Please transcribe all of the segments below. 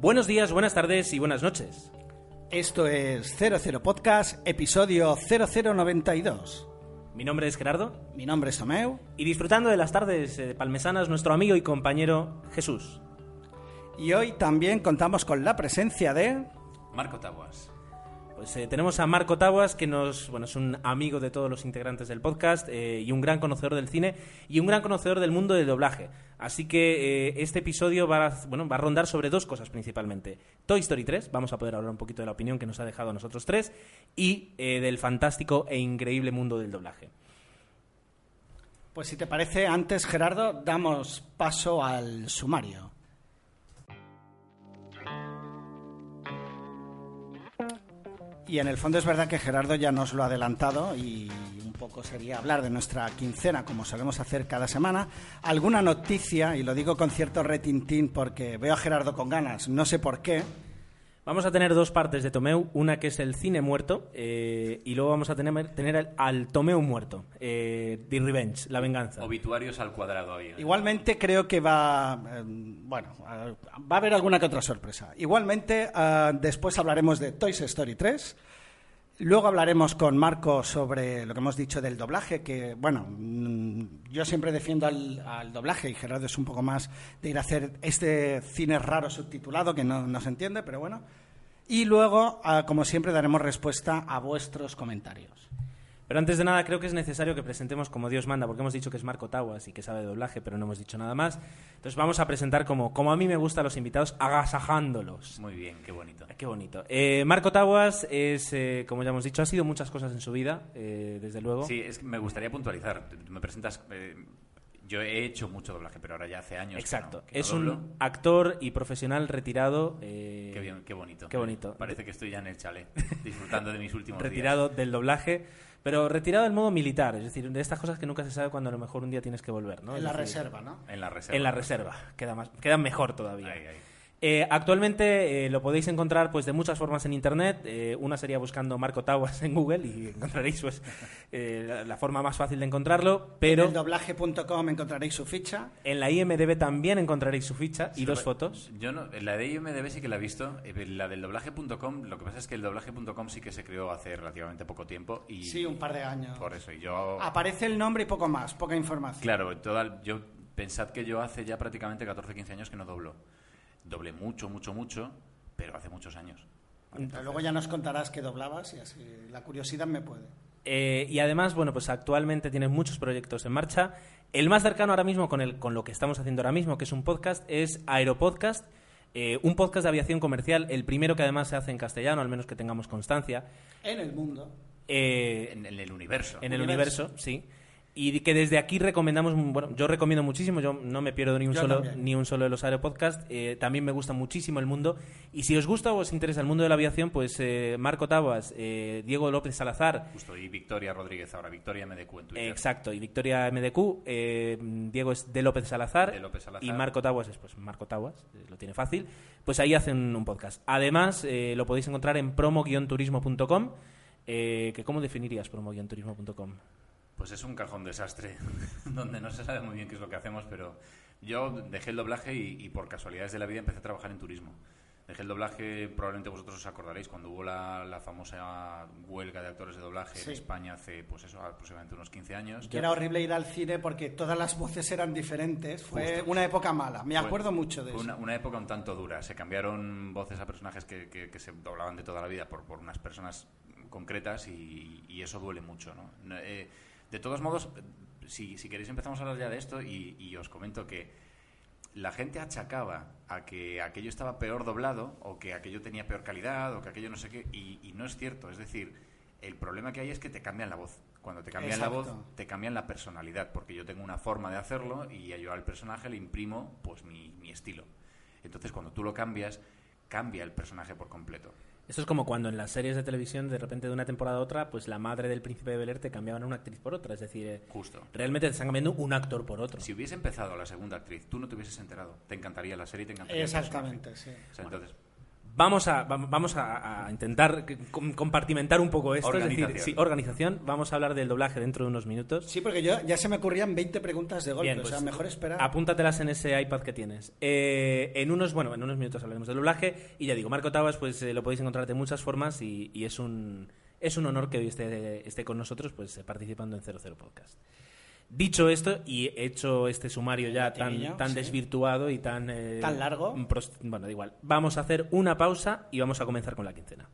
Buenos días, buenas tardes y buenas noches. Esto es 00 Podcast, episodio 0092. Mi nombre es Gerardo Mi nombre es Tomeu y disfrutando de las tardes eh, palmesanas, nuestro amigo y compañero Jesús. y hoy también contamos con la presencia de... Marco Taguas. Pues eh, tenemos a Marco Taguas, que nos, bueno, es un amigo de todos los integrantes del podcast eh, y un gran conocedor del cine y un gran conocedor del mundo del doblaje. Así que eh, este episodio va a, va a rondar sobre dos cosas principalmente. Toy Story 3, vamos a poder hablar un poquito de la opinión que nos ha dejado a nosotros tres, y del fantástico e increíble mundo del doblaje. Pues si te parece, antes Gerardo, damos paso al sumario. Y en el fondo es verdad que Gerardo ya nos lo ha adelantado y un poco sería hablar de nuestra quincena, como solemos hacer cada semana. Alguna noticia, y lo digo con cierto retintín porque veo a Gerardo con ganas, no sé por qué. Vamos a tener dos partes de Tomeu, una que es el cine muerto eh, y luego vamos a tener, tener al, al Tomeu muerto, eh, The Revenge, la venganza. Obituarios al cuadrado ahí. ¿eh? Igualmente creo que va, eh, bueno, eh, va a haber alguna que otra sorpresa. Igualmente eh, después hablaremos de Toy Story 3. Luego hablaremos con Marco sobre lo que hemos dicho del doblaje, que bueno, mm, yo siempre defiendo al, al doblaje y Gerardo es un poco más de ir a hacer este cine raro subtitulado que no, no se entiende, pero bueno. Y luego, ah, como siempre, daremos respuesta a vuestros comentarios. Pero antes de nada creo que es necesario que presentemos como Dios manda, porque hemos dicho que es Marco Taguas y que sabe de doblaje, pero no hemos dicho nada más. Entonces vamos a presentar como, como a mí me gusta a los invitados, agasajándolos. Muy bien, qué bonito. Qué bonito. Eh, Marco Taguas es, eh, como ya hemos dicho, ha sido muchas cosas en su vida, eh, desde luego. Sí, es que me gustaría puntualizar. Me presentas. eh, yo he hecho mucho doblaje, pero ahora ya hace años. que Exacto. no, que no es doblo. un actor y profesional retirado. eh, Qué bien, qué bonito. Qué bonito. Parece que estoy ya en el chalet, disfrutando de mis últimos retirado del doblaje, pero retirado del modo militar, es decir, de estas cosas que nunca se sabe cuando a lo mejor un día tienes que volver, ¿no? en Es la decir, reserva, ¿no? En la reserva. En la reserva, queda, más, queda mejor todavía. Ahí, ahí. Eh, actualmente eh, lo podéis encontrar pues de muchas formas en internet. Eh, una sería buscando Marco Taguas en Google y encontraréis pues eh, la, la forma más fácil de encontrarlo. Pero En el doblaje.com encontraréis su ficha. en la IMDB también encontraréis su ficha y Sí, dos fotos. Yo no, la de IMDB sí que la he visto. La del doblaje.com, lo que pasa es que el doblaje.com sí que se creó hace relativamente poco tiempo. Y Sí, un par de años. Por eso, y yo. Aparece el nombre y poco más, poca información. Claro, toda, yo pensad que yo hace ya prácticamente 14 15 años que no doblo. Doblé mucho, mucho, mucho, pero hace muchos años. Pero luego ya nos contarás que doblabas y así la curiosidad me puede. Eh, y además, bueno, pues actualmente tienes muchos proyectos en marcha. El más cercano ahora mismo con, el, con lo que estamos haciendo ahora mismo, que es un podcast, es Aeropodcast. eh, un podcast de aviación comercial, el primero que además se hace en castellano, al menos que tengamos constancia. En el mundo. Eh, En, en el universo. en el Universo. universo, sí. Y que desde aquí recomendamos, bueno, yo recomiendo muchísimo, yo no me pierdo ni un Yo solo también. ni un solo de los Aeropodcasts, eh, también me gusta muchísimo el mundo y si os gusta o os interesa el mundo de la aviación, pues eh, Marco Tabas, eh, Diego López Salazar, Justo, y Victoria Rodríguez ahora, Victoria MDQ en Twitter. exacto, y Victoria MDQ, eh, Diego es de López Salazar, De López Salazar. y Marco Taguas es pues Marco Taguas, eh, lo tiene fácil, pues ahí hacen un podcast. Además, eh, lo podéis encontrar en promo-turismo.com, eh, que ¿cómo definirías promo-turismo.com? Pues es un cajón desastre, donde no se sabe muy bien qué es lo que hacemos, pero yo dejé el doblaje y, y por casualidades de la vida empecé a trabajar en turismo. Dejé el doblaje, probablemente vosotros os acordaréis, cuando hubo la, la famosa huelga de actores de doblaje Sí. en España hace, pues eso, aproximadamente unos 15 años. Que era horrible ir al cine porque todas las voces eran diferentes. Fue Justo. una época mala. Me Fue- acuerdo mucho de fue eso. una, una época un tanto dura. Se cambiaron voces a personajes que, que- que se doblaban de toda la vida por, por unas personas concretas y, y eso duele mucho. ¿no? No, eh, de todos modos, si, si queréis empezamos a hablar ya de esto y, y os comento que la gente achacaba a que aquello estaba peor doblado o que aquello tenía peor calidad o que aquello no sé qué y, y no es cierto. Es decir, el problema que hay es que te cambian la voz. Cuando te cambian la voz, te cambian la personalidad, porque yo tengo una forma de hacerlo y yo al personaje le imprimo pues mi, mi estilo. Entonces, cuando tú lo cambias, cambia el personaje por completo. Esto es como cuando en las series de televisión, de repente de una temporada a otra, pues la madre del príncipe de Bel Air te cambiaban a una actriz por otra. Es decir, eh, Justo. realmente te están cambiando un actor por otro. Si hubiese empezado la segunda actriz, tú no te hubieses enterado. Te encantaría la serie, te encantaría el Exactamente, sí. O sea, entonces, Vamos a, va- vamos a, a intentar com- compartimentar un poco esto. Es decir, Organización. sí, organización. Vamos a hablar del doblaje dentro de unos minutos. Sí, porque yo ya se me ocurrían 20 preguntas de golpe, Bien, o sea, pues, mejor esperar. Apúntatelas en ese iPad que tienes. Eh, en unos, bueno, en unos minutos hablaremos del doblaje y ya digo, Marco Tabas, pues eh, lo podéis encontrar de muchas formas y, y es un es un honor que hoy esté, esté con nosotros, pues eh, participando en 00 Podcast. Dicho esto y hecho este sumario ya tan, tan sí. desvirtuado y tan eh, Tan largo. bueno, da igual. Vamos a hacer una pausa y vamos a comenzar con la quincena.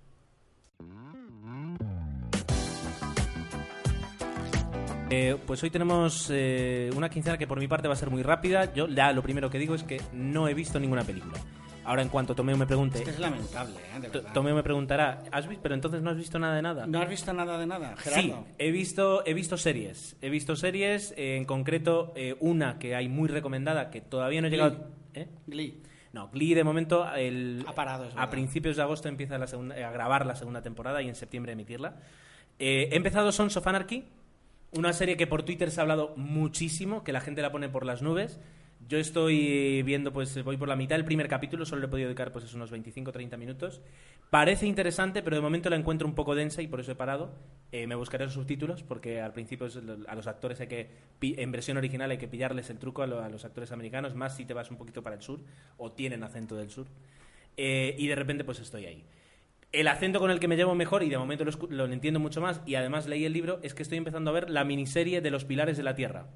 Eh, pues hoy tenemos eh, una quincena que por mi parte va a ser muy rápida. Yo ya lo primero que digo es que no he visto ninguna película. Ahora en cuanto Tomeo me pregunte, Es que es lamentable, ¿eh? De To- verdad. Tomeo me preguntará, ¿has visto? Pero entonces no has visto nada de nada. ¿No has visto nada de nada, Sí, Gerardo? he visto, he visto series. He visto series, eh, en concreto eh, una que hay muy recomendada que todavía no he llegado. ¿Eh? Glee. No, Glee de momento el, Ha parado, a principios de agosto empieza la segunda- a grabar la segunda temporada y en septiembre emitirla. Eh, he empezado Sons of Anarchy, una serie que por Twitter se ha hablado muchísimo, que la gente la pone por las nubes. Yo estoy viendo, pues voy por la mitad del primer capítulo, solo le he podido dedicar pues unos 25-30 minutos. Parece interesante, pero de momento la encuentro un poco densa y por eso he parado. Eh, me buscaré los subtítulos, porque al principio a los actores hay que, en versión original hay que pillarles el truco a, lo- a los actores americanos, más si te vas un poquito para el sur o tienen acento del sur. Eh, y de repente pues estoy ahí. El acento con el que me llevo mejor, y de momento lo entiendo mucho más, y además leí el libro, es que estoy empezando a ver la miniserie de los pilares de la Tierra.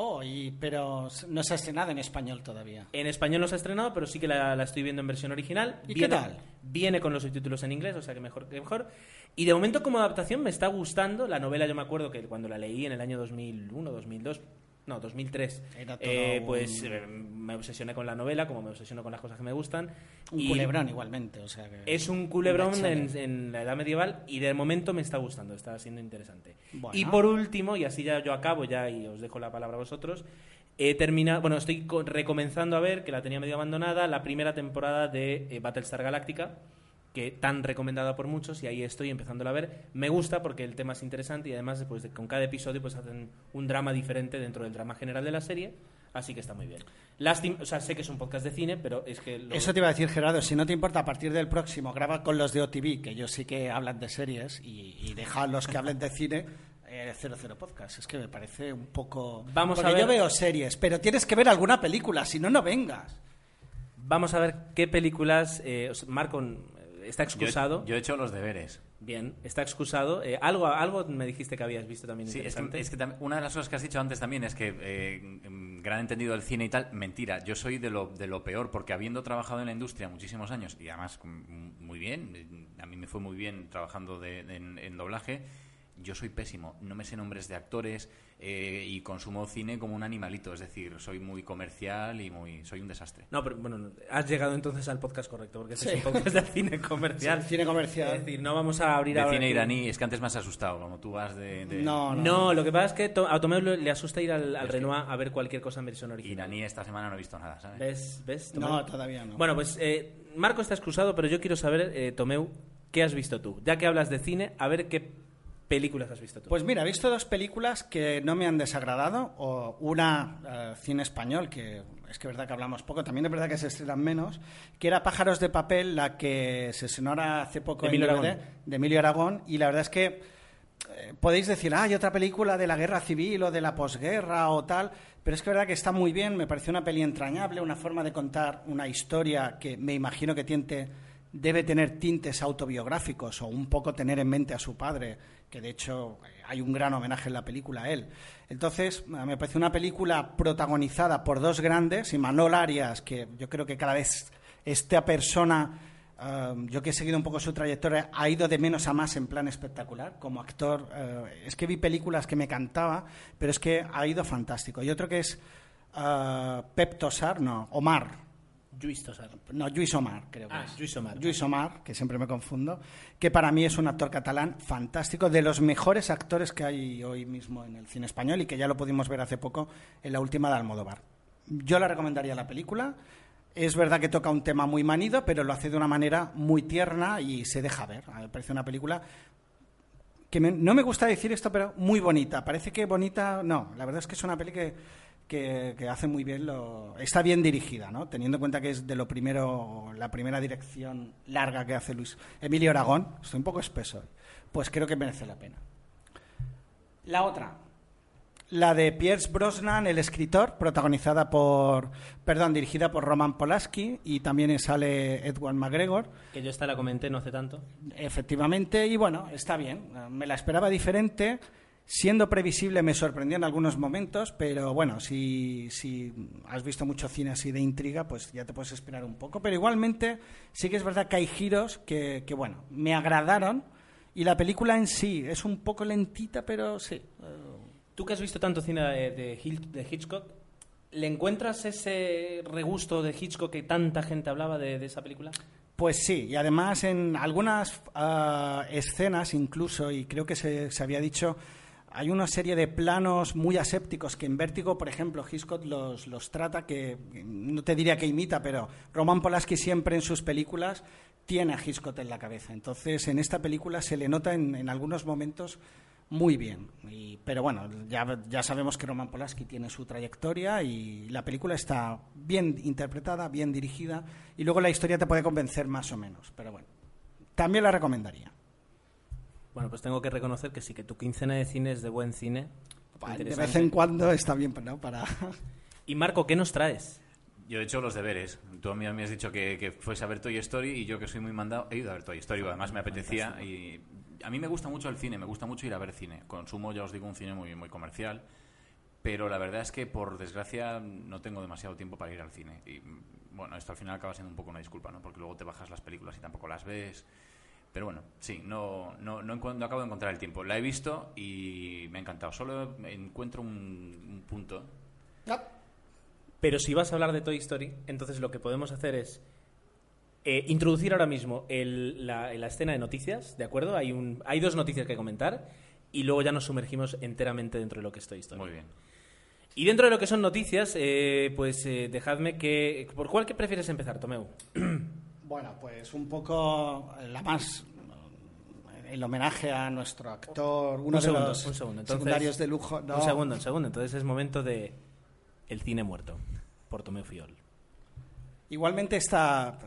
Oh, y, pero no se ha estrenado en español todavía. En español no se ha estrenado, pero sí que la, la estoy viendo en versión original. ¿Y viene, qué tal? Viene con los subtítulos en inglés, o sea que mejor que mejor. Y de momento como adaptación me está gustando. La novela yo me acuerdo que cuando la leí en el año 2001, 2002, no, 2003, Era todo eh, un- pues eh, me obsesioné con la novela, como me obsesiono con las cosas que me gustan. Un Y culebrón igualmente, o sea que... Es un culebrón Un en, en la edad medieval y de momento me está gustando, está siendo interesante. Bueno. Y por último, y así ya yo acabo ya y os dejo la palabra a vosotros, he terminado, bueno, estoy co- recomenzando a ver, que la tenía medio abandonada, la primera temporada de eh, Battlestar Galactica, que tan recomendada por muchos y ahí estoy empezando a ver. Me gusta porque el tema es interesante y además pues, de- con cada episodio pues hacen un drama diferente dentro del drama general de la serie, así que está muy bien. Lástima, o sea, sé que es un podcast de cine, pero es que... lo- Eso te iba a decir, Gerardo, si no te importa, a partir del próximo, graba con los de OTV, que ellos sí que hablan de series, y, y deja a los que hablen de cine, eh, 00 Podcast. Es que me parece un poco... Vamos a Porque ver- yo veo series, pero tienes que ver alguna película, si no, no vengas. Vamos a ver qué películas. eh, os- Marco está excusado. yo he hecho los deberes. Bien, está excusado. Eh, algo, algo me dijiste que habías visto también Sí, es que, es que tam- una de las cosas que has dicho antes también es que, eh, gran entendido del cine y tal, mentira. Yo soy de lo, de lo peor, porque habiendo trabajado en la industria muchísimos años, y además mm, muy bien, a mí me fue muy bien trabajando de- de- en, en doblaje, yo soy pésimo. No me sé nombres de actores eh, y consumo cine como un animalito. Es decir, soy muy comercial y muy soy un desastre. No, pero bueno, no, has llegado entonces al podcast correcto, porque este Sí. es un podcast de cine comercial. Sí, cine comercial. Es decir, no vamos a abrir De ahora cine iraní, es que antes me has asustado, como tú vas de... de- No, no. No, lo que pasa es que to- a Tomeu le asusta ir al, al que- Renoir a ver cualquier cosa en versión original. Iraní esta semana no he visto nada, ¿sabes? ¿Ves? ¿Ves? No, todavía no. Bueno, pues eh, Marco está excusado, pero yo quiero saber, eh, Tomeu, ¿qué has visto tú? Ya que hablas de cine, a ver qué películas has visto tú. Pues mira, he visto dos películas que no me han desagradado. O una, eh, cine español, que es que es verdad que hablamos poco, también es verdad que se estrenan menos, que era Pájaros de Papel, la que se estrenó ahora hace poco De en Emilio DVD, Aragón. de Emilio Aragón, y la verdad es que eh, podéis decir, ah, hay otra película de la guerra civil o de la posguerra o tal, pero es que verdad que está muy bien, me pareció una peli entrañable, una forma de contar una historia que me imagino que tiente, debe tener tintes autobiográficos o un poco tener en mente a su padre, que de hecho eh, hay un gran homenaje en la película a él. Entonces, me parece una película protagonizada por dos grandes, Imanol Arias, que yo creo que cada vez esta persona Um, yo que he seguido un poco su trayectoria, ha ido de menos a más en plan espectacular. Como actor, eh, es que vi películas que me cantaba, pero es que ha ido fantástico. Y otro que es uh, Pep no, Omar. Luis Tosar. No, Lluís Omar, creo que Ah, es. Lluís Omar. Lluís Omar, que siempre me confundo, que para mí es un actor catalán fantástico, de los mejores actores que hay hoy mismo en el cine español y que ya lo pudimos ver hace poco en la última de Almodóvar. Yo le recomendaría la película. Es verdad que toca un tema muy manido, pero lo hace de una manera muy tierna y se deja ver. A mí Me parece una película que me- no me gusta decir esto, pero muy bonita. Parece que bonita, no. La verdad es que es una peli que, que, que hace muy bien lo... Está bien dirigida, ¿no? Teniendo en cuenta que es de lo primero, la primera dirección larga que hace Luis Emilio Aragón. Estoy un poco espeso. hoy. Pues creo que merece la pena. La otra, la de Pierce Brosnan, el escritor, protagonizada por, perdón, dirigida por Roman Polanski y también sale Edward McGregor. Que yo esta la comenté no hace tanto. Efectivamente, y bueno, está bien. Me la esperaba diferente. Siendo previsible me sorprendió en algunos momentos, pero bueno, si, si has visto mucho cine así de intriga, pues ya te puedes esperar un poco. Pero igualmente sí que es verdad que hay giros que, que bueno, me agradaron. Y la película en sí es un poco lentita, pero sí. Tú que has visto tanto cine de, de Hitchcock, ¿le encuentras ese regusto de Hitchcock que tanta gente hablaba de, de esa película? Pues sí, y además en algunas ah, escenas incluso, y creo que se, se había dicho, hay una serie de planos muy asépticos que en Vértigo, por ejemplo, Hitchcock los, los trata, que no te diría que imita, pero Roman Polanski siempre en sus películas tiene a Hitchcock en la cabeza. Entonces, en esta película se le nota en, en algunos momentos muy bien. Pero bueno, ya, ya sabemos que Roman Polanski tiene su trayectoria y la película está bien interpretada, bien dirigida y luego la historia te puede convencer más o menos. Pero bueno, también la recomendaría. Bueno, pues tengo que reconocer que sí, que tu quincena de cine es de buen cine. De vez en cuando está bien, ¿no? Para... Y Marco, ¿qué nos traes? Yo he hecho los deberes. Tú a mí me has dicho que, que fuese a ver Toy Story y yo que soy muy mandado he ido a ver Toy Story. Además me apetecía y a mí me gusta mucho el cine, me gusta mucho ir a ver cine. Consumo, ya os digo, un cine muy, muy comercial. Pero la verdad es que por desgracia no tengo demasiado tiempo para ir al cine. Y bueno, esto al final acaba siendo un poco una disculpa, ¿no? Porque luego te bajas las películas y tampoco las ves. Pero bueno, sí, no, no, no, no acabo de encontrar el tiempo. La he visto y me ha encantado. Solo encuentro un, un punto Pero si vas a hablar de Toy Story, entonces lo que podemos hacer es eh, introducir ahora mismo el- la, la escena de noticias, ¿de acuerdo? Hay, un, hay dos noticias que comentar y luego ya nos sumergimos enteramente dentro de lo que es Toy Story. muy bien. Y dentro de lo que son noticias, eh, pues eh, dejadme que... ¿Por cuál que prefieres empezar, Tomeu? Bueno, pues un poco la más el homenaje a nuestro actor, uno un de segundo, los un segundo. Entonces, secundarios de lujo. No. Un segundo, un segundo. Entonces es momento de El cine muerto, por Tomeu Fiol. Igualmente esta,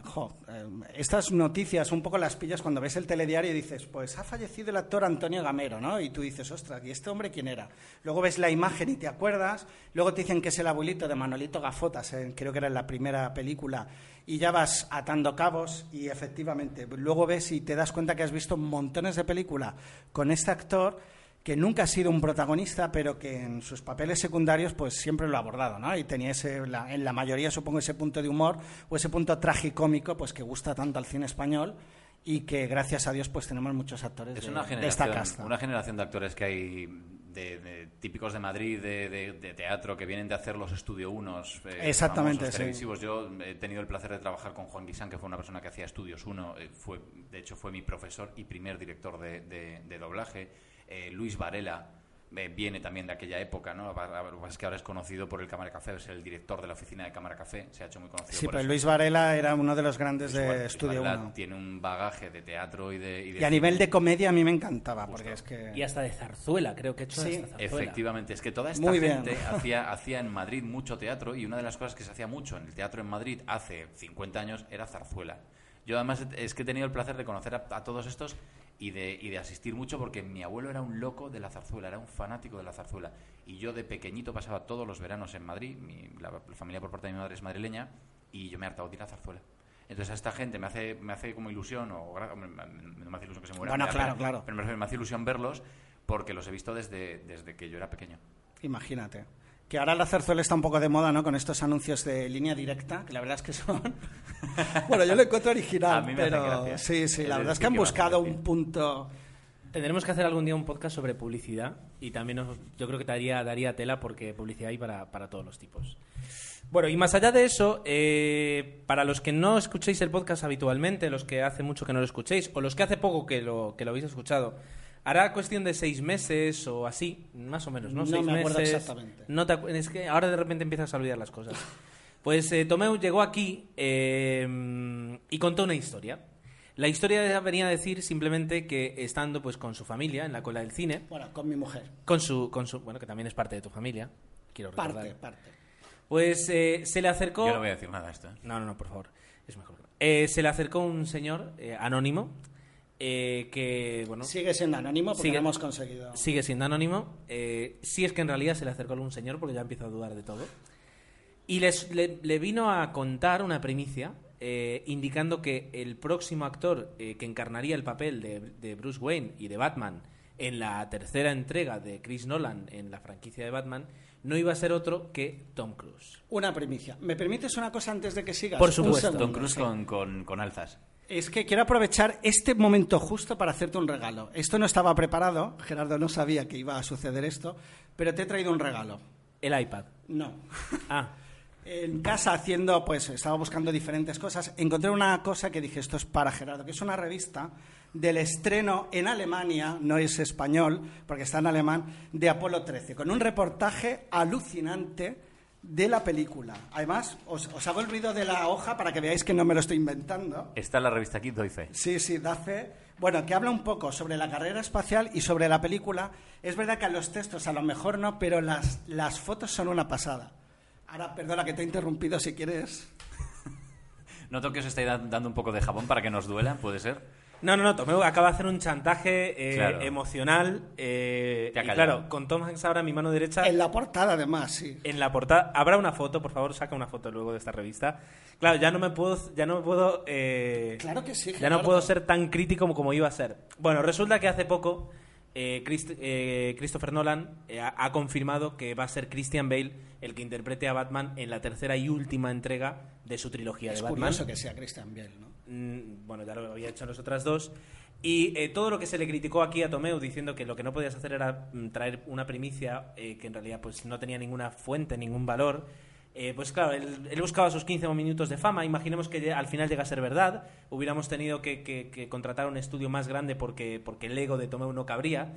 eh, estas noticias un poco las pillas cuando ves el telediario y dices, pues ha fallecido el actor Antonio Gamero, ¿no? Y tú dices, ostras, ¿y este hombre quién era? Luego ves la imagen y te acuerdas, luego te dicen que es el abuelito de Manolito Gafotas, creo que era en la primera película, y ya vas atando cabos y efectivamente, luego ves y te das cuenta que has visto montones de películas con este actor que nunca ha sido un protagonista, pero que en sus papeles secundarios pues siempre lo ha abordado, ¿no? Y tenía ese, la- en la mayoría supongo ese punto de humor o ese punto tragicómico pues que gusta tanto al cine español y que gracias a Dios pues tenemos muchos actores Es de, una de esta casta. una generación de actores que hay de, de típicos de Madrid, de, teatro, que vienen de hacer los Estudio Unos. eh, Exactamente, sí. televisivos. Yo he tenido el placer de trabajar con Juan Guisán, que fue una persona que hacía Estudios Uno. eh, fue, de hecho, fue mi profesor y primer director de doblaje. Eh, Luis Varela eh, viene también de aquella época, ¿no? Es que ahora es conocido por el Cámara Café, es el director de la oficina de Cámara Café. Se ha hecho muy conocido Sí, por pero eso. Luis Varela era uno de los grandes Luis de Estudio Varela 1. tiene un bagaje de teatro y de... y de Y a cine. nivel de comedia a mí me encantaba, porque es que... Y hasta de zarzuela, creo que he hecho Sí, hasta zarzuela. Efectivamente, es que toda esta Muy gente hacía, hacía en Madrid mucho teatro y una de las cosas que se hacía mucho en el teatro en Madrid hace 50 años era zarzuela. Yo además es que he tenido el placer de conocer a, a todos estos y de, y de asistir mucho porque mi abuelo era un loco de la zarzuela, era un fanático de la zarzuela. Y yo de pequeñito pasaba todos los veranos en Madrid, mi- la, la familia por parte de mi madre es madrileña, y yo me he hartado de ir a zarzuela. Entonces a esta gente me hace, me hace como ilusión, o hombre, me- no me hace ilusión que se mueran, Bueno, claro, claro. pero me hace ilusión verlos porque los he visto desde, desde que yo era pequeño. Imagínate. Que ahora la zarzuela está un poco de moda, ¿no? Con estos anuncios de línea directa, que la verdad es que son... bueno, yo lo encuentro original, A mí me hace pero gracia. sí, sí, la verdad es que han hace buscado un punto... Tendremos que hacer algún día un podcast sobre publicidad y también os- yo creo que daría, daría tela porque publicidad hay para, para todos los tipos. Bueno, y más allá de eso, eh, para los que no escuchéis el podcast habitualmente, los que hace mucho que no lo escuchéis, o los que hace poco que lo, que lo habéis escuchado, hará cuestión de seis meses o así, más o menos, ¿no? No seis me acuerdo meses. exactamente. No te acu- es que ahora de repente empiezas a olvidar las cosas. Pues eh, Tomeu llegó aquí eh, y contó una historia. La historia venía a decir simplemente que estando pues con su familia en la cola del cine, Bueno, con mi mujer. con su, con su bueno, que también es parte de tu familia, quiero recordar. Parte, parte. Pues eh, se le acercó... Yo no voy a decir nada de esto. ¿eh? No, no, no, por favor. Es mejor. Eh, se le acercó un señor eh, anónimo eh, que, bueno, Sigue siendo anónimo porque Sigue- lo hemos conseguido. sigue siendo anónimo. Eh, sí es que en realidad se le acercó algún señor porque ya empiezo a dudar de todo. Y les- le, le vino a contar una primicia eh, indicando que el próximo actor eh, que encarnaría el papel de, de Bruce Wayne y de Batman en la tercera entrega de Chris Nolan en la franquicia de Batman no iba a ser otro que Tom Cruise. Una primicia. ¿Me permites una cosa antes de que sigas? Por supuesto. Tom Cruise con, con alzas. Es que quiero aprovechar este momento justo para hacerte un regalo. Esto no estaba preparado, Gerardo no sabía que iba a suceder esto, pero te he traído un regalo. El iPad. No. Ah, En casa haciendo, pues estaba buscando diferentes cosas, encontré una cosa que dije, esto es para Gerardo, que es una revista del estreno en Alemania, no es español, porque está en alemán, de Apolo 13, con un reportaje alucinante de la película. Además, os, os hago el ruido de la hoja para que veáis que no me lo estoy inventando. Está la revista aquí, doy fe. Sí, sí, da fe. Bueno, que habla un poco sobre la carrera espacial y sobre la película. Es verdad que los textos a lo mejor no, pero las, las fotos son una pasada. Ahora, perdona que te he interrumpido si quieres. Noto que os estáis da- dando un poco de jabón para que nos duela, ¿puede ser? No, no, no, Tomeu acaba de hacer un chantaje eh, Claro. emocional. eh, y claro, con Tom Hanks ahora a mi mano derecha, En la portada, además, sí. en la portada, habrá una foto, por favor, saca una foto luego de esta revista. Claro, ya no me puedo, ya no me puedo, eh, Claro que sí, ya Gerardo. no puedo ser tan crítico como, como iba a ser. Bueno, resulta que hace poco eh, Christ- eh, Christopher Nolan eh, ha, confirmado que va a ser Christian Bale el que interprete a Batman en la tercera y última entrega de su trilogía Es de Batman. curioso que sea Christian Bale, ¿no? Mm, bueno, ya lo había hecho en las otras dos. Y eh, todo lo que se le criticó aquí a Tomeu diciendo que lo que no podías hacer era mm, traer una primicia eh, que en realidad pues no tenía ninguna fuente, ningún valor. Eh, pues claro, él, él buscaba sus 15 minutos de fama. Imaginemos que al final llega a ser verdad. Hubiéramos tenido que, que- que contratar un estudio más grande porque, porque el ego de Tomeu no cabría.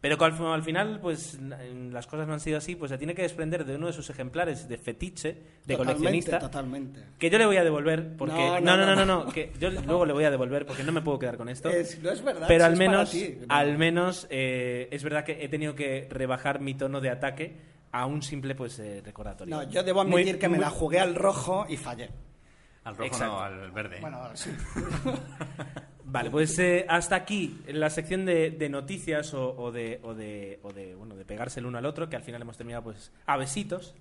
Pero al, fin- al final, pues las cosas no han sido así. Pues se tiene que desprender de uno de sus ejemplares de fetiche, de totalmente, coleccionista. totalmente. Que yo le voy a devolver porque No, no no, no no no, no, no, que yo luego le voy a devolver porque no me puedo quedar con esto. Es- no es verdad. pero al menos ti. Al menos eh, es verdad que he tenido que rebajar mi tono de ataque a un simple pues eh, recordatorio. No, yo debo Muy- admitir que me muy- la jugué al rojo y fallé. Al rojo Exacto. no, al verde. Bueno, sí. Vale, pues eh, hasta aquí en la sección de, de noticias o, o de, o, de, o de, bueno, de pegarse el uno al otro, que al final hemos terminado pues a besitos.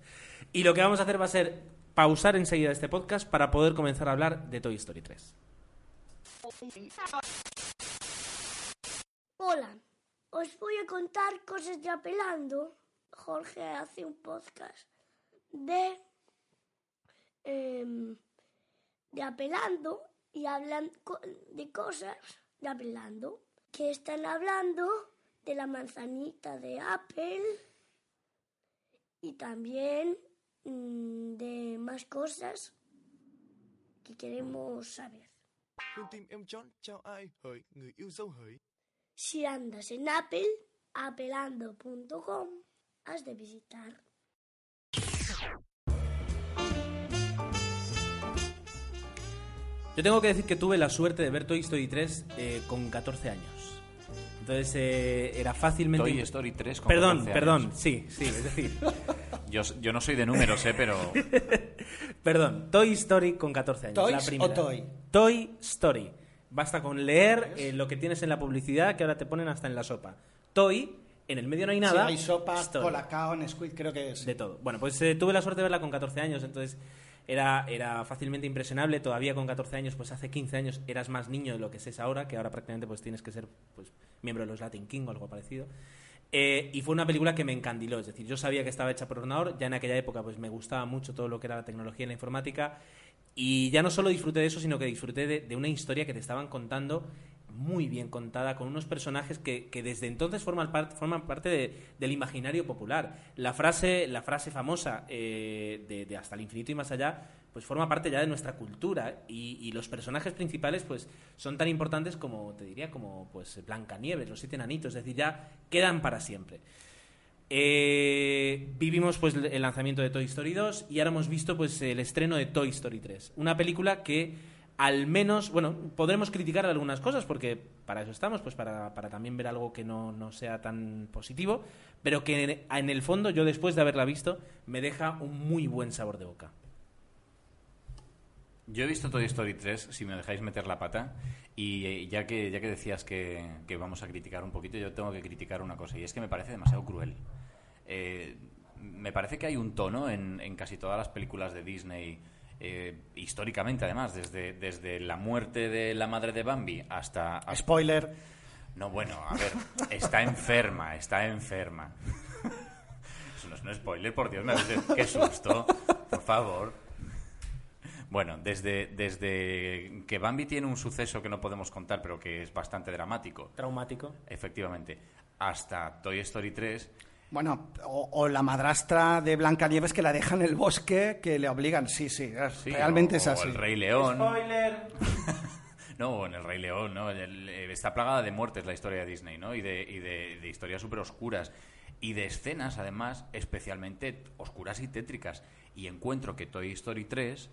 Y lo que vamos a hacer va a ser pausar enseguida este podcast para poder comenzar a hablar de Toy Story 3. Hola, os voy a contar cosas de Apelando. Jorge hace un podcast de, em, de Apelando y hablan de cosas de Apelando. Que están hablando de la manzanita de Apple y también mm, de más cosas que queremos saber. Em Si andas en Apple, apelando.com, has de visitar. Yo tengo que decir que tuve la suerte de ver Toy Story 3 eh, con 14 años. Entonces eh, era fácilmente... Toy Story 3 con Perdón, 14 perdón, años. sí, sí, es decir, Yo, yo no soy de números, ¿eh? Pero perdón, Toy Story con 14 años. ¿Toys la primera. o Toy? Toy Story. Basta con leer eh, lo que tienes en la publicidad que ahora te ponen hasta en la sopa. Toy, en el medio no hay nada. Sí, hay sopa, Story. colacao, Nesquik, creo que es. De todo. Bueno, pues eh, tuve la suerte de verla con 14 años, entonces era, era fácilmente impresionable. Todavía con 14 años, pues hace 15 años eras más niño de lo que es ahora, que ahora prácticamente pues tienes que ser pues, miembro de los Latin King o algo parecido. Eh, y fue una película que me encandiló, es decir, yo sabía que estaba hecha por ordenador, ya en aquella época pues me gustaba mucho todo lo que era la tecnología y la informática, y ya no solo disfruté de eso, sino que disfruté de, de una historia que te estaban contando muy bien contada, con unos personajes que, que desde entonces forman, forman parte de- del imaginario popular. La frase, la frase famosa eh, de, hasta el infinito y más allá, pues forma parte ya de nuestra cultura y, y los personajes principales pues son tan importantes como, te diría, como pues Blancanieves, los siete enanitos, es decir, ya quedan para siempre. Eh, vivimos pues el lanzamiento de Toy Story 2 y ahora hemos visto pues el estreno de Toy Story 3, una película que al menos, bueno, podremos criticar algunas cosas porque para eso estamos, pues para, para también ver algo que no, no sea tan positivo, pero que en, el fondo yo después de haberla visto me deja un muy buen sabor de boca. Yo he visto Toy Story 3, si me dejáis meter la pata, y eh, ya que, ya que decías que, que vamos a criticar un poquito, yo tengo que criticar una cosa, y es que me parece demasiado cruel. Eh, me parece que hay un tono en, en casi todas las películas de Disney, eh, históricamente además, desde, desde la muerte de la madre de Bambi hasta... hasta- Spoiler. No, bueno, a ver, está enferma, está enferma. Eso no es un spoiler, por Dios, me qué susto, por favor. Bueno, desde, desde que Bambi tiene un suceso que no podemos contar, pero que es bastante dramático, Traumático. efectivamente, hasta Toy Story 3, Bueno, o, o la madrastra de Blancanieves que la deja en el bosque, que le obligan. Sí, sí, es- sí, realmente o- es o así. El Rey León. Spoiler. No, en el Rey León, ¿no? Está plagada de muertes la historia de Disney, ¿no? Y de, y de, de historias súper oscuras. Y de escenas, además, especialmente oscuras y tétricas. Y encuentro que Toy Story 3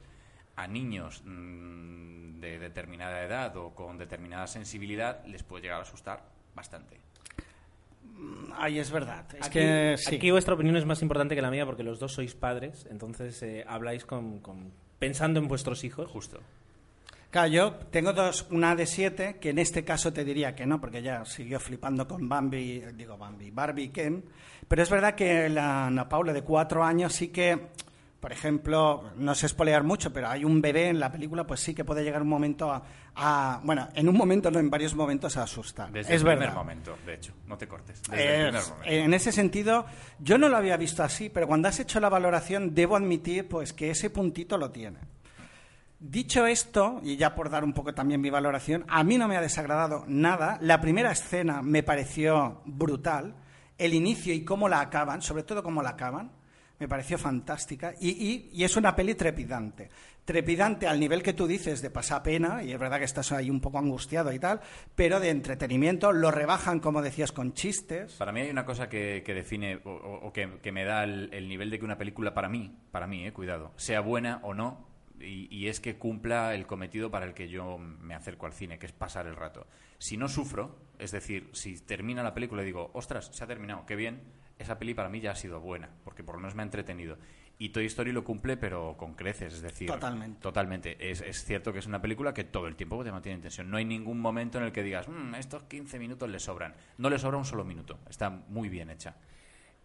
a niños mm, de determinada edad o con determinada sensibilidad les puede llegar a asustar bastante. Ay, es verdad. Es aquí, que sí. aquí vuestra opinión es más importante que la mía porque los dos sois padres, entonces eh, habláis con, con- pensando en vuestros hijos. Justo. Claro, yo tengo dos, una de siete, que en este caso te diría que no, porque ya siguió flipando con Bambi, digo Bambi, Barbie y Ken. Pero es verdad que la Ana Paula de cuatro años sí que, por ejemplo, no sé espolear mucho, pero hay un bebé en la película, pues sí que puede llegar un momento a, a- bueno, en un momento, no, en varios momentos a asustar. Desde es el primer verdad. momento, de hecho. No te cortes. Desde el primer Es- momento. en ese sentido, yo no lo había visto así, pero cuando has hecho la valoración, debo admitir pues que ese puntito lo tiene. Dicho esto, y ya por dar un poco también mi valoración, a mí no me ha desagradado nada. La primera escena me pareció brutal. El inicio y cómo la acaban, sobre todo cómo la acaban, me pareció fantástica. Y, y- es una peli trepidante. Trepidante al nivel que tú dices de pasar pena, y es verdad que estás ahí un poco angustiado y tal, pero de entretenimiento. Lo rebajan, como decías, con chistes. Para mí hay una cosa que, que define o, que, que me da el, el nivel de que una película para mí, para mí, eh, cuidado, sea buena o no, y, y es que cumpla el cometido para el que yo me acerco al cine, que es pasar el rato. Si no sufro, es decir, si termina la película y digo, ostras, se ha terminado, qué bien, esa peli para mí ya ha sido buena, porque por lo menos me ha entretenido. Y Toy Story lo cumple, pero con creces, es decir, Totalmente. Totalmente. Es, es cierto que es una película que todo el tiempo te mantiene en tensión. No hay ningún momento en el que digas, "Mm, estos 15 minutos le sobran. No le sobra un solo minuto. Está muy bien hecha.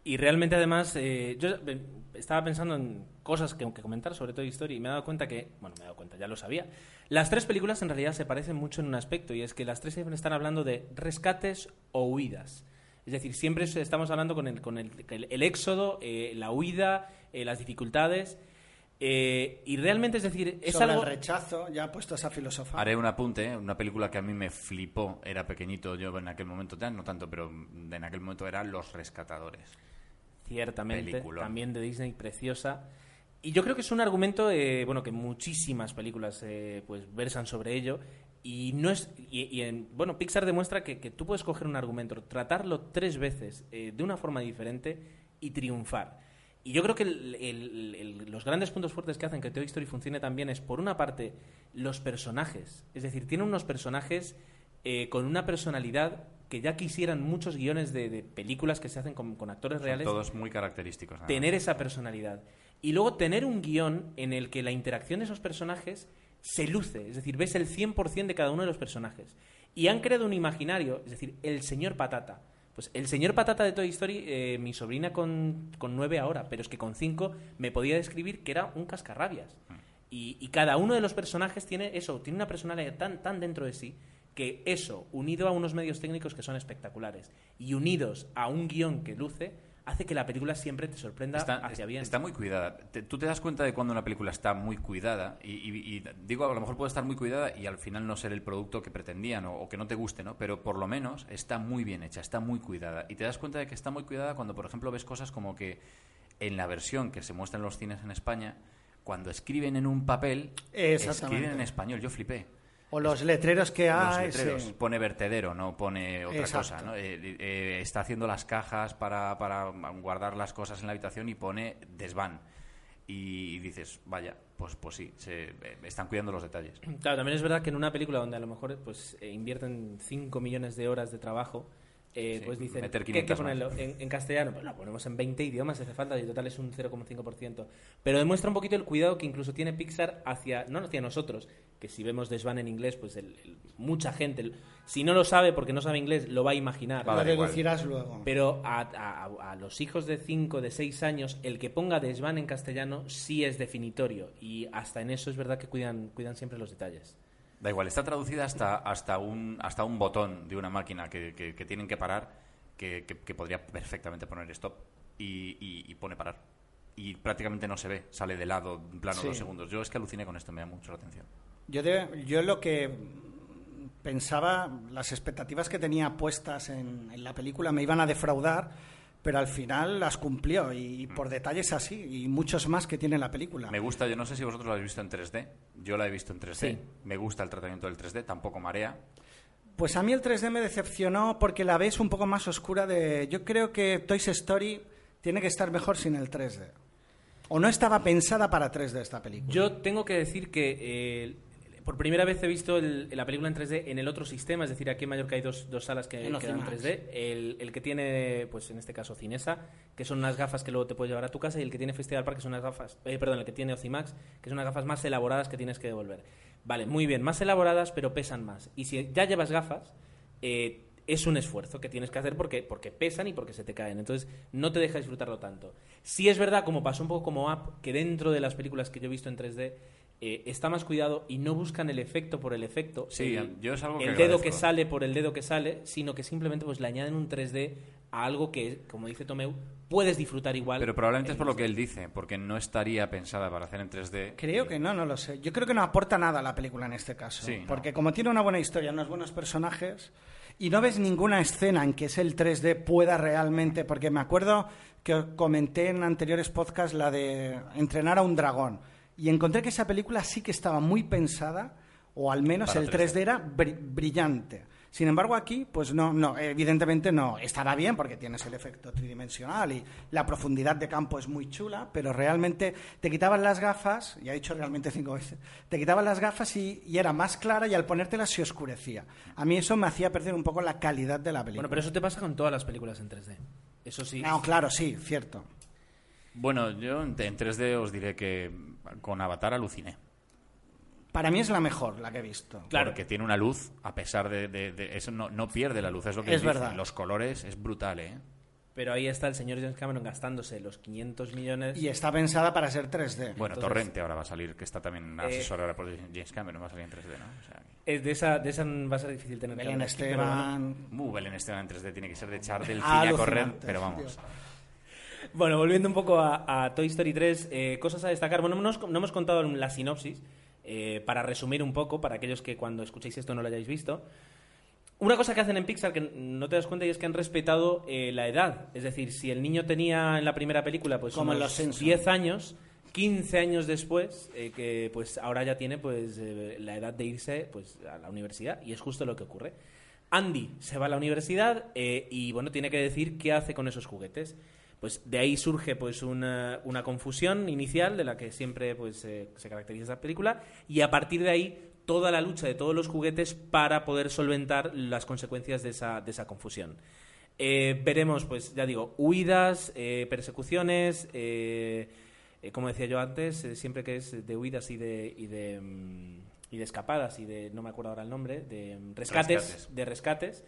Y realmente, además, eh, yo eh, estaba pensando en cosas que, que comentar sobre Toy Story y me he dado cuenta que, bueno, me he dado cuenta, ya lo sabía. Las tres películas en realidad se parecen mucho en un aspecto y es que las tres siempre están hablando de rescates o huidas. Es decir, siempre estamos hablando con el, con el, el- el éxodo, eh, la huida, eh, las dificultades. eh, y realmente, es decir, es Sobre algo. el rechazo, ya puestos a filosofar. Haré un apunte, ¿eh? una película que a mí me flipó, era pequeñito yo en aquel momento, ya no tanto, pero en aquel momento era Los Rescatadores. Ciertamente, Peliculón. también de Disney, preciosa. Y yo creo que es un argumento, eh, bueno, que muchísimas películas eh, pues versan sobre ello. Y no es y, y en- bueno, Pixar demuestra que, que tú puedes coger un argumento, tratarlo tres veces eh, de una forma diferente y triunfar. Y yo creo que el- el- el- los grandes puntos fuertes que hacen que Toy Story funcione también es, por una parte, los personajes. Es decir, tiene unos personajes eh, con una personalidad que ya quisieran muchos guiones de, de películas que se hacen con, con actores Son reales todos muy característicos. tener esa personalidad. Y luego tener un guion en el que la interacción de esos personajes se luce, es decir, ves el 100% de cada uno de los personajes. Y han creado un imaginario, es decir, el señor patata. Pues el señor patata de Toy Story, eh, mi sobrina con, con nueve ahora, pero es que con cinco me podía describir que era un cascarrabias. Y, cada uno de los personajes tiene eso, tiene una personalidad tan, tan dentro de sí que eso, unido a unos medios técnicos que son espectaculares y unidos a un guion que luce, hace que la película siempre te sorprenda Está, hacia bien. está muy cuidada. Te- tú te das cuenta de cuando una película está muy cuidada y, y- y digo, a lo mejor puede estar muy cuidada y al final no ser el producto que pretendían o, o que no te guste, ¿no? Pero por lo menos está muy bien hecha, está muy cuidada. Y te das cuenta de que está muy cuidada cuando, por ejemplo, ves cosas como que en la versión que se muestra en los cines en España, cuando escriben en un papel, escriben en español. Yo flipé. O los letreros que Los hay. letreros. sí. Pone vertedero, no pone otra Exacto. cosa. ¿no? Eh, eh, está haciendo las cajas para, para guardar las cosas en la habitación y pone desván. y dices, vaya, pues, pues sí, se, eh, están cuidando los detalles. Claro, también es verdad que en una película donde a lo mejor pues eh, invierten 5 millones de horas de trabajo, eh, Sí, pues dicen, meter ¿qué hay que 500 más. ponerlo en, en castellano? Pues lo ponemos en 20 idiomas, si hace falta, y total es un 0,5%. Pero demuestra un poquito el cuidado que incluso tiene Pixar hacia, no hacia nosotros, que si vemos Desvan en inglés, pues el- el- mucha gente, el- si no lo sabe porque no sabe inglés, lo va a imaginar. Va a Lo deducirás luego. Pero a, a- a los hijos de 5, de 6 años, el que ponga Desvan en castellano sí es definitorio. Y hasta en eso es verdad que cuidan, cuidan siempre los detalles. Da igual, está traducida hasta, hasta, un, hasta un botón de una máquina que, que- que tienen que parar, que, que- podría perfectamente poner stop y, y- y pone parar. Y prácticamente no se ve, sale de lado, en plano Sí. dos segundos. Yo es que aluciné con esto, me da mucho la atención. Yo, de- yo lo que pensaba, las expectativas que tenía puestas en, en la película me iban a defraudar, pero al final las cumplió y, por detalles así y muchos más que tiene la película. Me gusta, yo no sé si vosotros lo habéis visto en 3D, yo la he visto en 3D. Sí. Me gusta el tratamiento del 3D, tampoco marea. Pues a mí el 3D me decepcionó porque la ves un poco más oscura de... Yo creo que Toy Story tiene que estar mejor sin el 3D. O no estaba pensada para 3D esta película. Yo tengo que decir que eh, por primera vez he visto el- la película en 3D en el otro sistema, es decir, aquí en Mallorca hay dos, dos salas que, En que dan en Ocimax. 3D. El, el que tiene, pues en este caso, Cinesa, que son unas gafas que luego te puedes llevar a tu casa, y el que tiene Festival Park, que son unas gafas, eh, perdón, el que tiene Ocimax, que son unas gafas más elaboradas que tienes que devolver. Vale, muy bien, más elaboradas, pero pesan más. Y si ya llevas gafas, eh, es un esfuerzo que tienes que hacer porque, porque pesan y porque se te caen. Entonces, no te deja disfrutarlo tanto. Sí es verdad, como pasó un poco como Up, que dentro de las películas que yo he visto en 3D, eh, está más cuidado y no buscan el efecto por el efecto. Sí, el, yo es algo que el dedo que sale por el dedo que sale, sino que simplemente pues le añaden un 3D a algo que, como dice Tomeu, puedes disfrutar igual. Pero probablemente en es por lo 3D. que él dice, porque no estaría pensada para hacer en 3D. Creo que no, no lo sé. Yo creo que no aporta nada a la película en este caso. Sí, no. porque como tiene una buena historia, unos buenos personajes, y no ves ninguna escena en que es el 3D pueda realmente... Porque me acuerdo que comenté en anteriores podcasts la de entrenar a un dragón. Y encontré que esa película sí que estaba muy pensada, o al menos Para el 3D. 3D era bri- brillante. Sin embargo, aquí, pues no, no, evidentemente no. Estará bien porque tienes el efecto tridimensional y la profundidad de campo es muy chula, pero realmente te quitaban las gafas, ya he dicho realmente cinco veces, te quitaban las gafas y, y era más clara y al ponértelas se oscurecía. A mí eso me hacía perder un poco la calidad de la película. Bueno, pero eso te pasa con todas las películas en 3D. Eso sí. No, claro, sí, cierto. Bueno, yo en en 3D os diré que con Avatar aluciné. Para mí es la mejor, la que he visto. Claro. Porque tiene una luz, a pesar de, de- de- eso, no, no pierde la luz, es lo que Es verdad. Los colores es brutal, ¿eh? Pero ahí está el señor James Cameron gastándose los 500 millones. Y está pensada para ser 3D. Bueno, Entonces- Torrente ahora va a salir, que está también Eh, asesorada por James Cameron, va a salir en 3D, ¿no? O sea, que- Es de, esa, de esa va a ser difícil tener que Belén hablar aquí, pero bueno. Esteban... Muy Belén Esteban en 3D tiene que ser de echar del cine a correr, alucinante, pero vamos. Bueno, volviendo un poco a, a Toy Story 3, eh, cosas a destacar. Bueno, no, no hemos contado la sinopsis, eh, para resumir un poco, para aquellos que cuando escuchéis esto no lo hayáis visto. Una cosa que hacen en Pixar que no te das cuenta y es que han respetado eh, la edad. Es decir, si el niño tenía en la primera película pues Como unos Los Simpson. 10 años, 15 años después, eh, que pues ahora ya tiene pues eh, la edad de irse pues a la universidad y es justo lo que ocurre. Andy se va a la universidad eh, y bueno, tiene que decir qué hace con esos juguetes. Pues de ahí surge pues una, una confusión inicial de la que siempre pues eh, se caracteriza esta película y a partir de ahí toda la lucha de todos los juguetes para poder solventar las consecuencias de esa, de esa confusión. Eh, veremos, pues ya digo, huidas, eh, persecuciones, eh, como decía yo antes, siempre que es de huidas y de, y de, mm, y de escapadas y de, no me acuerdo ahora el nombre, de mm, rescates, Rescates. de rescates.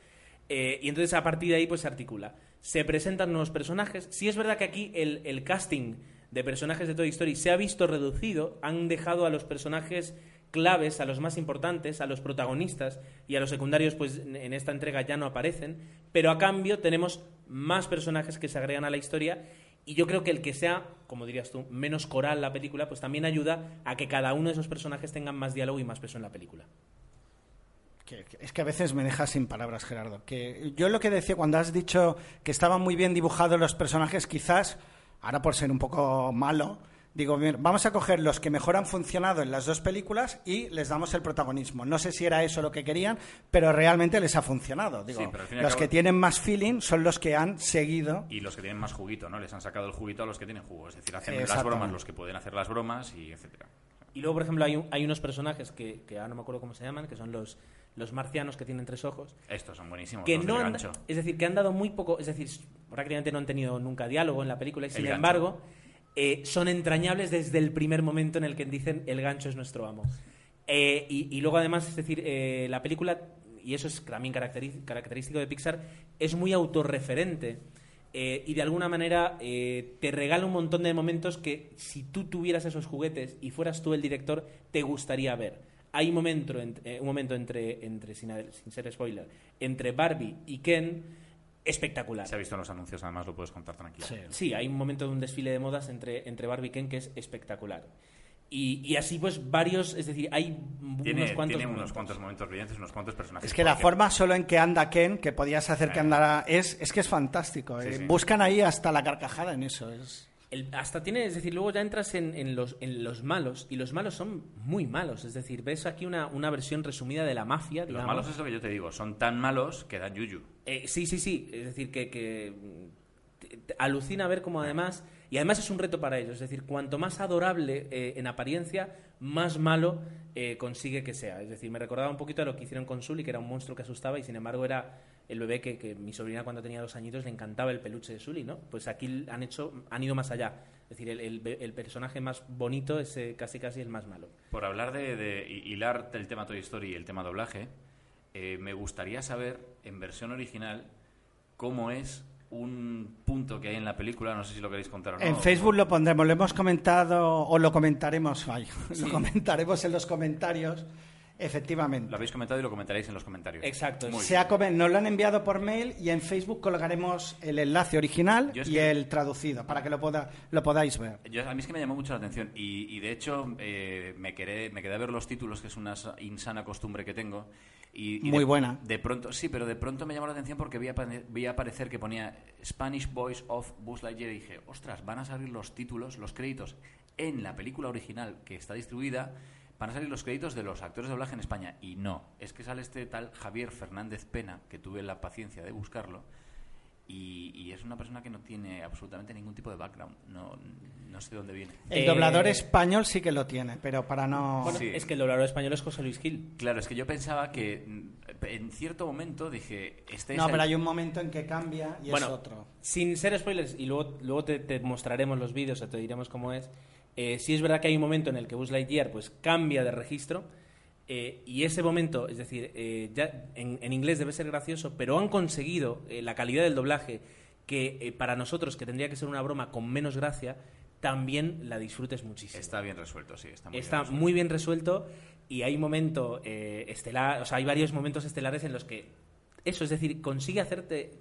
y entonces a partir de ahí pues se articula. Se presentan nuevos personajes. Sí es verdad que aquí el, el casting de personajes de Toy Story se ha visto reducido. Han dejado a los personajes claves, a los más importantes, a los protagonistas y a los secundarios, pues en- esta entrega ya no aparecen. Pero a cambio tenemos más personajes que se agregan a la historia. Y yo creo que el que sea, como dirías tú, menos coral la película, pues también ayuda a que cada uno de esos personajes tengan más diálogo y más peso en la película. Que- es que a veces me dejas sin palabras, Gerardo. Que yo lo que decía cuando has dicho que estaban muy bien dibujados los personajes, quizás, ahora por ser un poco malo, Digo, "Mira, vamos a coger los que mejor han funcionado en las dos películas y les damos el protagonismo. No sé si era eso lo que querían, pero realmente les ha funcionado. Digo, Sí, pero al fin y al los cabo- que tienen más feeling son los que han seguido. Y los que tienen más juguito, ¿no? Les han sacado el juguito a los que tienen jugo. Es decir, hacen las bromas los que pueden hacer las bromas y etcétera. Y luego, por ejemplo, hay, un- hay unos personajes que, que ahora no me acuerdo cómo se llaman, que son los, los marcianos que tienen tres ojos, Estos son buenísimos. que los no han, es decir, que han dado muy poco, es decir, prácticamente no han tenido nunca diálogo en la película y sin gancho. embargo eh, son entrañables desde el primer momento en el que dicen el gancho es nuestro amo. Eh, y, y luego además, es decir, eh, la película, y eso es también característico de Pixar, es muy autorreferente. eh, y de alguna manera eh, te regala un montón de momentos que si tú tuvieras esos juguetes y fueras tú el director, te gustaría ver. Hay un momento, ent- eh, un momento entre, entre sin, sin ser spoiler, entre Barbie y Ken espectacular. Se ha visto en los anuncios, además lo puedes contar tranquilo. Sí, hay un momento de un desfile de modas entre, entre Barbie y Ken que es espectacular. Y, y así pues varios, es decir, hay Tiene, unos cuantos tiene unos momentos. cuantos momentos brillantes, unos cuantos personajes. Es que la forma solo en que anda Ken, que podías hacer que Eh. andara, es, es que es fantástico. Sí, eh. sí. Buscan ahí hasta la carcajada en eso. Es... El- hasta tiene, es decir, luego ya entras en, en los, en los malos y los malos son muy malos. Es decir, ves aquí una, una versión resumida de la mafia, Los digamos. malos es lo que yo te digo, son tan malos que dan yuyu. Eh, sí, sí, sí. Es decir, que, que, te- te alucina ver cómo además... Y además es un reto para ellos. Es decir, cuanto más adorable eh, en apariencia, más malo eh, consigue que sea. Es decir, me recordaba un poquito a lo que hicieron con Sully, que era un monstruo que asustaba y sin embargo era el bebé que, que mi sobrina cuando tenía dos añitos le encantaba el peluche de Sully, ¿no? Pues aquí han hecho, han ido más allá. Es decir, el, el- el personaje más bonito es eh, casi casi el más malo. Por hablar de, de hi- hilar el tema Toy Story y el tema doblaje, eh, me gustaría saber, en versión original, cómo es un punto que hay en la película, no sé si lo queréis contar o no. En Facebook lo pondremos, lo hemos comentado o lo comentaremos, ay, lo comentaremos en los comentarios. Efectivamente. Lo habéis comentado y lo comentaréis en los comentarios. Exacto. Muy Se ha comen- nos lo han enviado por mail y en Facebook colgaremos el enlace original y que- el traducido para que lo, poda- lo podáis ver. Yo- a mí es que me llamó mucho la atención y, y de hecho eh, me, quedé, me quedé a ver los títulos, que es una sa- insana costumbre que tengo. Y, y Muy de- buena. De pronto, sí, pero de pronto me llamó la atención porque vi, apare- vi aparecer que ponía Spanish Voice of Buzz Lightyear y dije, ostras, van a salir los títulos, los créditos en la película original que está distribuida, van a salir los créditos de los actores de doblaje en España. Y no, es que sale este tal Javier Fernández Pena, que tuve la paciencia de buscarlo, y, y es una persona que no tiene absolutamente ningún tipo de background. No, no sé de dónde viene. El Eh, doblador español sí que lo tiene, pero para no... Bueno, Sí. es que el doblador español es José Luis Gil. Claro, es que yo pensaba que mm, en cierto momento dije, este no, es pero el- hay un momento en que cambia y bueno, es otro. sin ser spoilers, y luego, luego te, te mostraremos los vídeos o te diremos cómo es, eh, sí es verdad que hay un momento en el que Buzz Lightyear pues, cambia de registro, eh, y ese momento, es decir, eh, ya en, en inglés debe ser gracioso, pero han conseguido eh, la calidad del doblaje que para nosotros, que tendría que ser una broma con menos gracia, también la disfrutes muchísimo. Está bien resuelto, sí. Está muy Está bien resuelto. muy bien resuelto y hay momento estelar, o sea, hay varios momentos estelares en los que eso, es decir, consigue hacerte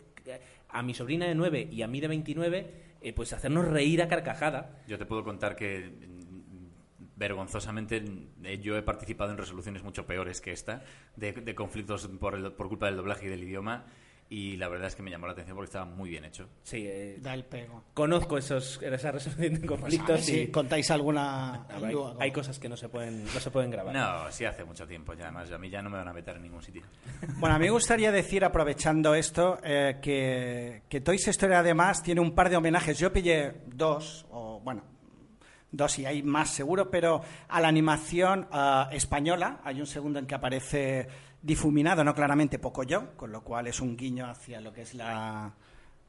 a mi sobrina de 9 y a mí de 29, eh, pues hacernos reír a carcajada. Yo te puedo contar que mm, vergonzosamente eh, yo he participado en resoluciones mucho peores que esta, de, de conflictos por, el- por culpa del doblaje y del idioma, y la verdad es que me llamó la atención porque estaba muy bien hecho. Sí, eh, Da el pego. conozco esos, esa resolución de Pues a ver conflictos si y contáis alguna... hay, cosas que no se pueden, no se pueden grabar. No, sí hace mucho tiempo ya, además a mí ya no me van a meter en ningún sitio. Bueno, a mí me gustaría decir, aprovechando esto, eh, que, que Toy Story además tiene un par de homenajes. Yo pillé dos, o bueno, dos y hay más seguro, pero a la animación ah, española hay un segundo en que aparece difuminado, no claramente Pocoyo, con lo cual es un guiño hacia lo que es la,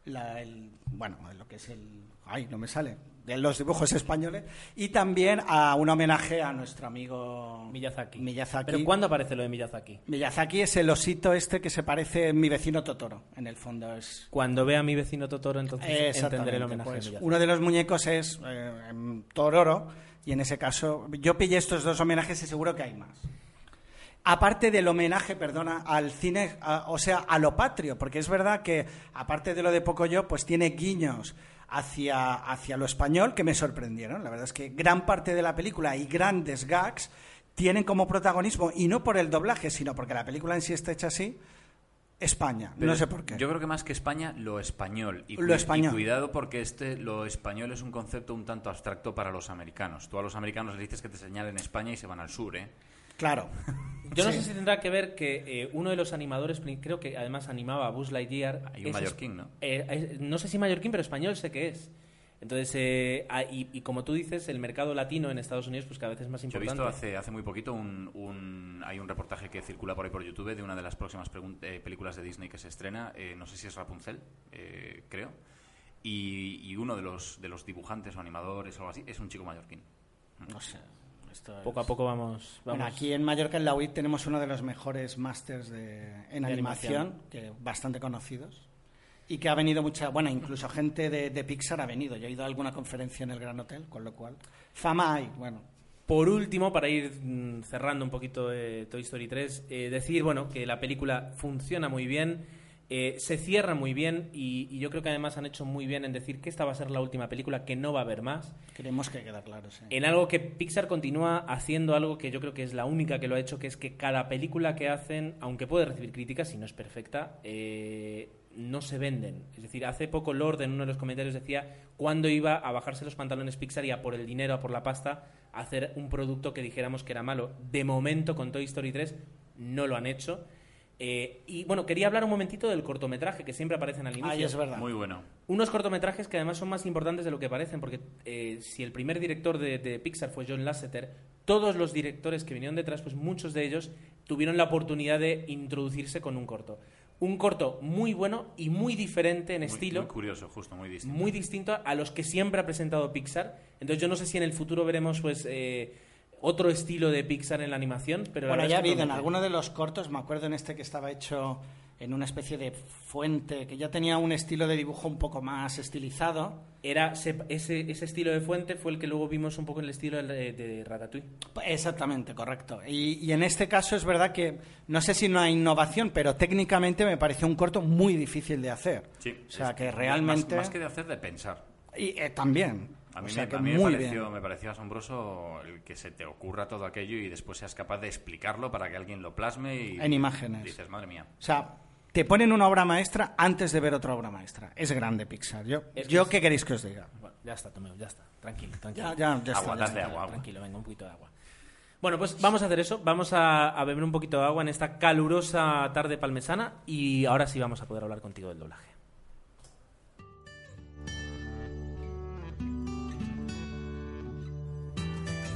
la- el, bueno, lo que es el, ay, no me sale, de los dibujos españoles, y también a un homenaje a nuestro amigo Miyazaki. Miyazaki. Pero ¿cuándo aparece lo de Miyazaki? Miyazaki es el osito este que se parece en mi vecino Totoro, en el fondo es... Cuando vea a mi vecino Totoro, entonces entenderé el homenaje pues, a uno de los muñecos es eh, Tororo y en ese caso yo pillé estos dos homenajes y seguro que hay más. Aparte del homenaje, perdona, al cine, a- o sea, a lo patrio, porque es verdad que aparte de lo de Pocoyo, pues tiene guiños hacia, hacia lo español que me sorprendieron. La verdad es que gran parte de la película y grandes gags tienen como protagonismo, y no por el doblaje, sino porque la película en sí está hecha así, España. Pero no sé por qué. Yo creo que más que España, lo español. Y, Lo español. y cuidado porque este, lo español es un concepto un tanto abstracto para los americanos. Tú a los americanos les dices que te señalen España y se van al sur, ¿eh? Claro. Yo no Sí. sé si tendrá que ver que eh, uno de los animadores, creo que además animaba a Buzz Lightyear. Hay un es- mallorquín, ¿no? eh, es- no sé si mallorquín, pero español sé que es. Entonces, eh, ah, y, y como tú dices, el mercado latino en Estados Unidos pues cada vez es más Yo he importante. visto hace, hace muy poquito un, un- hay un reportaje que circula por ahí por YouTube de una de las próximas eh, películas de Disney que se estrena, eh, no sé si es Rapunzel, eh, creo, y, y uno de los, de los dibujantes o animadores o algo así es un chico mallorquín. No sé. Esto es- Poco a poco vamos... vamos Bueno, aquí en Mallorca, en la UIT, tenemos uno de los mejores másters de, en De animación, animación. que bastante conocidos. Y que ha venido mucha, bueno, incluso gente de, de Pixar ha venido. Yo he ido a alguna conferencia en el Gran Hotel, con lo cual, fama hay, bueno. Por último, para ir mm, cerrando un poquito eh, Toy Story 3, eh, decir bueno que la película funciona muy bien, eh, se cierra muy bien y, y yo creo que además han hecho muy bien en decir que esta va a ser la última película, que no va a haber más. Creemos que queda claro, sí. En algo que Pixar continúa haciendo algo que yo creo que es la única que lo ha hecho, que es que cada película que hacen, aunque puede recibir críticas y no es perfecta, eh, no se venden. Es decir, hace poco Lord en uno de los comentarios decía cuándo iba a bajarse los pantalones Pixar y a por el dinero, a por la pasta, a hacer un producto que dijéramos que era malo. De momento con Toy Story 3 no lo han hecho. Eh, y bueno, quería hablar un momentito del cortometraje que siempre aparecen al inicio. Ahí es verdad. Muy bueno. Unos cortometrajes que además son más importantes de lo que parecen, porque eh, si el primer director de, de Pixar fue John Lasseter, todos los directores que vinieron detrás, pues muchos de ellos tuvieron la oportunidad de introducirse con un corto. Un corto muy bueno y muy diferente en Muy- estilo, Muy curioso, justo, muy distinto. muy distinto a los que siempre ha presentado Pixar. Entonces yo no sé si en el futuro veremos pues eh, otro estilo de Pixar en la animación, pero Bueno, ya ha habido en alguno de los cortos, me acuerdo en este que estaba hecho en una especie de fuente, que ya tenía un estilo de dibujo un poco más estilizado. Era se- ese, ese estilo de fuente fue el que luego vimos un poco en el estilo de, de Ratatouille. Exactamente, correcto. Y, y en este caso es verdad que no sé si no hay innovación, pero técnicamente me pareció un corto muy difícil de hacer. Sí, o sea es que más- realmente... Más, que de hacer, de pensar. Y eh, también. A O mí, sea me, que a mí me muy pareció, bien. me pareció asombroso el que se te ocurra todo aquello y después seas capaz de explicarlo para que alguien lo plasme y En imágenes. dices, madre mía. O sea, te ponen una obra maestra antes de ver otra obra maestra. Es grande Pixar. Yo, Es que yo es- ¿qué queréis que os diga? Bueno, ya está, Tomeo, ya está. Tranquilo, tranquilo. Ya, ya, ya Agua, está, ya dadle está. agua, agua. Tranquilo, venga, un poquito de agua. Bueno, pues vamos a hacer eso. Vamos a, a beber un poquito de agua en esta calurosa tarde palmesana y ahora sí vamos a poder hablar contigo del doblaje.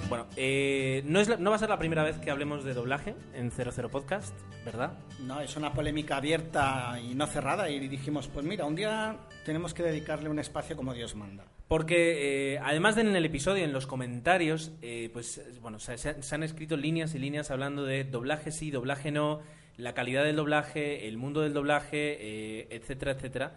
Bueno, eh, no, es la- no va a ser la primera vez que hablemos de doblaje en 00 Podcast, ¿verdad? No, es una polémica abierta y no cerrada. Y dijimos, pues mira, un día tenemos que dedicarle un espacio como Dios manda. Porque eh, además de en el episodio, en los comentarios, eh, pues eh, bueno, se, se han- se han escrito líneas y líneas hablando de doblaje sí, doblaje no, la calidad del doblaje, el mundo del doblaje, eh, etcétera, etcétera.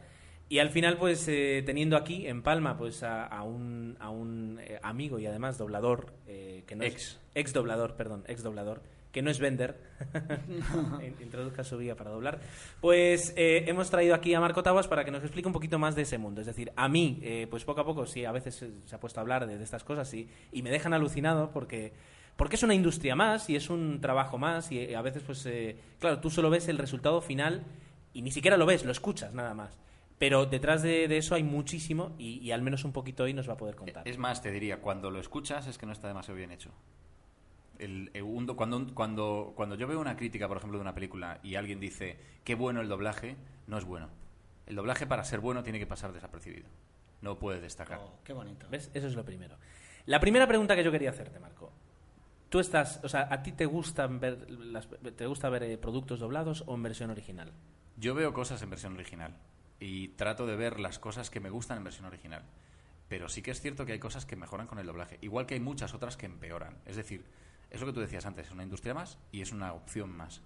Y al final, pues eh, teniendo aquí en Palma, pues a, a un, a un eh, amigo y además doblador, eh, que no Ex. es ex doblador, perdón, ex doblador, que no es Bender, In- introduzca su vía para doblar, pues eh, hemos traído aquí a Marco Taguas para que nos explique un poquito más de ese mundo. Es decir, a mí, eh, pues poco a poco, sí, a veces se, se ha puesto a hablar de, de estas cosas y, y me dejan alucinado porque, porque es una industria más y es un trabajo más y eh, a veces, pues, eh, claro, tú solo ves el resultado final y ni siquiera lo ves, lo escuchas nada más. Pero detrás de, de eso hay muchísimo y, y al menos un poquito hoy nos va a poder contar. Es más, te diría, cuando lo escuchas es que no está demasiado bien hecho. El, el un do- cuando, cuando, cuando yo veo una crítica, por ejemplo, de una película y alguien dice qué bueno el doblaje, no es bueno. El doblaje para ser bueno tiene que pasar desapercibido. No puede destacar. Oh, qué bonito. ¿Ves? Eso es lo primero. La primera pregunta que yo quería hacerte, Marco. Tú estás, o sea, ¿a ti te gusta ver, las- te gusta ver eh, productos doblados o en versión original? Yo veo cosas en versión original y trato de ver las cosas que me gustan en versión original. Pero sí que es cierto que hay cosas que mejoran con el doblaje, igual que hay muchas otras que empeoran. Es decir, es lo que tú decías antes, es una industria más y es una opción más.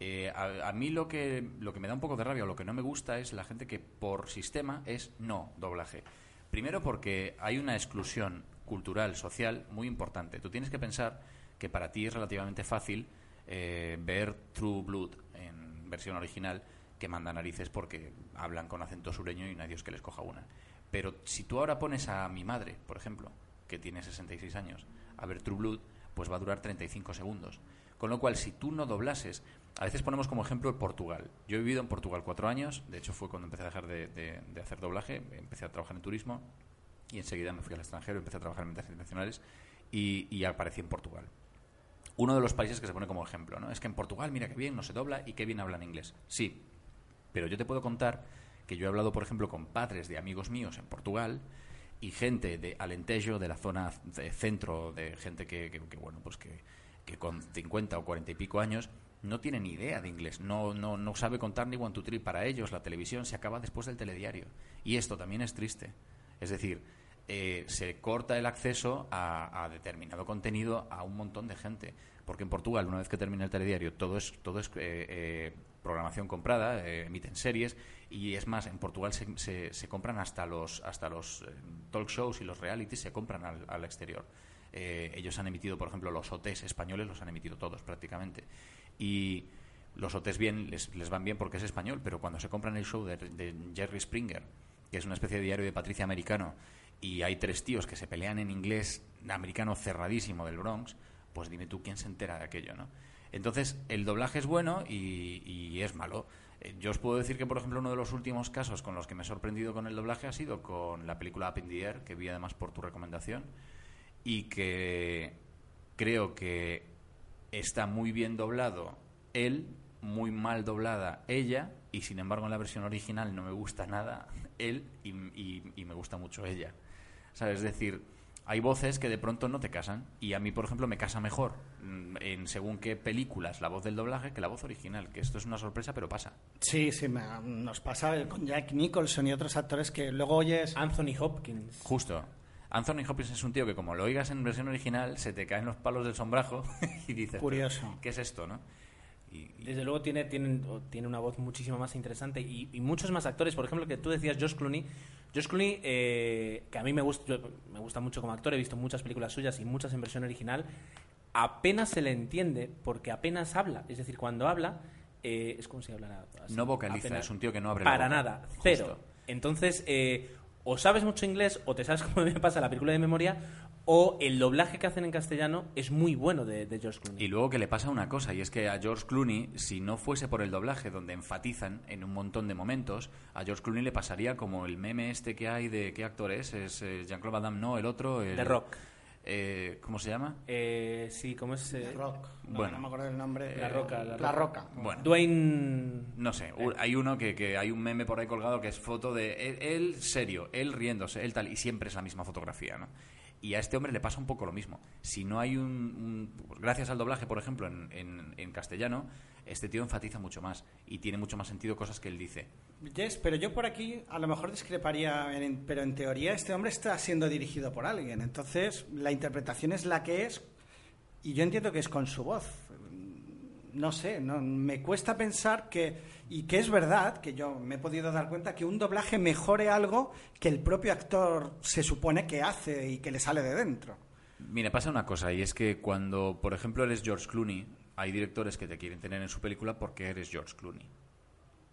Eh, a, mí lo que, lo que me da un poco de rabia o lo que no me gusta es la gente que por sistema es no doblaje. Primero porque hay una exclusión cultural, social muy importante. Tú tienes que pensar que para ti es relativamente fácil eh, ver True Blood en versión original que manda narices porque hablan con acento sureño y hay Dios que les coja una. Pero si tú ahora pones a mi madre, por ejemplo, que tiene 66 años, a ver True Blood, pues va a durar 35 segundos. Con lo cual, si tú no doblases, a veces ponemos como ejemplo Portugal. Yo he vivido en Portugal cuatro años, de hecho fue cuando empecé a dejar de, hacer doblaje, empecé a trabajar en turismo y enseguida me fui al extranjero, empecé a trabajar en medios internacionales y, y aparecí en Portugal. Uno de los países que se pone como ejemplo, ¿no? Es que en Portugal, mira qué bien, no se dobla y qué bien hablan inglés. Sí, pero yo te puedo contar que yo he hablado, por ejemplo, con padres de amigos míos en Portugal y gente de Alentejo, de la zona de centro, de gente que, bueno, pues que, con 50 o 40 y pico años no tiene ni idea de inglés, no, no, no sabe contar ni one, two, three. Para ellos la televisión se acaba después del telediario. Y esto también es triste. Es decir, eh, se corta el acceso a, a determinado contenido a un montón de gente. Porque en Portugal, una vez que termina el telediario, todo es, todo es eh, eh, programación comprada, eh, emiten series, y es más, en Portugal se, se- compran hasta los, hasta los eh, talk shows y los realities, se compran al, al exterior. Eh, ellos han emitido, por ejemplo, los OTs españoles, los han emitido todos prácticamente. Y los OTs bien, les, les van bien porque es español, pero cuando se compran el show de, de Jerry Springer, que es una especie de diario de Patricia americano, y hay tres tíos que se pelean en inglés americano cerradísimo del Bronx, pues dime tú quién se entera de aquello, ¿no? Entonces, el doblaje es bueno y, es malo. Eh, Yo os puedo decir que, por ejemplo, uno de los últimos casos con los que me he sorprendido con el doblaje ha sido con la película Up que vi además por tu recomendación, y que creo que está muy bien doblado él, muy mal doblada ella, y sin embargo en la versión original no me gusta nada él y, y- y me gusta mucho ella. ¿Sabes? Es decir, hay voces que de pronto no te casan, y a mí, por ejemplo, me casa mejor mm, en según qué películas la voz del doblaje que la voz original, que esto es una sorpresa, pero pasa. Sí, sí, me- nos pasa con Jack Nicholson y otros actores que luego oyes... Anthony Hopkins. Justo. Anthony Hopkins es un tío que como lo oigas en versión original se te caen los palos del sombrajo y dices, Curioso. ¿qué es esto, no? Y, y- Desde luego tiene, tiene, tiene una voz muchísimo más interesante y, y muchos más actores. Por ejemplo, que tú decías Josh Clooney. Josh Clooney, eh, que a mí me gusta, me gusta mucho como actor, he visto muchas películas suyas y muchas en versión original. Apenas se le entiende porque apenas habla. Es decir, cuando habla, eh, es como si hablara así. No vocaliza, Apenas. es un tío que no abre la Para boca. nada, Justo. cero. Entonces, eh, o sabes mucho inglés o te sabes cómo me pasa la película de memoria o el doblaje que hacen en castellano es muy bueno de, de George Clooney. Y luego que le pasa una cosa, y es que a George Clooney, si no fuese por el doblaje, donde enfatizan en un montón de momentos, a George Clooney le pasaría como el meme este que hay de qué actor es, es eh, Jean-Claude Van Damme, no, el otro, el, The Rock. eh, ¿Cómo se llama? Eh, sí, ¿cómo es? eh, The Rock. No, bueno. no me acuerdo del nombre. La Roca, La La Roca. Roca. Bueno, Dwayne. no sé, u- hay uno que, que hay un meme por ahí colgado que es foto de él, él serio, él riéndose, él tal, y siempre es la misma fotografía, ¿no? Y a este hombre le pasa un poco lo mismo. Si no hay un... pues gracias al doblaje, por ejemplo, en castellano, este tío enfatiza mucho más y tiene mucho más sentido cosas que él dice. Yes, pero yo por aquí a lo mejor discreparía, en- pero en teoría este hombre está siendo dirigido por alguien. Entonces la interpretación es la que es y yo entiendo que es con su voz. No sé, no, me cuesta pensar que, y que es verdad, que yo me he podido dar cuenta que un doblaje mejore algo que el propio actor se supone que hace y que le sale de dentro. Mira, pasa una cosa, y es que cuando, por ejemplo, eres George Clooney, hay directores que te quieren tener en su película porque eres George Clooney.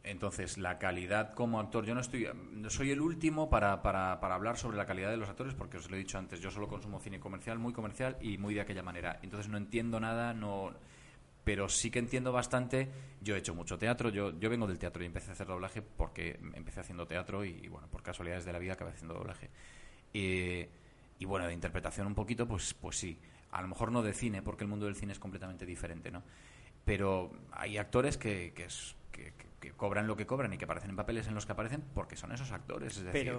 Entonces, la calidad como actor, yo no estoy, soy el último para, para, para hablar sobre la calidad de los actores, porque os lo he dicho antes, yo solo consumo cine comercial, muy comercial y muy de aquella manera. Entonces no entiendo nada, no, pero sí que entiendo bastante. Yo he hecho mucho teatro, yo, yo vengo del teatro y empecé a hacer doblaje porque empecé haciendo teatro y, bueno, por casualidades de la vida acabé haciendo doblaje. Eh, y bueno, de interpretación un poquito, pues, pues sí. A lo mejor no de cine, porque el mundo del cine es completamente diferente, ¿no? Pero hay actores que, que, cobran lo que cobran y que aparecen en papeles en los que aparecen porque son esos actores. Es decir,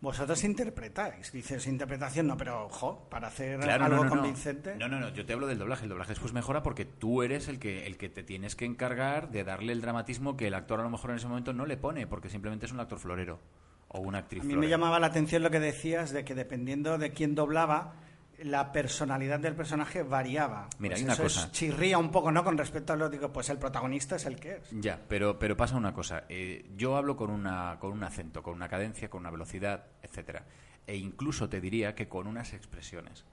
vosotros interpretáis, dices interpretación, no, pero ojo, para hacer Claro, algo no, no, convincente. No, no, no, yo te hablo del doblaje. El doblaje después mejora porque tú eres el que, el que te tienes que encargar de darle el dramatismo que el actor a lo mejor en ese momento no le pone, porque simplemente es un actor florero o una actriz A mí me llamaba la atención lo que decías de que dependiendo de quién doblaba, la personalidad del personaje variaba. Mira, Pues hay una eso es- cosa. chirría un poco, ¿no? Con respecto a lo digo, pues el protagonista es el que es. Ya, pero, pero pasa una cosa. eh, yo hablo con, una, con un acento, con una cadencia, con una velocidad, etcétera. E incluso te diría que con unas expresiones.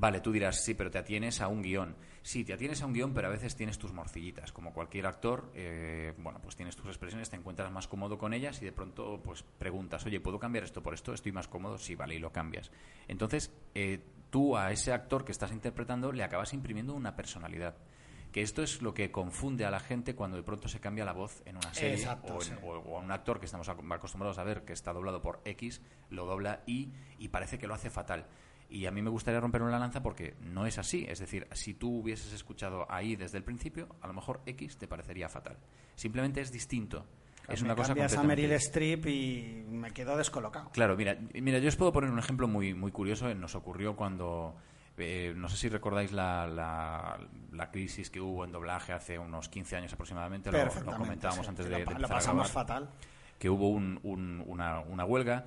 Vale, tú dirás, sí, pero te atienes a un guion. Sí, te atienes a un guion, pero a veces tienes tus morcillitas. Como cualquier actor, eh, bueno, pues tienes tus expresiones, te encuentras más cómodo con ellas y de pronto, pues preguntas, oye, ¿puedo cambiar esto por esto? ¿Estoy más cómodo? Sí, vale, y lo cambias. Entonces, eh, tú a ese actor que estás interpretando le acabas imprimiendo una personalidad. Que esto es lo que confunde a la gente cuando de pronto se cambia la voz en una serie Exacto, o, en- sí. o- o a un actor que estamos ac- acostumbrados a ver que está doblado por X, lo dobla Y y parece que lo hace fatal. Y a mí me gustaría romper una lanza porque no es así. Es decir, si tú hubieses escuchado ahí desde el principio, a lo mejor X te parecería fatal. Simplemente es distinto. es me una cosa cambias a completamente Meryl Streep y me quedo descolocado. Claro, mira, mira, yo os puedo poner un ejemplo muy, muy curioso. Nos ocurrió cuando, eh, no sé si recordáis la, la, la crisis que hubo en doblaje hace unos 15 años aproximadamente. Lo, comentábamos sí, antes de, lo, lo pasamos fatal. que hubo un- un- una, una huelga.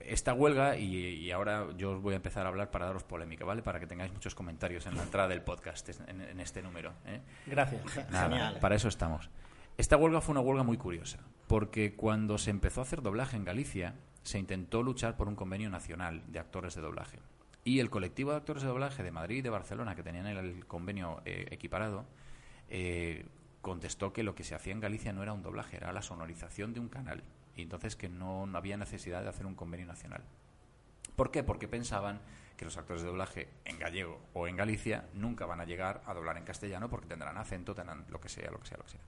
Esta huelga, y, y ahora yo os voy a empezar a hablar para daros polémica, ¿vale? Para que tengáis muchos comentarios en la entrada del podcast, en, en este número. ¿eh? Gracias. Nada, Genial. para eso estamos. Esta huelga fue una huelga muy curiosa, porque cuando se empezó a hacer doblaje en Galicia, se intentó luchar por un convenio nacional de actores de doblaje. Y el colectivo de actores de doblaje de Madrid y de Barcelona, que tenían el, el convenio eh, equiparado, eh, contestó que lo que se hacía en Galicia no era un doblaje, era la sonorización de un canal. Y entonces que no, no había necesidad de hacer un convenio nacional. ¿Por qué? Porque pensaban que los actores de doblaje en gallego o en Galicia nunca van a llegar a doblar en castellano porque tendrán acento, tendrán lo que sea, lo que sea, lo que sea.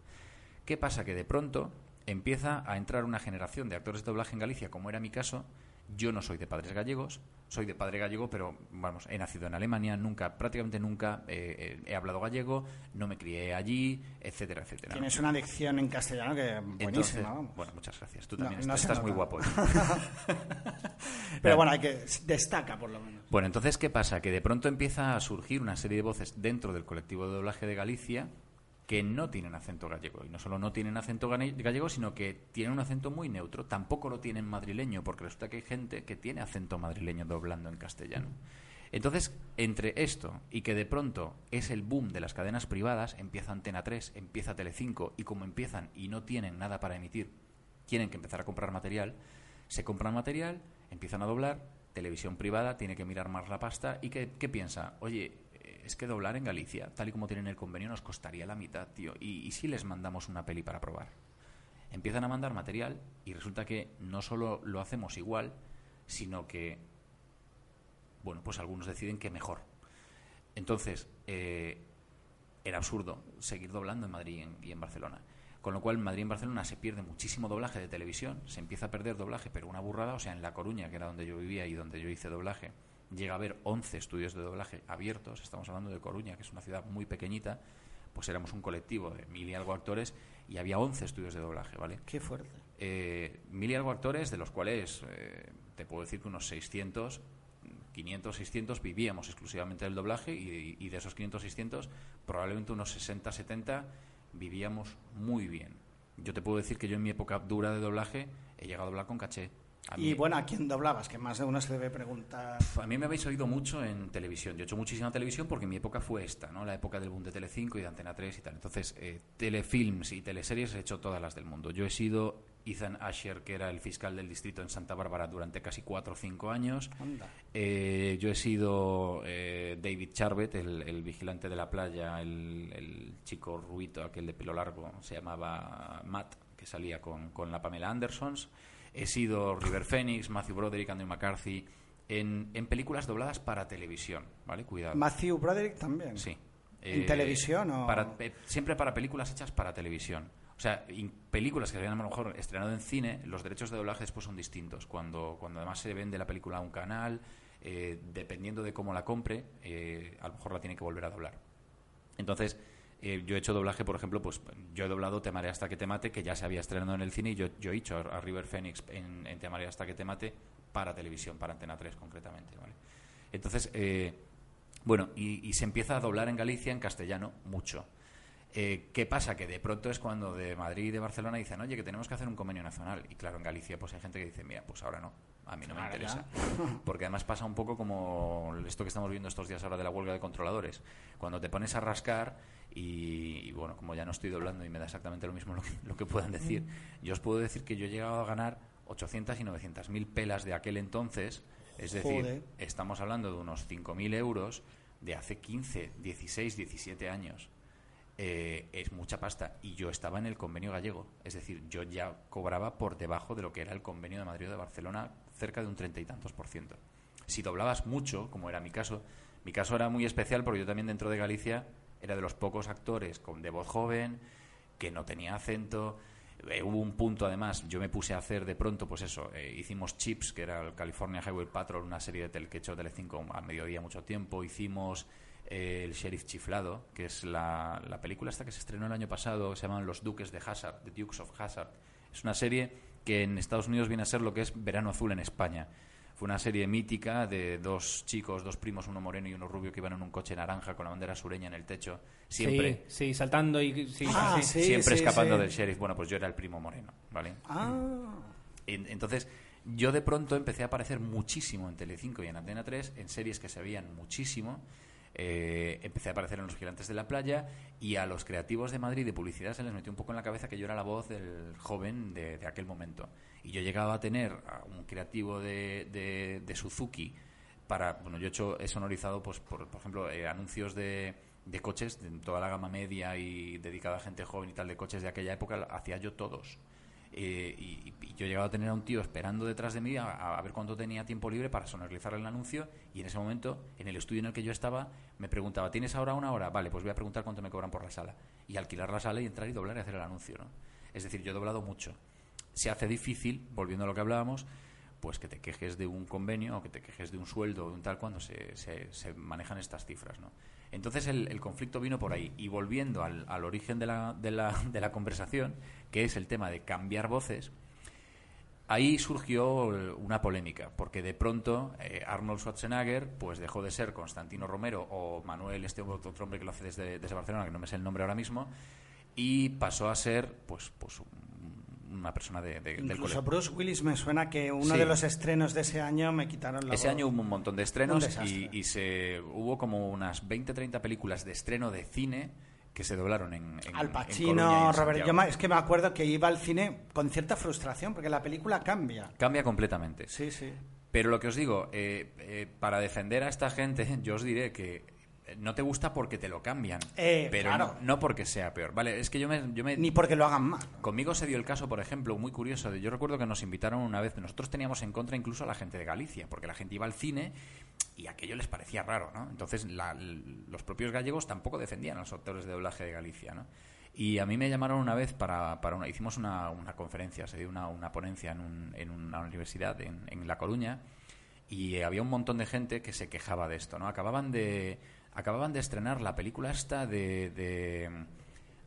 ¿Qué pasa? Que de pronto empieza a entrar una generación de actores de doblaje en Galicia, como era mi caso. Yo no soy de padres gallegos, soy de padre gallego, pero vamos, he nacido en Alemania, nunca, prácticamente nunca eh, eh, he hablado gallego, no me crié allí, etcétera, etcétera. Tienes una dicción en castellano que buenísima, Entonces, vamos. bueno, muchas gracias. Tú también no estás, muy guapo. Pero bueno, hay que destaca por lo menos. Bueno, entonces, ¿qué pasa? Que de pronto empieza a surgir una serie de voces dentro del colectivo de doblaje de Galicia que no tienen acento gallego. Y no solo no tienen acento gallego, sino que tienen un acento muy neutro. Tampoco lo tienen madrileño, porque resulta que hay gente que tiene acento madrileño doblando en castellano. Entonces, entre esto y que de pronto es el boom de las cadenas privadas, empieza Antena 3, empieza Telecinco, y como empiezan y no tienen nada para emitir, tienen que empezar a comprar material, se compran material, empiezan a doblar, televisión privada tiene que mirar más la pasta y ¿qué, piensa? Oye, es que doblar en Galicia, tal y como tienen el convenio, nos costaría la mitad, tío. ¿Y, y si les mandamos una peli para probar? Empiezan a mandar material y resulta que no solo lo hacemos igual, sino que, bueno, pues algunos deciden que mejor. Entonces, eh, era absurdo seguir doblando en Madrid y en, y en Barcelona. Con lo cual, en Madrid y en Barcelona se pierde muchísimo doblaje de televisión, se empieza a perder doblaje, pero una burrada. O sea, en La Coruña, que era donde yo vivía y donde yo hice doblaje, llega a haber 11 estudios de doblaje abiertos. Estamos hablando de Coruña, que es una ciudad muy pequeñita. Pues éramos un colectivo de mil y algo actores y había 11 estudios de doblaje, ¿vale? Qué fuerte. eh, mil y algo actores, de los cuales eh, te puedo decir que unos 600, 500, 600 vivíamos exclusivamente del doblaje y, y de esos 500, 600, probablemente unos 60, 70 vivíamos muy bien. Yo te puedo decir que yo en mi época dura de doblaje he llegado a doblar con caché. Mí- Y bueno, ¿a quién doblabas? Que más de uno se debe preguntar. a mí me habéis oído mucho en televisión. Yo he hecho muchísima televisión porque mi época fue esta, ¿no? La época del boom de Telecinco y de Antena 3 y tal. Entonces, eh, telefilms y teleseries he hecho todas las del mundo. Yo he sido Ethan Asher, que era el fiscal del distrito en Santa Bárbara durante casi cuatro o cinco años. Eh, yo he sido eh, David Charbet, el, el vigilante de la playa, el, el chico ruito, aquel de pelo largo, se llamaba Matt, que salía con, con la Pamela Andersons. He sido River Phoenix, Matthew Broderick, Andrew McCarthy, en, en películas dobladas para televisión, ¿vale? Cuidado. Matthew Broderick también. Sí. ¿En Eh, televisión o...? para- eh, siempre para películas hechas para televisión. O sea, in- películas que se habían a lo mejor estrenado en cine, los derechos de doblaje después son distintos. Cuando, cuando además se vende la película a un canal, eh, dependiendo de cómo la compre, eh, a lo mejor la tiene que volver a doblar. Entonces, eh, yo he hecho doblaje, por ejemplo, pues yo he doblado Te Maré hasta que te mate, que ya se había estrenado en el cine, y yo, yo he hecho a, River Phoenix en, en Te Maré hasta que te mate para televisión, para Antena 3 concretamente. ¿vale? Entonces, eh, bueno, y, y se empieza a doblar en Galicia en castellano mucho. Eh, ¿Qué pasa? Que de pronto es cuando de Madrid y de Barcelona dicen, oye, que tenemos que hacer un convenio nacional. Y claro, en Galicia pues hay gente que dice, mira, pues ahora no, a mí no me interesa. Porque además pasa un poco como esto que estamos viendo estos días ahora de la huelga de controladores. Cuando te pones a rascar y, y, bueno, como ya no estoy doblando y me da exactamente lo mismo lo que, lo que puedan decir, yo os puedo decir que yo he llegado a ganar 800 y 900 mil pelas de aquel entonces Es decir, estamos hablando de unos 5.000 euros de hace 15, 16, 17 años. Eh, es mucha pasta. Y yo estaba en el convenio gallego. Es decir, yo ya cobraba por debajo de lo que era el convenio de Madrid o de Barcelona, cerca de un treinta y tantos por ciento. Si doblabas mucho, como era mi caso, mi caso era muy especial porque yo también dentro de Galicia era de los pocos actores con de voz joven, que no tenía acento. Eh, hubo un punto, además, yo me puse a hacer de pronto, pues eso, eh, hicimos Chips, que era el California Highway Patrol, una serie de tel que hecho Telecinco a mediodía mucho tiempo. Hicimos eh, El Sheriff Chiflado, que es la, la película esta que se estrenó el año pasado, se llaman Los Duques de Hazard, The Dukes of Hazard. Es una serie que en Estados Unidos viene a ser lo que es Verano Azul en España. Fue una serie mítica de dos chicos, dos primos, uno moreno y uno rubio, que iban en un coche naranja con la bandera sureña en el techo, siempre, Sí, sí, saltando y... Sí, Ah, sí, sí. sí. siempre escapando sí. del sheriff. Bueno, pues yo era el primo moreno, ¿vale? Ah, En- Entonces, yo de pronto empecé a aparecer muchísimo en Telecinco y en Antena 3, en series que se veían muchísimo. Eh, empecé a aparecer en Los Gigantes de la Playa y a los creativos de Madrid de publicidad se les metió un poco en la cabeza que yo era la voz del joven de, aquel momento. Y yo llegaba a tener a un creativo de, de- de Suzuki para. Bueno, yo he, hecho, he sonorizado, pues, por, por ejemplo, eh, anuncios de, de coches, de toda la gama media y dedicada a gente joven y tal de coches de aquella época, hacía yo todos. Eh, y, y yo he llegado a tener a un tío esperando detrás de mí a, a ver cuánto tenía tiempo libre para sonorizar el anuncio y en ese momento, en el estudio en el que yo estaba, me preguntaba, ¿tienes ahora una hora? Vale, pues voy a preguntar cuánto me cobran por la sala. Y alquilar la sala y entrar y doblar y hacer el anuncio, ¿no? Es decir, yo he doblado mucho. Se hace difícil, volviendo a lo que hablábamos, pues que te quejes de un convenio o que te quejes de un sueldo o de un tal cuando se, se- se manejan estas cifras, ¿no? Entonces el, el conflicto vino por ahí. Y volviendo al, origen de la, de, la, de la conversación, que es el tema de cambiar voces, ahí surgió una polémica, porque de pronto eh, Arnold Schwarzenegger pues dejó de ser Constantino Romero o Manuel, este otro hombre que lo hace desde, desde Barcelona, que no me sé el nombre ahora mismo, y pasó a ser pues, pues un- una persona de, de- del incluso colegio. Bruce Willis me suena que uno Sí. de los estrenos de ese año me quitaron la Ese voz. año hubo un montón de estrenos y, y se hubo como unas 20-30 películas de estreno de cine que se doblaron en, en Al Pacino, en Robert. Yo es que me acuerdo que iba al cine con cierta frustración porque la película cambia. Cambia completamente. Sí, sí. Pero lo que os digo, eh, eh, para defender a esta gente, yo os diré que no te gusta porque te lo cambian, Eh, pero claro. no, no porque sea peor. Vale, es que yo me, yo me Ni porque lo hagan mal. Conmigo se dio el caso, por ejemplo, muy curioso. de- Yo recuerdo que nos invitaron una vez. Nosotros teníamos en contra incluso a la gente de Galicia, porque la gente iba al cine y aquello les parecía raro, ¿no? Entonces la- los propios gallegos tampoco defendían a los actores de doblaje de Galicia, ¿no? Y a mí me llamaron una vez para, para una... Hicimos una, una conferencia, se dio una, una ponencia en, un- en una universidad en, en La Coruña y había un montón de gente que se quejaba de esto, ¿no? Acababan de acababan de estrenar la película esta de de,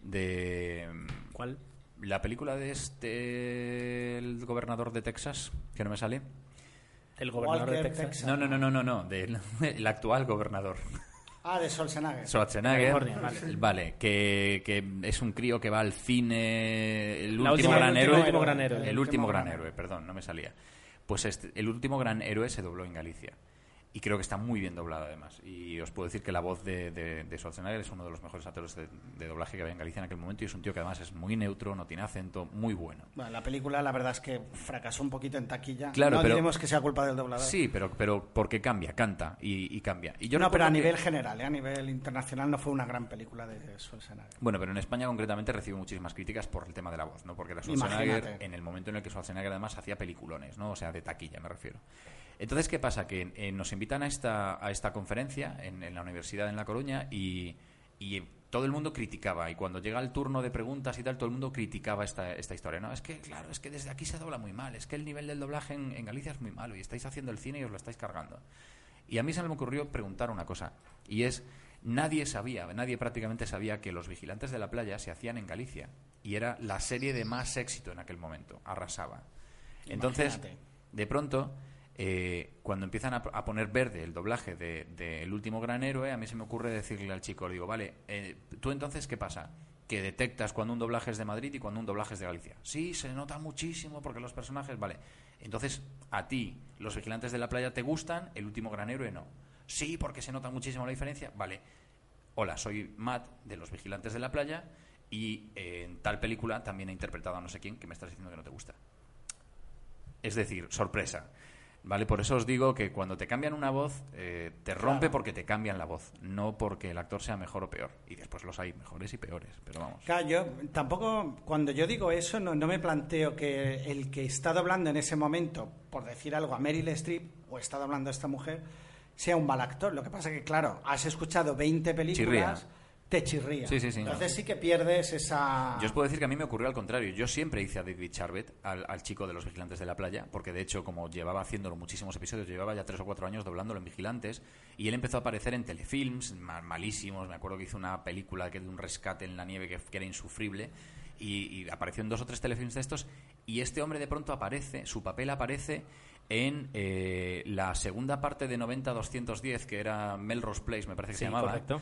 de ¿Cuál? la película de este el gobernador de Texas que no me sale El gobernador de Texas. Texas. no no no no no no del el actual gobernador Ah, de Schwarzenegger. Schwarzenegger vale. vale que, que es un crío que va al cine el La último última- gran el héroe último gran héroe. el último gran héroe perdón no me salía pues este, el último gran héroe se dobló en Galicia y creo que está muy bien doblado además y os puedo decir que la voz de, de, de Schwarzenegger es uno de los mejores actores de, de doblaje que había en Galicia en aquel momento y es un tío que además es muy neutro no tiene acento muy bueno Bueno, la película, la verdad es que fracasó un poquito en taquilla. Claro, no pero- diremos que sea culpa del doblador. Sí, pero, pero porque cambia, canta y, y cambia. Y yo no, pero a que- nivel general, ¿eh? a nivel internacional no fue una gran película de Schwarzenegger. Bueno, pero en España concretamente recibe muchísimas críticas por el tema de la voz, ¿no? Porque era Schwarzenegger, Imagínate. en el momento en el que Schwarzenegger además hacía peliculones, ¿no? O sea, de taquilla me refiero. Entonces, ¿qué pasa? Que eh, nos invitan a esta, a esta conferencia en, en la universidad en La Coruña y, y todo el mundo criticaba. Y cuando llega el turno de preguntas y tal, todo el mundo criticaba esta, esta historia. No, es que, claro, es que desde aquí se dobla muy mal. Es que el nivel del doblaje en, en Galicia es muy malo y estáis haciendo el cine y os lo estáis cargando. Y a mí se me ocurrió preguntar una cosa, y es, nadie sabía, nadie prácticamente sabía que Los Vigilantes de la Playa se hacían en Galicia, y era la serie de más éxito en aquel momento, arrasaba. Entonces, de pronto, eh, cuando empiezan a, poner verde el doblaje de, de El último gran héroe, a mí se me ocurre decirle al chico, le digo, vale, eh, ¿tú entonces qué pasa? Que detectas cuando un doblaje es de Madrid y cuando un doblaje es de Galicia. Sí, se nota muchísimo porque los personajes, vale. Entonces, a ti, los vigilantes de la playa te gustan, el último gran héroe no. Sí, porque se nota muchísimo la diferencia. Vale. Hola, soy Matt de los vigilantes de la playa y eh, en tal película también he interpretado a no sé quién que me estás diciendo que no te gusta. Es decir, sorpresa. ¿Vale? Por eso os digo que cuando te cambian una voz, eh, te rompe porque te cambian la voz, no porque el actor sea mejor o peor. Y después los hay mejores y peores, pero vamos. Claro, yo tampoco, cuando yo digo eso, no, no me planteo que el que está doblando en ese momento, por decir algo, a Meryl Streep, o está doblando a esta mujer, sea un mal actor. Lo que pasa que, claro, has escuchado 20 películas, Chirría. Te chirría. Sí, sí, sí. Entonces sí que pierdes esa... Yo os puedo decir que a mí me ocurrió al contrario. Yo siempre hice a David Charbet, al, al chico de los vigilantes de la playa, porque de hecho, como llevaba haciéndolo muchísimos episodios, llevaba ya tres o cuatro años doblándolo en Vigilantes, y él empezó a aparecer en telefilms ma- malísimos. Me acuerdo que hizo una película que de un rescate en la nieve que, que era insufrible, y, y apareció en dos o tres telefilms de estos, y este hombre de pronto aparece, su papel aparece en eh, la segunda parte de 90-210, que era Melrose Place, me parece que Sí, se llamaba. correcto.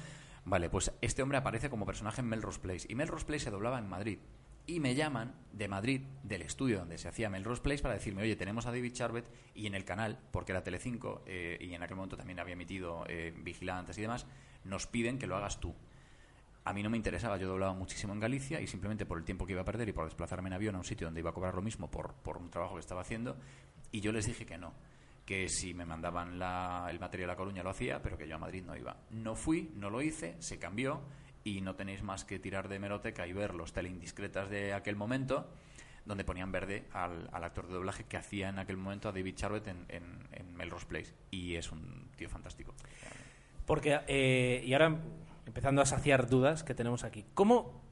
Vale, pues este hombre aparece como personaje en Melrose Place. Y Melrose Place se doblaba en Madrid. Y me llaman de Madrid, del estudio donde se hacía Melrose Place, para decirme, oye, tenemos a David Charbet y en el canal, porque era Telecinco eh, y en aquel momento también había emitido eh, Vigilantes y demás, nos piden que lo hagas tú. A mí no me interesaba, yo doblaba muchísimo en Galicia y simplemente por el tiempo que iba a perder y por desplazarme en avión a un sitio donde iba a cobrar lo mismo por, por un trabajo que estaba haciendo, y yo les dije que no, que si me mandaban la- el material a Coruña lo hacía, pero que yo a Madrid no iba. No fui, no lo hice, se cambió y no tenéis más que tirar de hemeroteca y ver los teleindiscretas de aquel momento donde ponían verde al, actor de doblaje que hacía en aquel momento a David Charbet en, en, en Melrose Place. Y es un tío fantástico. Porque, eh, y ahora empezando a saciar dudas que tenemos aquí, ¿cómo,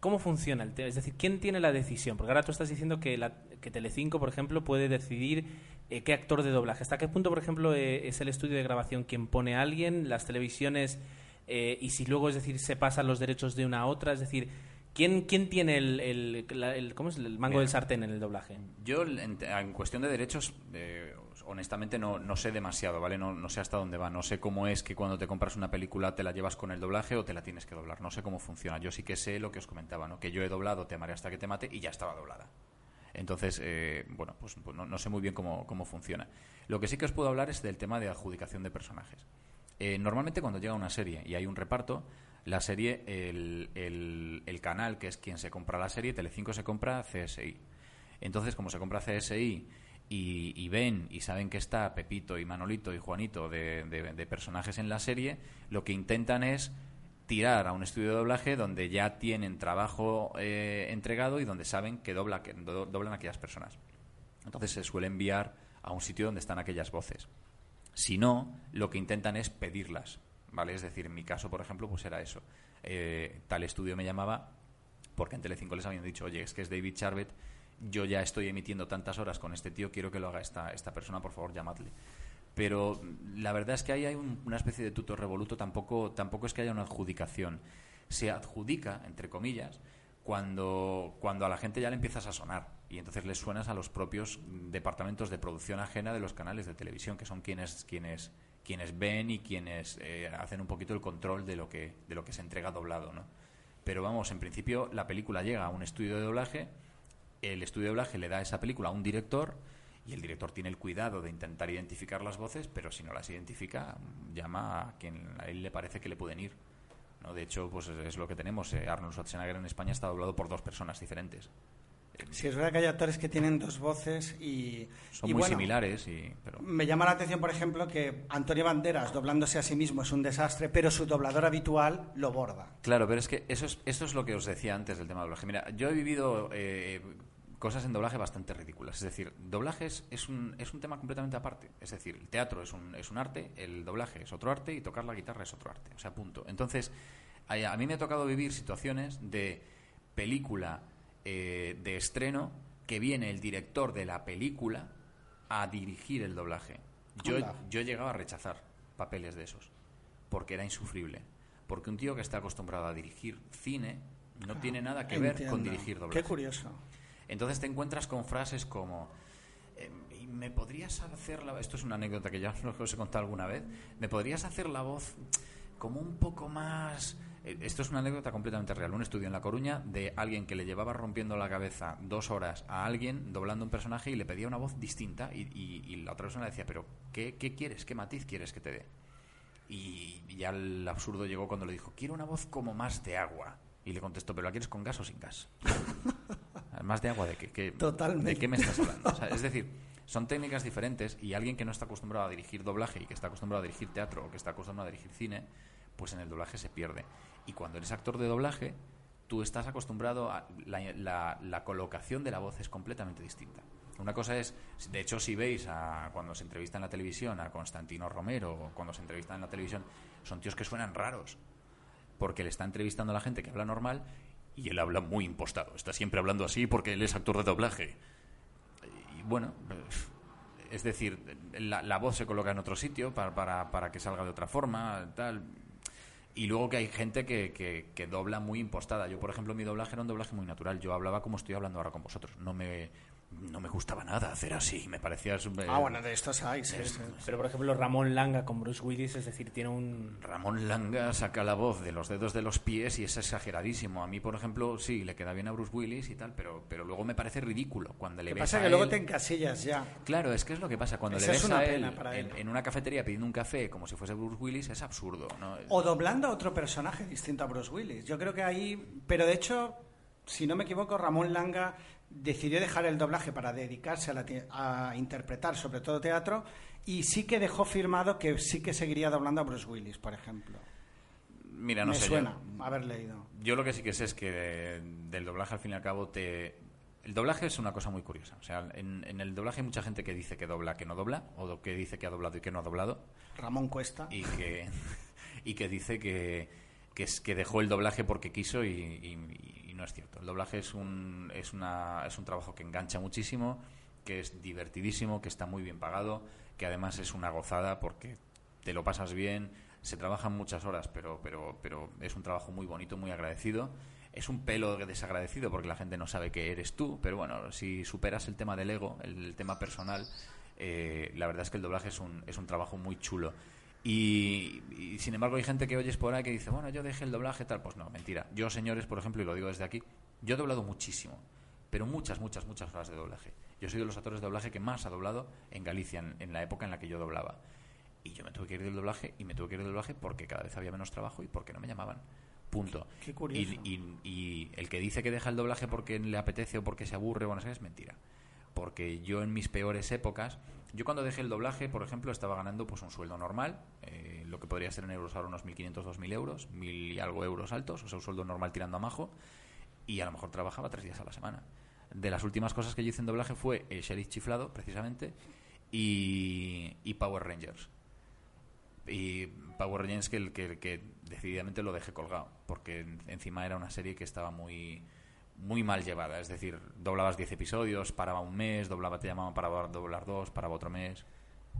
cómo funciona el tema? Es decir, ¿quién tiene la decisión? Porque ahora tú estás diciendo que, la, que Telecinco, por ejemplo, puede decidir eh, qué actor de doblaje. ¿Hasta qué punto, por ejemplo, eh, es el estudio de grabación quien pone a alguien, las televisiones, eh, y si luego, es decir, se pasan los derechos de una a otra? Es decir, ¿quién, quién tiene el, el, la- el- ¿cómo es? el mango Mira. del sartén en el doblaje? Yo, en, en cuestión de derechos, eh, honestamente no, no sé demasiado, ¿vale? No, no sé hasta dónde va. No sé cómo es que cuando te compras una película te la llevas con el doblaje o te la tienes que doblar. No sé cómo funciona. Yo sí que sé lo que os comentaba, ¿no? Que yo he doblado Te amaré hasta que te mate y ya estaba doblada. Entonces, eh, bueno, pues, pues no, no sé muy bien cómo, cómo funciona. Lo que sí que os puedo hablar es del tema de adjudicación de personajes. Eh, normalmente cuando llega una serie y hay un reparto, la serie, el, el- canal que es quien se compra la serie, Telecinco se compra CSI. Entonces, como se compra CSI y, y ven y saben que está Pepito y Manolito y Juanito de, de- de personajes en la serie, lo que intentan es tirar a un estudio de doblaje donde ya tienen trabajo eh, entregado y donde saben que, dobla, que do- doblan aquellas personas. Entonces se suele enviar a un sitio donde están aquellas voces. Si no, lo que intentan es pedirlas, ¿vale? Es decir, en mi caso, por ejemplo, pues era eso. Eh, tal estudio me llamaba porque en Telecinco les habían dicho, oye, es que es David Charbet, yo ya estoy emitiendo tantas horas con este tío, quiero que lo haga esta, esta persona, por favor, llamadle. Pero la verdad es que ahí hay un- una especie de tuto revoluto, tampoco, tampoco es que haya una adjudicación. Se adjudica, entre comillas, cuando, cuando a la gente ya le empiezas a sonar y entonces les suenas a los propios departamentos de producción ajena de los canales de televisión, que son quienes, quienes, quienes ven y quienes eh, hacen un poquito el control de lo que, de lo que se entrega doblado, ¿no? Pero vamos, en principio la película llega a un estudio de doblaje, el estudio de doblaje le da esa película a un director y el director tiene el cuidado de intentar identificar las voces, pero si no las identifica, llama a quien a él le parece que le pueden ir. ¿no? De hecho, pues es, lo que tenemos. eh, Arnold Schwarzenegger en España está doblado por dos personas diferentes. Si es verdad que hay actores que tienen dos voces y... Son y muy bueno, similares, y, pero Me llama la atención, por ejemplo, que Antonio Banderas doblándose a sí mismo es un desastre, pero su doblador habitual lo borda. Claro, pero es que eso es, eso es lo que os decía antes del tema de doblaje. Mira, yo he vivido eh, cosas en doblaje bastante ridículas. Es decir, doblaje es, un, es un tema completamente aparte. Es decir, el teatro es un, es un arte, el doblaje es otro arte y tocar la guitarra es otro arte. O sea, punto. Entonces, a, a mí me ha tocado vivir situaciones de película eh, de estreno que viene el director de la película a dirigir el doblaje. Yo, Anda. yo he llegado a rechazar papeles de esos porque era insufrible. Porque un tío que está acostumbrado a dirigir cine no tiene nada que ver Entiendo. con dirigir doblaje. Qué curioso. Entonces te encuentras con frases como eh, ¿y ¿me podrías hacer la esto es una anécdota que ya os he contado alguna vez ¿me podrías hacer la voz como un poco más eh, esto es una anécdota completamente real un estudio en La Coruña de alguien que le llevaba rompiendo la cabeza dos horas a alguien doblando un personaje y le pedía una voz distinta y la otra persona le decía pero ¿qué, qué quieres? ¿qué matiz quieres que te dé? Y ya el absurdo llegó cuando le dijo, quiero una voz como más de agua. Y le contestó, ¿pero la quieres con gas o sin gas? ¿Más de agua de qué? qué- Totalmente. ¿De qué me estás hablando? O sea, es decir, Son técnicas diferentes y alguien que no está acostumbrado a dirigir doblaje y que está acostumbrado a dirigir teatro o que está acostumbrado a dirigir cine, pues en el doblaje se pierde. Y cuando eres actor de doblaje, tú estás acostumbrado a la, la- la colocación de la voz es completamente distinta. Una cosa es, de hecho, si veis a, cuando se entrevista en la televisión a Constantino Romero o cuando se entrevista en la televisión, son tíos que suenan raros porque le está entrevistando a la gente que habla normal y él habla muy impostado. Está siempre hablando así porque él es actor de doblaje. Y bueno, pues, es decir, la, la voz se coloca en otro sitio para, para, para que salga de otra forma, tal. Y luego que hay gente que, que, que dobla muy impostada. Yo, por ejemplo, mi doblaje era un doblaje muy natural. Yo hablaba como estoy hablando ahora con vosotros. No me, no me gustaba nada hacer así. Me parecía... Ah, bueno, de estos hay, sí, sí. Pero, por ejemplo, Ramón Langa con Bruce Willis, es decir, tiene un... Ramón Langa saca la voz de los dedos de los pies y es exageradísimo. A mí, por ejemplo, sí, le queda bien a Bruce Willis y tal, pero, pero luego me parece ridículo cuando le Lo que ves pasa a es que luego te encasillas ya. Claro, es que es lo que pasa. Cuando Esa le es ves una a pena él para en, en una cafetería pidiendo un café como si fuese Bruce Willis, es absurdo. ¿no? O doblando a otro personaje distinto a Bruce Willis. Yo creo que ahí. Pero de hecho, si no me equivoco, Ramón Langa decidió dejar el doblaje para dedicarse a, la a interpretar, sobre todo teatro, y sí que dejó firmado que sí que seguiría doblando a Bruce Willis, por ejemplo. Mira, no me sé. yo- suena haber leído. Yo lo que sí que sé es que de- del doblaje al fin y al cabo te... El doblaje es una cosa muy curiosa. O sea, en, en el doblaje hay mucha gente que dice que dobla, que no dobla, o que dice que ha doblado y que no ha doblado, Ramón Cuesta. y que, y que dice que, que, es, que dejó el doblaje porque quiso y, y- y no es cierto. El doblaje es un, es, una, es un trabajo que engancha muchísimo, que es divertidísimo, que está muy bien pagado, que además es una gozada porque te lo pasas bien, se trabajan muchas horas, pero, pero, pero es un trabajo muy bonito, muy agradecido. Es un pelo desagradecido porque la gente no sabe que eres tú, pero bueno, si superas el tema del ego, el, el tema personal, eh, la verdad es que el doblaje es un, es un trabajo muy chulo. Y, y, sin embargo hay gente que oyes por ahí que dice, bueno, yo dejé el doblaje tal, pues no, mentira. Yo, señores, por ejemplo, y lo digo desde aquí, yo he doblado muchísimo, pero muchas, muchas, muchas horas de doblaje. Yo soy de los actores de doblaje que más ha doblado en Galicia, en, en la época en la que yo doblaba. Y yo me tuve que ir del doblaje y me tuve que ir del doblaje porque cada vez había menos trabajo y porque no me llamaban. Punto. Qué curioso. Y, y- y el que dice que deja el doblaje porque le apetece o porque se aburre o no sé, es mentira. Porque yo en mis peores épocas, yo cuando dejé el doblaje, por ejemplo, estaba ganando pues un sueldo normal, eh, lo que podría ser en euros ahora unos 1.500, 2.000 euros, mil y algo euros altos, o sea, un sueldo normal tirando a majo, y a lo mejor trabajaba tres días a la semana. De las últimas cosas que yo hice en doblaje fue el Sheriff Chiflado, precisamente, y, y Power Rangers. Y Power Rangers que, que, que decididamente lo dejé colgado, porque en- encima era una serie que estaba muy muy mal llevada, es decir, doblabas 10 episodios, paraba un mes, doblaba, te llamaban para doblar dos, paraba otro mes.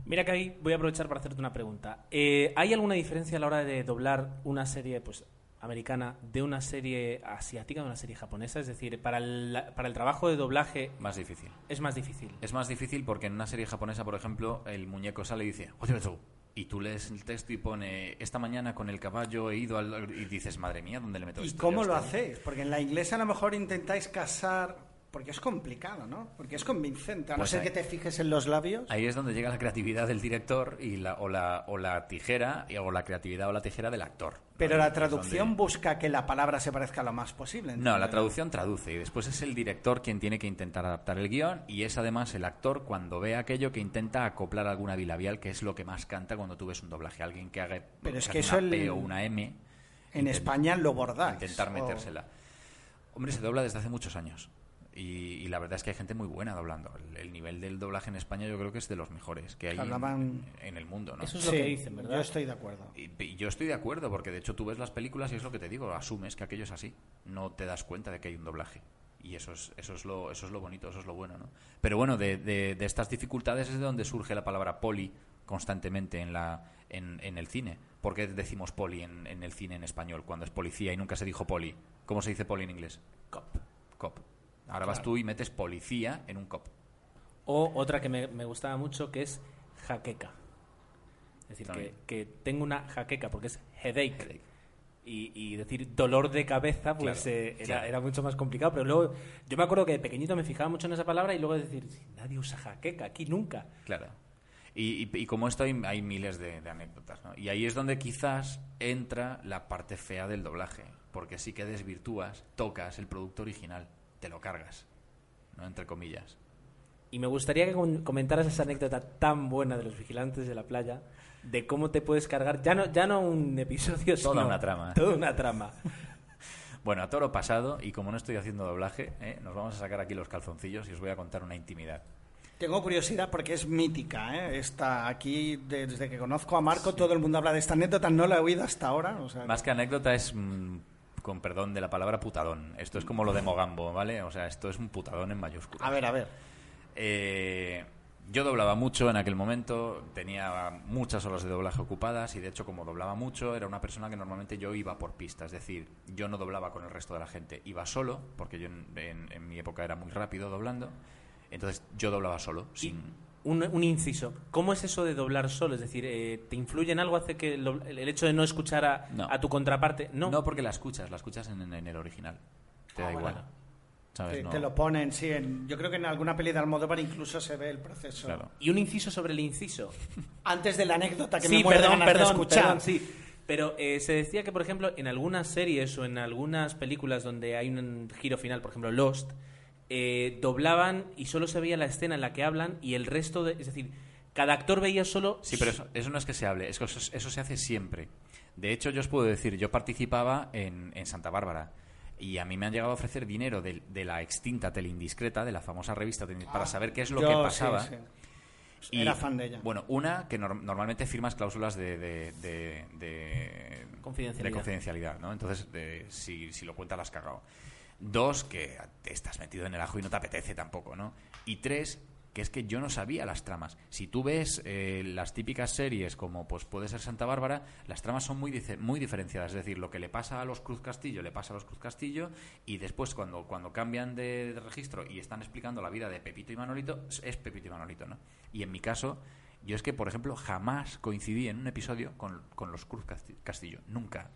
Mira que ahí voy a aprovechar para hacerte una pregunta. Eh, ¿Hay alguna diferencia a la hora de doblar una serie pues americana de una serie asiática, de una serie japonesa? Es decir, para el, para el trabajo de doblaje Más difícil. es más difícil. Es más difícil porque en una serie japonesa, por ejemplo, el muñeco sale y dice, y tú lees el texto y pone, esta mañana con el caballo he ido al... y dices, madre mía, ¿dónde le meto ¿Y esto? cómo lo está". hacéis? Porque en la inglesa a lo mejor intentáis casar. Porque es complicado, ¿no? Porque es convincente. A no Pues ser ahí- que te fijes en los labios. Ahí es donde llega la creatividad del director y la, o, la, o la tijera, y- o la creatividad o la tijera del actor. Pero la traducción donde- busca que la palabra se parezca lo más posible. No, la traducción traduce y después es el director quien tiene que intentar adaptar el guion y es además el actor cuando ve aquello que intenta acoplar alguna bilabial, que es lo que más canta cuando tú ves un doblaje. Alguien que haga Pero es una el- P o una M. En intent- España lo bordáis. Intentar o- metérsela. Hombre, se dobla desde hace muchos años. Y, y la verdad es que hay gente muy buena doblando. El, el nivel del doblaje en España yo creo que es de los mejores que hay en- Hablaban- en, el mundo. ¿no? Eso es lo Sí, que dicen, ¿verdad? Yo estoy de acuerdo. Y, y yo estoy de acuerdo, porque de hecho tú ves las películas y es lo que te digo, asumes que aquello es así. No te das cuenta de que hay un doblaje. Y eso es, eso es, lo, eso es lo bonito, eso es lo bueno, ¿no? Pero bueno, de, de- de estas dificultades es de donde surge la palabra poli constantemente en, la, en, en el cine. ¿Por qué decimos poli en, en el cine en español cuando es policía y nunca se dijo poli? ¿Cómo se dice poli en inglés? Cop. Cop. Ahora vas tú y metes policía en un cop. O otra que me, me gustaba mucho que es jaqueca. Es decir, que, tengo una jaqueca porque es headache. Headache. Y, y decir dolor de cabeza, pues Claro, eh, era, claro. era mucho más complicado. Pero luego, yo me acuerdo que de pequeñito me fijaba mucho en esa palabra y luego decir, "Sí, nadie usa jaqueca aquí nunca. Claro. Y, y- y como esto hay, hay miles de, de anécdotas, ¿no? Y ahí es donde quizás entra la parte fea del doblaje, porque sí que desvirtúas, tocas el producto original, te lo cargas, ¿no? Entre comillas. Y me gustaría que com- comentaras esa anécdota tan buena de los vigilantes de la playa, de cómo te puedes cargar, ya no, ya no un episodio, Toda sino una trama. Toda una trama. Bueno, a toro pasado, y como no estoy haciendo doblaje, ¿eh? nos vamos a sacar aquí los calzoncillos y os voy a contar una intimidad. Tengo curiosidad porque es mítica, ¿eh? Está aquí, desde que conozco a Marco, todo el mundo habla de esta anécdota, no la he oído hasta ahora. o sea, Más que anécdota es, mm, con perdón de la palabra, putadón. Esto es como lo de Mogambo, ¿vale? O sea, esto es un putadón en mayúsculas. A ver, a ver. Eh, yo doblaba mucho en aquel momento, tenía muchas horas de doblaje ocupadas y de hecho como doblaba mucho era una persona que normalmente yo iba por pista, es decir, yo no doblaba con el resto de la gente, iba solo, porque yo en, en- en mi época era muy rápido doblando, entonces yo doblaba solo, sin... Un, un inciso. ¿Cómo es eso de doblar solo? Es decir, eh, ¿te influye en algo? ¿Hace que el, el hecho de no escuchar a, No. a tu contraparte? No. No, porque la escuchas, la escuchas en, en el original, te da Ah, igual. bueno. ¿Sabes? Te, No- te lo ponen, sí. en- yo creo que en alguna peli de Almodóvar incluso se ve el proceso. Claro. Y un inciso sobre el inciso. Antes de la anécdota que sí, me muero de perdón, de escuchar. perdón, sí. Pero eh, se decía que, por ejemplo, en algunas series o en algunas películas donde hay un giro final, por ejemplo, Lost, eh, doblaban y solo se veía la escena en la que hablan y el resto de... Es decir, cada actor veía solo... Sí, pero eso, eso no es que se hable, es que eso, eso se hace siempre. De hecho, yo os puedo decir, yo participaba en, en Santa Bárbara y a mí me han llegado a ofrecer dinero de, de la extinta Teleindiscreta, de la famosa revista, Tele- para saber qué es lo Yo, que pasaba. sí. Y, Era fan de ella. Bueno, una, que nor- normalmente firmas cláusulas de, de, de- de- Confidencialidad. de confidencialidad, ¿no? Entonces, de- si, si lo cuentas, la has cagado. Dos, que te estás metido en el ajo y no te apetece tampoco, ¿no? Y tres, que es que yo no sabía las tramas. Si tú ves eh, las típicas series como pues puede ser Santa Bárbara, las tramas son muy, muy diferenciadas. Es decir, lo que le pasa a los Cruz Castillo le pasa a los Cruz Castillo y después cuando, cuando cambian de, de registro y están explicando la vida de Pepito y Manolito, es- Pepito y Manolito, ¿no? Y en mi caso, yo es que, por ejemplo, jamás coincidí en un episodio con, con los Cruz Casti- Castillo. Nunca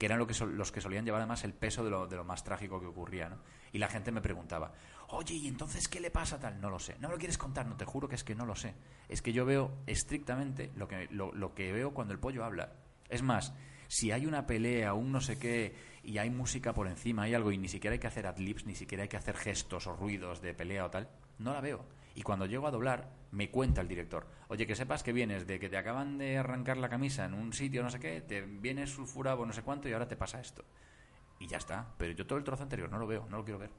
que eran lo que sol- los que solían llevar además el peso de lo, de lo más trágico que ocurría, ¿no? Y la gente me preguntaba, oye, ¿y entonces qué le pasa tal? No lo sé. No me lo quieres contar, no te juro que es que no lo sé. Es que yo veo estrictamente lo que, lo, lo que veo cuando el pollo habla. Es más, si hay una pelea, un no sé qué, y hay música por encima, hay algo, y ni siquiera hay que hacer adlibs, ni siquiera hay que hacer gestos o ruidos de pelea o tal, no la veo. Y cuando llego a doblar, me cuenta el director, oye, que sepas que vienes de que te acaban de arrancar la camisa en un sitio, no sé qué, te vienes sulfurado no sé cuánto y ahora te pasa esto. Y ya está. Pero yo todo el trozo anterior no lo veo, no lo quiero ver.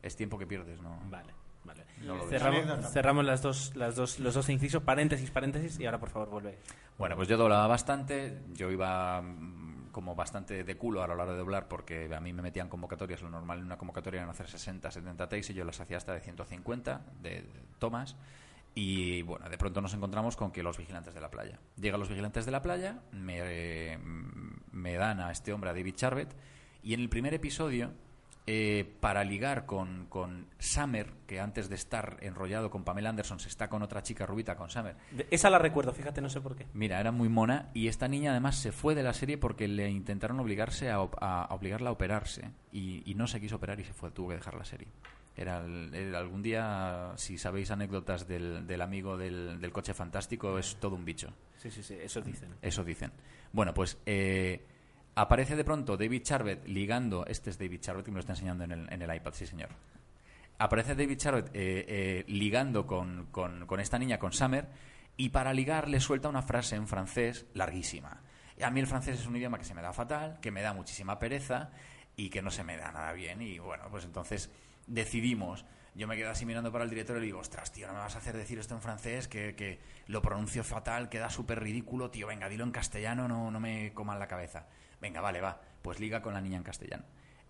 Es tiempo que pierdes, ¿no? Vale, vale. No lo cerramos las dos, las dos, los dos incisos, paréntesis, paréntesis, y ahora por favor vuelve. Bueno, pues yo doblaba bastante, yo iba mm, como bastante de culo a la hora de doblar porque a mí me metían convocatorias, lo normal en una convocatoria era hacer 60, 70 takes y yo las hacía hasta de 150 de, de tomas y bueno, de pronto nos encontramos con que los vigilantes de la playa. Llegan los vigilantes de la playa, me, me dan a este hombre, a David Charvet, y en el primer episodio eh, para ligar con, con Summer, que antes de estar enrollado con Pamela Anderson se está con otra chica rubita, con Summer, De- esa la recuerdo, fíjate, no sé por qué. Mira, era muy mona y esta niña además se fue de la serie porque le intentaron obligarse a- a obligarla a operarse y, y no se quiso operar y se fue, tuvo que dejar la serie. Era, el- algún día, si sabéis anécdotas del, del amigo del, del coche fantástico, es todo un bicho. Sí, sí, sí, eso dicen. Eso dicen. Bueno, pues eh, aparece de pronto David Charvet ligando. Este es David Charvet que me lo está enseñando en el, en el iPad, sí, señor. Aparece David Charvet eh, eh, ligando con, con- con esta niña, con Summer, y para ligar le suelta una frase en francés larguísima. Y a mí el francés es un idioma que se me da fatal, que me da muchísima pereza y que no se me da nada bien. Y bueno, pues entonces decidimos. Yo me quedo así mirando para el director y le digo, ostras, tío, no me vas a hacer decir esto en francés, que, que lo pronuncio fatal, queda súper ridículo, tío, venga, dilo en castellano, no, no me coman la cabeza. Venga, vale, va, pues liga con la niña en castellano.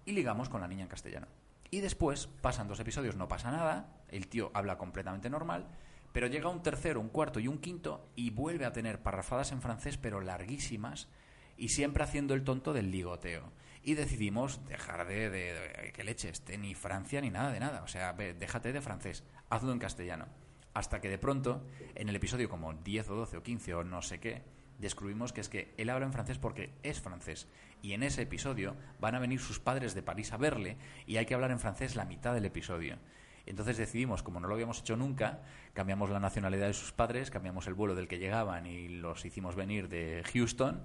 Y ligamos con la niña en castellano. Y después pasan dos episodios, no pasa nada, el tío habla completamente normal, pero llega un tercero, un cuarto y un quinto y vuelve a tener parrafadas en francés, pero larguísimas, y siempre haciendo el tonto del ligoteo. Y decidimos dejar de, de, de- que leche esté ni Francia ni nada de nada. O sea, ve, déjate de francés, hazlo en castellano. Hasta que de pronto, en el episodio como 10 o 12 o 15 o no sé qué, descubrimos que es que él habla en francés porque es francés. Y en ese episodio van a venir sus padres de París a verle y hay que hablar en francés la mitad del episodio. Entonces decidimos, como no lo habíamos hecho nunca, cambiamos la nacionalidad de sus padres, cambiamos el vuelo del que llegaban y los hicimos venir de Houston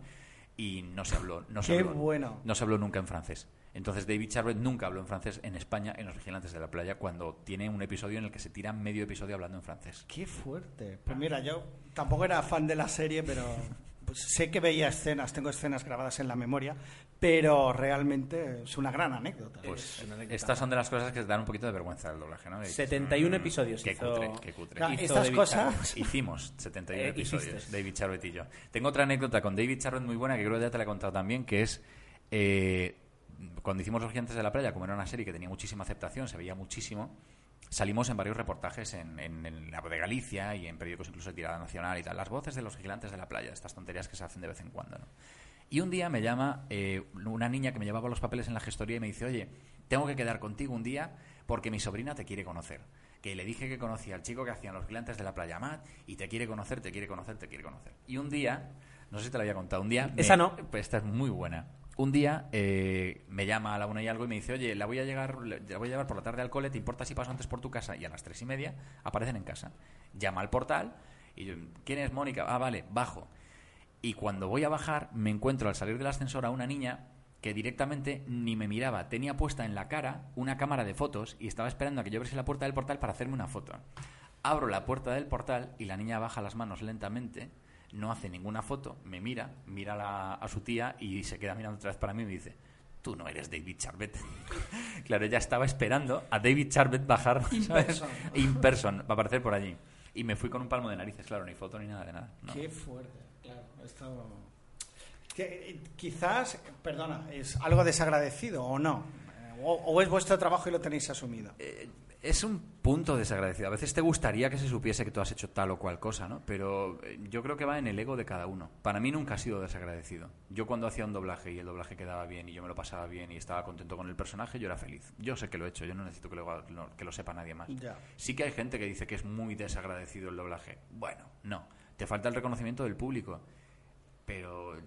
y no se habló, no se Qué habló, bueno. no se habló nunca en francés. Entonces David Charbet nunca habló en francés en España en Los Vigilantes de la Playa cuando tiene un episodio en el que se tira medio episodio hablando en francés. Qué fuerte. Pues mira, yo tampoco era fan de la serie, pero pues sé que veía escenas, tengo escenas grabadas en la memoria, pero realmente es una gran anécdota. Pues estas son de las cosas que dan un poquito de vergüenza del doblaje, ¿no? De- 71 Mm, episodios Qué hizo- cutre, qué cutre. Claro, hizo estas David cosas-. Hicimos 71 Eh, episodios, hiciste. David Charbet y yo. Tengo otra anécdota con David Charbet muy buena que creo que ya te la he contado también, que es eh, cuando hicimos Los Gigantes de la Playa, como era una serie que tenía muchísima aceptación, se veía muchísimo, salimos en varios reportajes en, en- en la de Galicia y en periódicos incluso de tirada nacional y tal, las voces de los Gigantes de la Playa, estas tonterías que se hacen de vez en cuando, ¿no? Y un día me llama eh, una niña que me llevaba los papeles en la gestoría y me dice, oye, tengo que quedar contigo un día porque mi sobrina te quiere conocer. Que le dije que conocía al chico que hacían los gigantes de la playa Matt y te quiere conocer, te quiere conocer, te quiere conocer. Y un día, no sé si te lo había contado, un día... me- Esa no. Pues esta es muy buena. Un día eh, me llama a la una y algo y me dice, oye, la voy a llegar, la voy a llevar por la tarde al cole, ¿te importa si paso antes por tu casa? Y a las tres y media aparecen en casa. Llama al portal y yo, ¿quién es Mónica? Ah, vale, bajo. Y cuando voy a bajar, me encuentro al salir del ascensor a una niña que directamente ni me miraba. Tenía puesta en la cara una cámara de fotos y estaba esperando a que yo abriese la puerta del portal para hacerme una foto. Abro la puerta del portal y la niña baja las manos lentamente, no hace ninguna foto, me mira, mira a, la- a su tía y se queda mirando otra vez para mí y me dice, tú no eres David Charbet. claro, ella estaba esperando a David Charbet bajar ¿sabes? in person, va a aparecer por allí. Y me fui con un palmo de narices, claro, ni foto ni nada de nada. no. Qué fuerte, claro. Esto... Que, eh, quizás, perdona, ¿es algo desagradecido o no? Eh, O, o es vuestro trabajo y lo tenéis asumido? Eh, es un punto desagradecido. A veces te gustaría que se supiese que tú has hecho tal o cual cosa, ¿no? Pero yo creo que va en el ego de cada uno. Para mí nunca ha sido desagradecido. Yo cuando hacía un doblaje y el doblaje quedaba bien y yo me lo pasaba bien y estaba contento con el personaje, yo era feliz. Yo sé que lo he hecho, yo no necesito que lo, que lo sepa nadie más. Ya. Sí que hay gente que dice que es muy desagradecido el doblaje. Bueno, no. Te falta el reconocimiento del público. Pero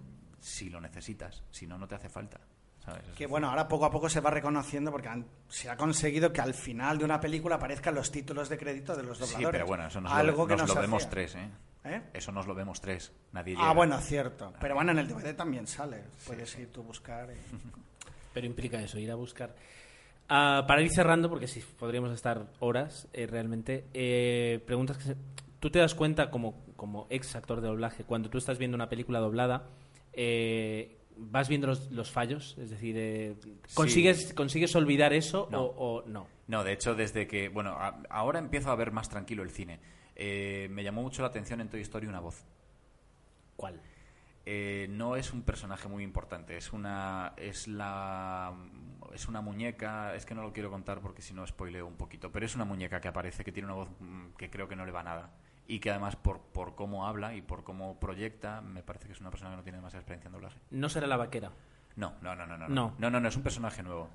si lo necesitas, si no, no te hace falta. ¿sabes? Es Que bueno, ahora poco a poco se va reconociendo porque han- se ha conseguido que al final de una película aparezcan los títulos de crédito de los dobladores. Sí, pero bueno, eso nos, Algo lo, que nos no lo vemos tres, ¿eh? ¿Eh? Eso nos lo vemos tres. Nadie Ah, llega. bueno, cierto. Pero bueno, en el DVD también sale. Puedes ir tú a buscar. y- Pero implica eso, ir a buscar. Ah, para ir cerrando, porque sí, podríamos estar horas eh, realmente, eh, preguntas que se- tú te das cuenta como, como ex actor de doblaje, cuando tú estás viendo una película doblada, eh, vas viendo los, los fallos, es decir, eh, ¿consigues, ¿consigues olvidar eso No. o, o no? No, de hecho, desde que. Bueno, a- ahora empiezo a ver más tranquilo el cine. Eh, me llamó mucho la atención en Toy Story una voz. ¿Cuál? Eh, no es un personaje muy importante, es una. Es la. Es una muñeca. Es que no lo quiero contar porque si no spoileo un poquito. Pero es una muñeca que aparece que tiene una voz mm, que creo que no le va nada. Y que además, por, por cómo habla y por cómo proyecta, me parece que es una persona que no tiene demasiada experiencia en doblaje. No será la vaquera. No, no, no, no, no. No. No, no, no, es un personaje nuevo.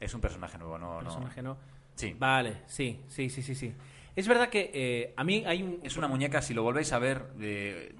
Es un personaje nuevo, no, no. personaje no. Sí. Vale, sí, sí, sí, sí, sí. Es verdad que eh, a mí hay un... Es una muñeca, si lo volvéis a ver, eh,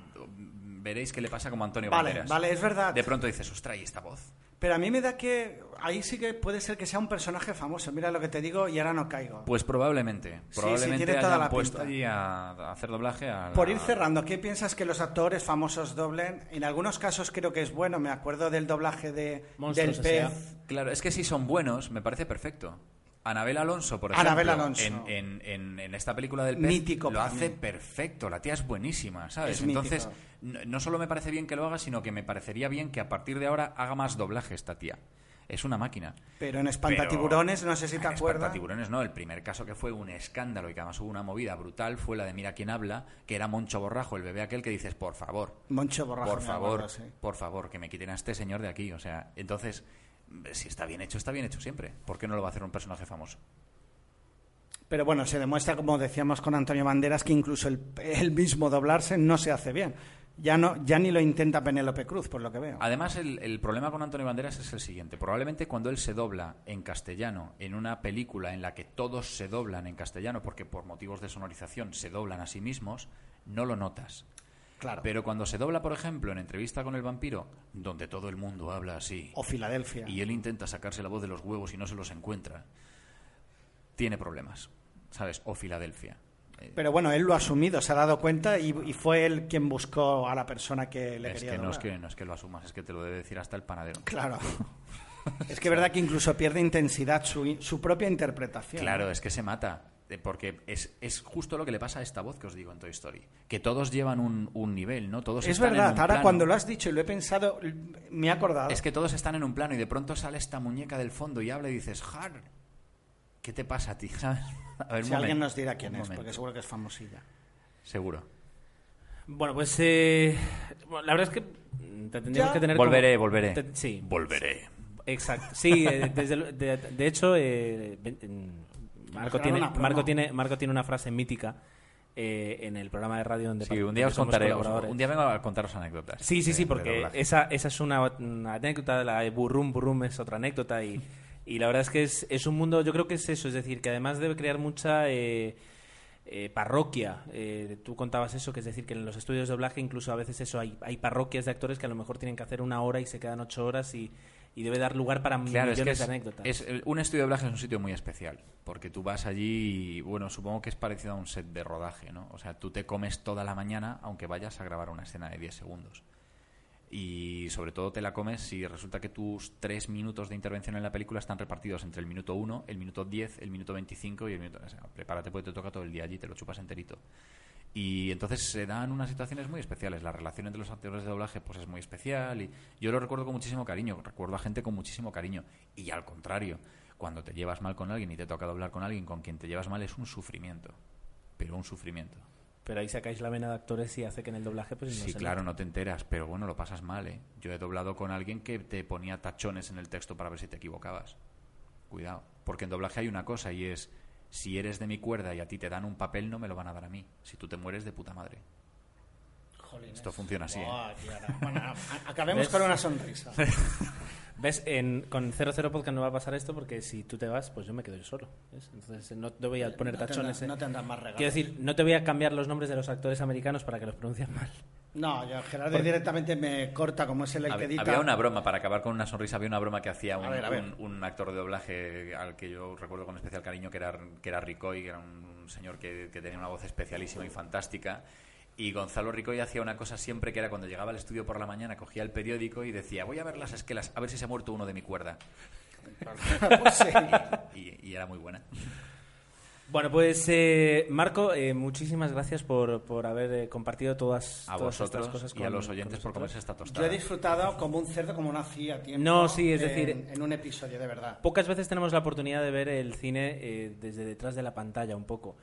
veréis que le pasa como a Antonio Vale, Banderas. vale, es verdad. De pronto dices, ostras, ¿y esta voz? Pero a mí me da que ahí sí que puede ser que sea un personaje famoso. Mira lo que te digo y ahora no caigo. Pues probablemente. Sí, sí, Probablemente tiene toda hayan la puesto allí a, a hacer doblaje a la- Por ir cerrando, ¿qué piensas que los actores famosos doblen? En algunos casos creo que es bueno. Me acuerdo del doblaje de Monstruos del pez. Claro, es que si son buenos, me parece perfecto. Anabel Alonso, por ejemplo, Anabel Alonso. En, en- en- en esta película del pez, Mítico lo hace mí. perfecto. La tía es buenísima, ¿sabes? Es Entonces, mítico. no, solo me parece bien que lo haga, sino que me parecería bien que a partir de ahora haga más doblaje esta tía. Es una máquina. Pero en Espantatiburones, no sé si te En acuerdas. Espantatiburones no, el primer caso que fue un escándalo y que además hubo una movida brutal fue la de Mira quién habla, que era Moncho Borrajo, el bebé aquel que dices, por favor, Moncho Borrajo. por favor, acuerdo, sí. por favor, que me quiten a este señor de aquí. O sea, entonces, si está bien hecho, está bien hecho siempre. ¿Por qué no lo va a hacer un personaje famoso? Pero bueno, se demuestra, como decíamos con Antonio Banderas, que incluso el, el mismo doblarse no se hace bien. Ya, no, ya ni lo intenta Penélope Cruz, por lo que veo. Además, el, el problema con Antonio Banderas es el siguiente. Probablemente cuando él se dobla en castellano en una película en la que todos se doblan en castellano, porque por motivos de sonorización se doblan a sí mismos, no lo notas. Claro. Pero cuando se dobla, por ejemplo, en entrevista con el vampiro, donde todo el mundo habla así, O Filadelfia. y él intenta sacarse la voz de los huevos y no se los encuentra, tiene problemas, ¿sabes? O Filadelfia. Eh, Pero bueno, él lo ha asumido, se ha dado cuenta y, y fue él quien buscó a la persona que le es quería que no es que no es que lo asumas, es que te lo debe decir hasta el panadero. Claro. Es que es verdad que incluso pierde intensidad su, su propia interpretación. Claro, es que se mata. Eh, Porque es, es justo lo que le pasa a esta voz que os digo en Toy Story. Que todos llevan un, un nivel, ¿no? Todos Es están en verdad, un ahora plano. cuando lo has dicho y lo he pensado, me he acordado. Es que todos están en un plano y de pronto sale esta muñeca del fondo y habla y dices, Har, ¿qué te pasa a ti? ¿Sabes? A ver, un si alguien nos dirá quién es, momento. porque seguro que es famosilla. Seguro. Bueno, pues eh, la verdad es que te tendríamos que tener Volveré, como- volveré. te- sí, Volveré. exacto. Sí, eh, desde de, de hecho, eh, en- Marco, tiene. Marco, tiene, Marco tiene una frase mítica eh, en el programa de radio donde Sí, un día os contaré. un día vengo a contaros anécdotas. Sí, sí, de- sí, porque esa, esa es una, una anécdota, la de Burrum Burrum es otra anécdota y, y la verdad es que es, es un mundo, yo creo que es eso, es decir, que además debe crear mucha eh, eh, parroquia. Eh, tú contabas eso, que es decir, que en los estudios de doblaje incluso a veces eso, hay, hay parroquias de actores que a lo mejor tienen que hacer una hora y se quedan ocho horas y, y debe dar lugar para Claro, es millones de anécdotas. es- el- un estudio de doblaje es un sitio muy especial, porque tú vas allí y, bueno, supongo que es parecido a un set de rodaje, ¿no? O sea, tú te comes toda la mañana aunque vayas a grabar una escena de 10 segundos. Y sobre todo te la comes si resulta que tus tres minutos de intervención en la película están repartidos entre el minuto 1, el minuto 10, el minuto 25 y el minuto... O sea, prepárate porque te toca todo el día allí, te lo chupas enterito. Y entonces se dan unas situaciones muy especiales. La relación entre los actores de doblaje pues es muy especial y yo lo recuerdo con muchísimo cariño. Recuerdo a gente con muchísimo cariño. Y al contrario, cuando te llevas mal con alguien y te toca doblar con alguien con quien te llevas mal es un sufrimiento. Pero un sufrimiento. Pero ahí sacáis la vena de actores y hace que en el doblaje pues no Sí, se claro, no te enteras, pero bueno, lo pasas mal, ¿eh? Yo he doblado con alguien que te ponía tachones en el texto para ver si te equivocabas. Cuidado, porque en doblaje hay una cosa y es, si eres de mi cuerda y a ti te dan un papel, no me lo van a dar a mí. Si tú te mueres de puta madre. Jolines. Esto funciona así, ¿eh? Buah, bueno, acabemos ¿Ves? con una sonrisa. ¿Ves? En, con 00 Podcast no va a pasar esto porque si tú te vas, pues yo me quedo yo solo. ¿ves? Entonces no te voy a poner No tachones. tendrán- eh. no tendrán más regalos. Quiero decir, no te voy a cambiar los nombres de los actores americanos para que los pronuncias mal. No, yo, Gerardo directamente me corta como es el que edita. Había una broma, para acabar con una sonrisa, había una broma que hacía un, A ver, a ver. un- un actor de doblaje al que yo recuerdo con especial cariño, que era, que era Ricoy, que era un señor que, que tenía una voz especialísima y fantástica. Y Gonzalo Ricoy hacía una cosa siempre que era cuando llegaba al estudio por la mañana, cogía el periódico y decía, voy a ver las esquelas, a ver si se ha muerto uno de mi cuerda. Pues sí. Y, y era muy buena. Bueno, pues eh, Marco, eh, muchísimas gracias por, por haber eh, compartido todas, A todas vosotros estas cosas y a los oyentes por comerse esta Yo tostada. he disfrutado como un cerdo, como no hacía tiempo. No, sí, es en- decir- En un episodio, de verdad. Pocas veces tenemos la oportunidad de ver el cine eh, desde detrás de la pantalla un poco.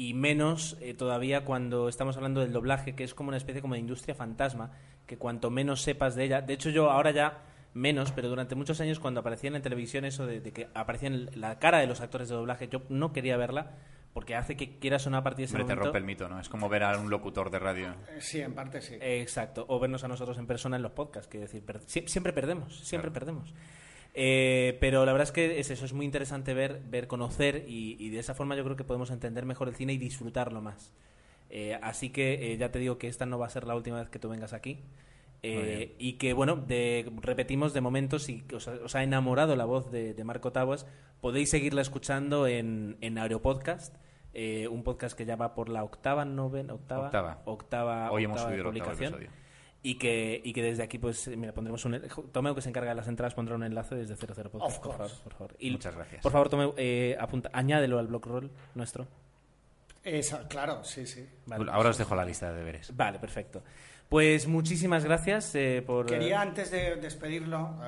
Y menos eh, todavía cuando estamos hablando del doblaje, que es como una especie como de industria fantasma, que cuanto menos sepas de ella... De hecho, yo ahora ya menos, pero durante muchos años cuando aparecían en televisión eso de, de que aparecían la cara de los actores de doblaje, yo no quería verla porque hace que quieras una partida de ese Hombre, te momento. rompe el mito, ¿no? Es como ver a un locutor de radio. Eh, Sí, en parte sí. Exacto, o vernos a nosotros en persona en los podcasts, que decir, per- siempre perdemos, siempre Claro. perdemos. Eh, pero la verdad es que es eso, es muy interesante ver, ver conocer y, y de esa forma yo creo que podemos entender mejor el cine y disfrutarlo más. Eh, así que eh, ya te digo que esta no va a ser la última vez que tú vengas aquí. Eh, y que bueno, de, repetimos de momento, si os, ha- os ha enamorado la voz de, de Marco Taguas, podéis seguirla escuchando en, en Aeropodcast, eh, un podcast que ya va por la octava, novena, octava, Octava. octava, Hoy hemos subido el octavo publicación. episodio. Y que, y que desde aquí, pues, mira, pondremos un... Tomeo, que se encarga de las entradas, pondrá un enlace desde 00 Podcast, Of por favor, por favor. Y, Muchas gracias. Por favor, Tomeo, eh, apunta, añádelo al blog roll nuestro. Esa- claro, sí, sí. Vale, Ahora os dejo la lista de deberes. Vale, perfecto. Pues muchísimas gracias eh, por... Quería, antes de despedirlo,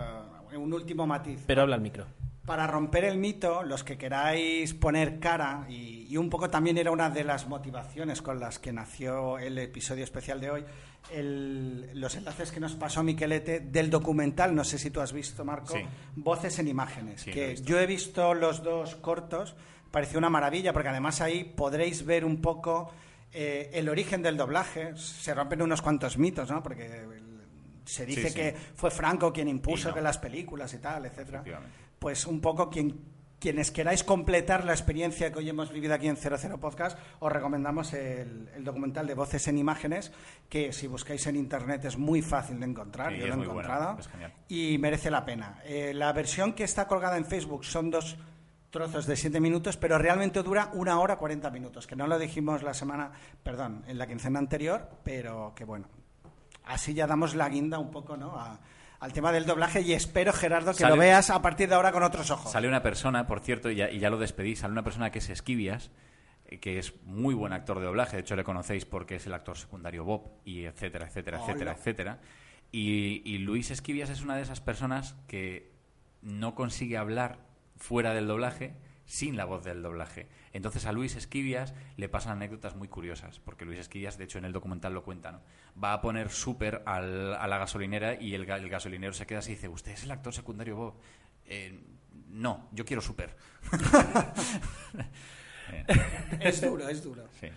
eh, un último matiz. Pero habla al micro. Para romper el mito, los que queráis poner cara, y, y un poco también era una de las motivaciones con las que nació el episodio especial de hoy, el- los enlaces que nos pasó Miquelete del documental, no sé si tú has visto, Marco, Sí. Voces en Imágenes, Sí, lo he que yo he visto los dos cortos, pareció una maravilla, porque además ahí podréis ver un poco eh, el origen del doblaje, se rompen unos cuantos mitos, ¿no? Porque el- se dice sí. que fue Franco quien impuso no. que las películas y tal, etcétera. Pues un poco quien, quienes queráis completar la experiencia que hoy hemos vivido aquí en 00 Podcast, os recomendamos el, el documental de Voces en Imágenes, que si buscáis en internet es muy fácil de encontrar, Sí, yo lo he encontrado, y merece la pena. Eh, la versión que está colgada en Facebook son dos trozos de 7 minutos, pero realmente dura una hora 40 minutos, que no lo dijimos la semana, perdón, en la quincena anterior, pero que bueno, así ya damos la guinda un poco ¿no? a, al tema del doblaje y espero, Gerardo, que Sale- lo veas a partir de ahora con otros ojos. Sale una persona, por cierto, y ya, y ya lo despedí, sale una persona que es Esquivias, eh, que es muy buen actor de doblaje, de hecho le conocéis porque es el actor secundario Bob, y etcétera, etcétera, etcétera, etcétera. Y, y Luis Esquivias es una de esas personas que no consigue hablar fuera del doblaje sin la voz del doblaje. Entonces a Luis Esquivias le pasan anécdotas muy curiosas, porque Luis Esquivias, de hecho en el documental lo cuenta, ¿no? va a poner súper al- a la gasolinera y el, ga- el gasolinero se queda así y dice, ¿usted es el actor secundario Bob? "Eh, no, yo quiero súper. Eh, Es duro, es duro. sí.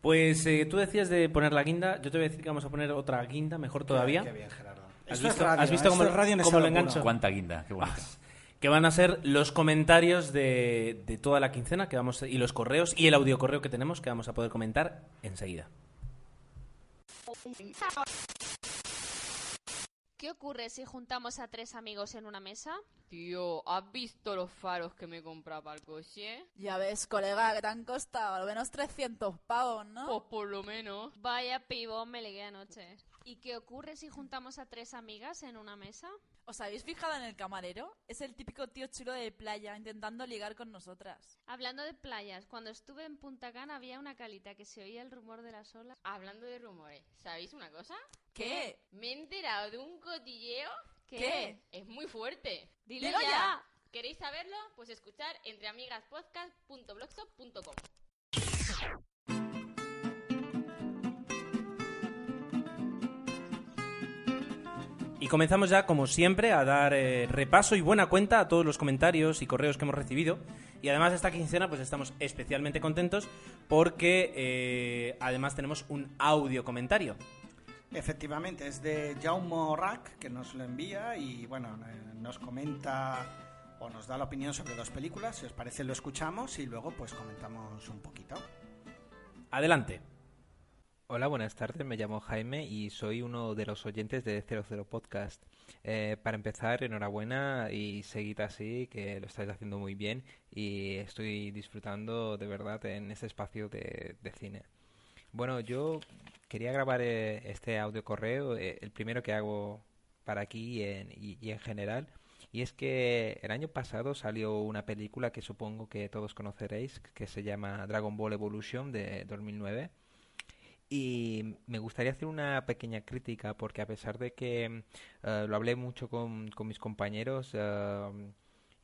Pues eh, tú decías de poner la guinda, yo te voy a decir que vamos a poner otra guinda, mejor todavía. Qué bien, Gerardo. ¿Has visto- radio, has visto esto cómo- es radio en cómo lo engancho? Cuánta guinda, qué bonito. Que van a ser los comentarios de, de toda la quincena que vamos y los correos y el audio correo que tenemos que vamos a poder comentar enseguida. ¿Qué ocurre si juntamos a tres amigos en una mesa? Tío, ¿has visto los faros que me para el coche? Ya ves, colega, que te han costado al menos 300 pavos, ¿no? Pues por lo menos. Vaya pibón me ligué anoche. ¿Y qué ocurre si juntamos a tres amigas en una mesa? ¿Os habéis fijado en el camarero? Es el típico tío chulo de playa intentando ligar con nosotras. Hablando de playas, cuando estuve en Punta Cana había una calita que se oía el rumor de las olas. Hablando de rumores, ¿sabéis una cosa? ¿Qué? Me he enterado de un cotilleo ¿Qué? ¿Qué? es muy fuerte. Dilo, Dilo ya. ya. ¿Queréis saberlo? Pues escuchar entreamigaspodcast.blogspot.com. Y comenzamos ya, como siempre, a dar eh, repaso y buena cuenta a todos los comentarios y correos que hemos recibido. Y además esta quincena pues estamos especialmente contentos porque eh, además tenemos un audio comentario. Efectivamente, es de Jaume Rack que nos lo envía y bueno, eh, nos comenta o nos da la opinión sobre dos películas. Si os parece, lo escuchamos y luego pues comentamos un poquito. Adelante. Hola, buenas tardes. Me llamo Jaime y soy uno de los oyentes de 00 Podcast. Eh, para empezar, enhorabuena y seguid así, que lo estáis haciendo muy bien y estoy disfrutando de verdad en este espacio de, cine. Bueno, yo quería grabar eh, este audio correo, eh, el primero que hago para aquí en, y- y en general. Y es que el año pasado salió una película que supongo que todos conoceréis, que se llama Dragon Ball Evolution de 2009. Y me gustaría hacer una pequeña crítica porque a pesar de que eh, lo hablé mucho con, con mis compañeros eh,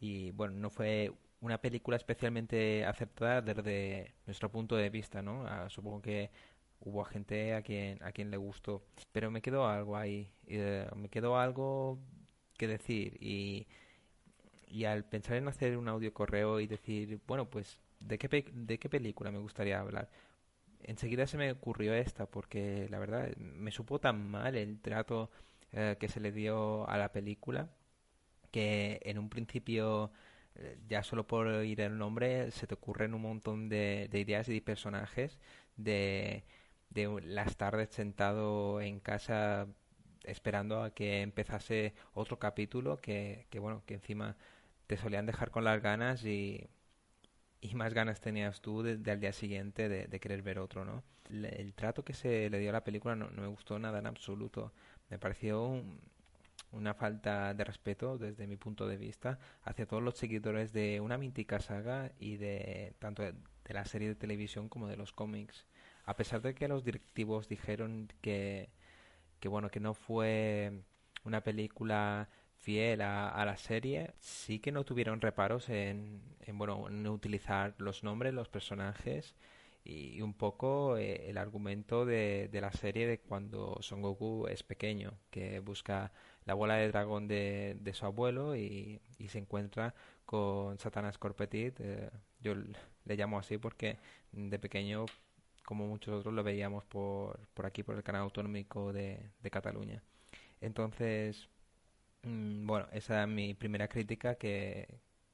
y bueno, no fue una película especialmente acertada desde nuestro punto de vista, ¿no? Ah, supongo que hubo gente a quien, a quien le gustó, pero me quedó algo ahí, eh, me quedó algo que decir y, y al pensar en hacer un audio correo y decir, bueno, pues, ¿de qué, pe- de qué película me gustaría hablar? Enseguida se me ocurrió esta porque la verdad me supo tan mal el trato eh, que se le dio a la película que en un principio eh, ya solo por oír el nombre se te ocurren un montón de, de ideas y de personajes de, de las tardes sentado en casa esperando a que empezase otro capítulo que, que bueno que encima te solían dejar con las ganas y y más ganas tenías tú de, de al día siguiente de, de querer ver otro, ¿no? El trato que se le dio a la película no, me gustó nada en absoluto. Me pareció un- una falta de respeto desde mi punto de vista hacia todos los seguidores de una mítica saga y de tanto de, de la serie de televisión como de los cómics. A pesar de que los directivos dijeron que, que bueno, que no fue una película fiel a, la serie, sí que no tuvieron reparos en, en, bueno, en utilizar los nombres, los personajes y un poco eh, el argumento de, de la serie de cuando Son Goku es pequeño, que busca la bola de dragón de, de su abuelo y, y se encuentra con Satanás Corpetit. eh, yo le llamo así porque de pequeño, como muchos otros, lo veíamos por, por aquí, por el canal autonómico de, de Cataluña. Entonces, Bueno, esa es mi primera crítica que,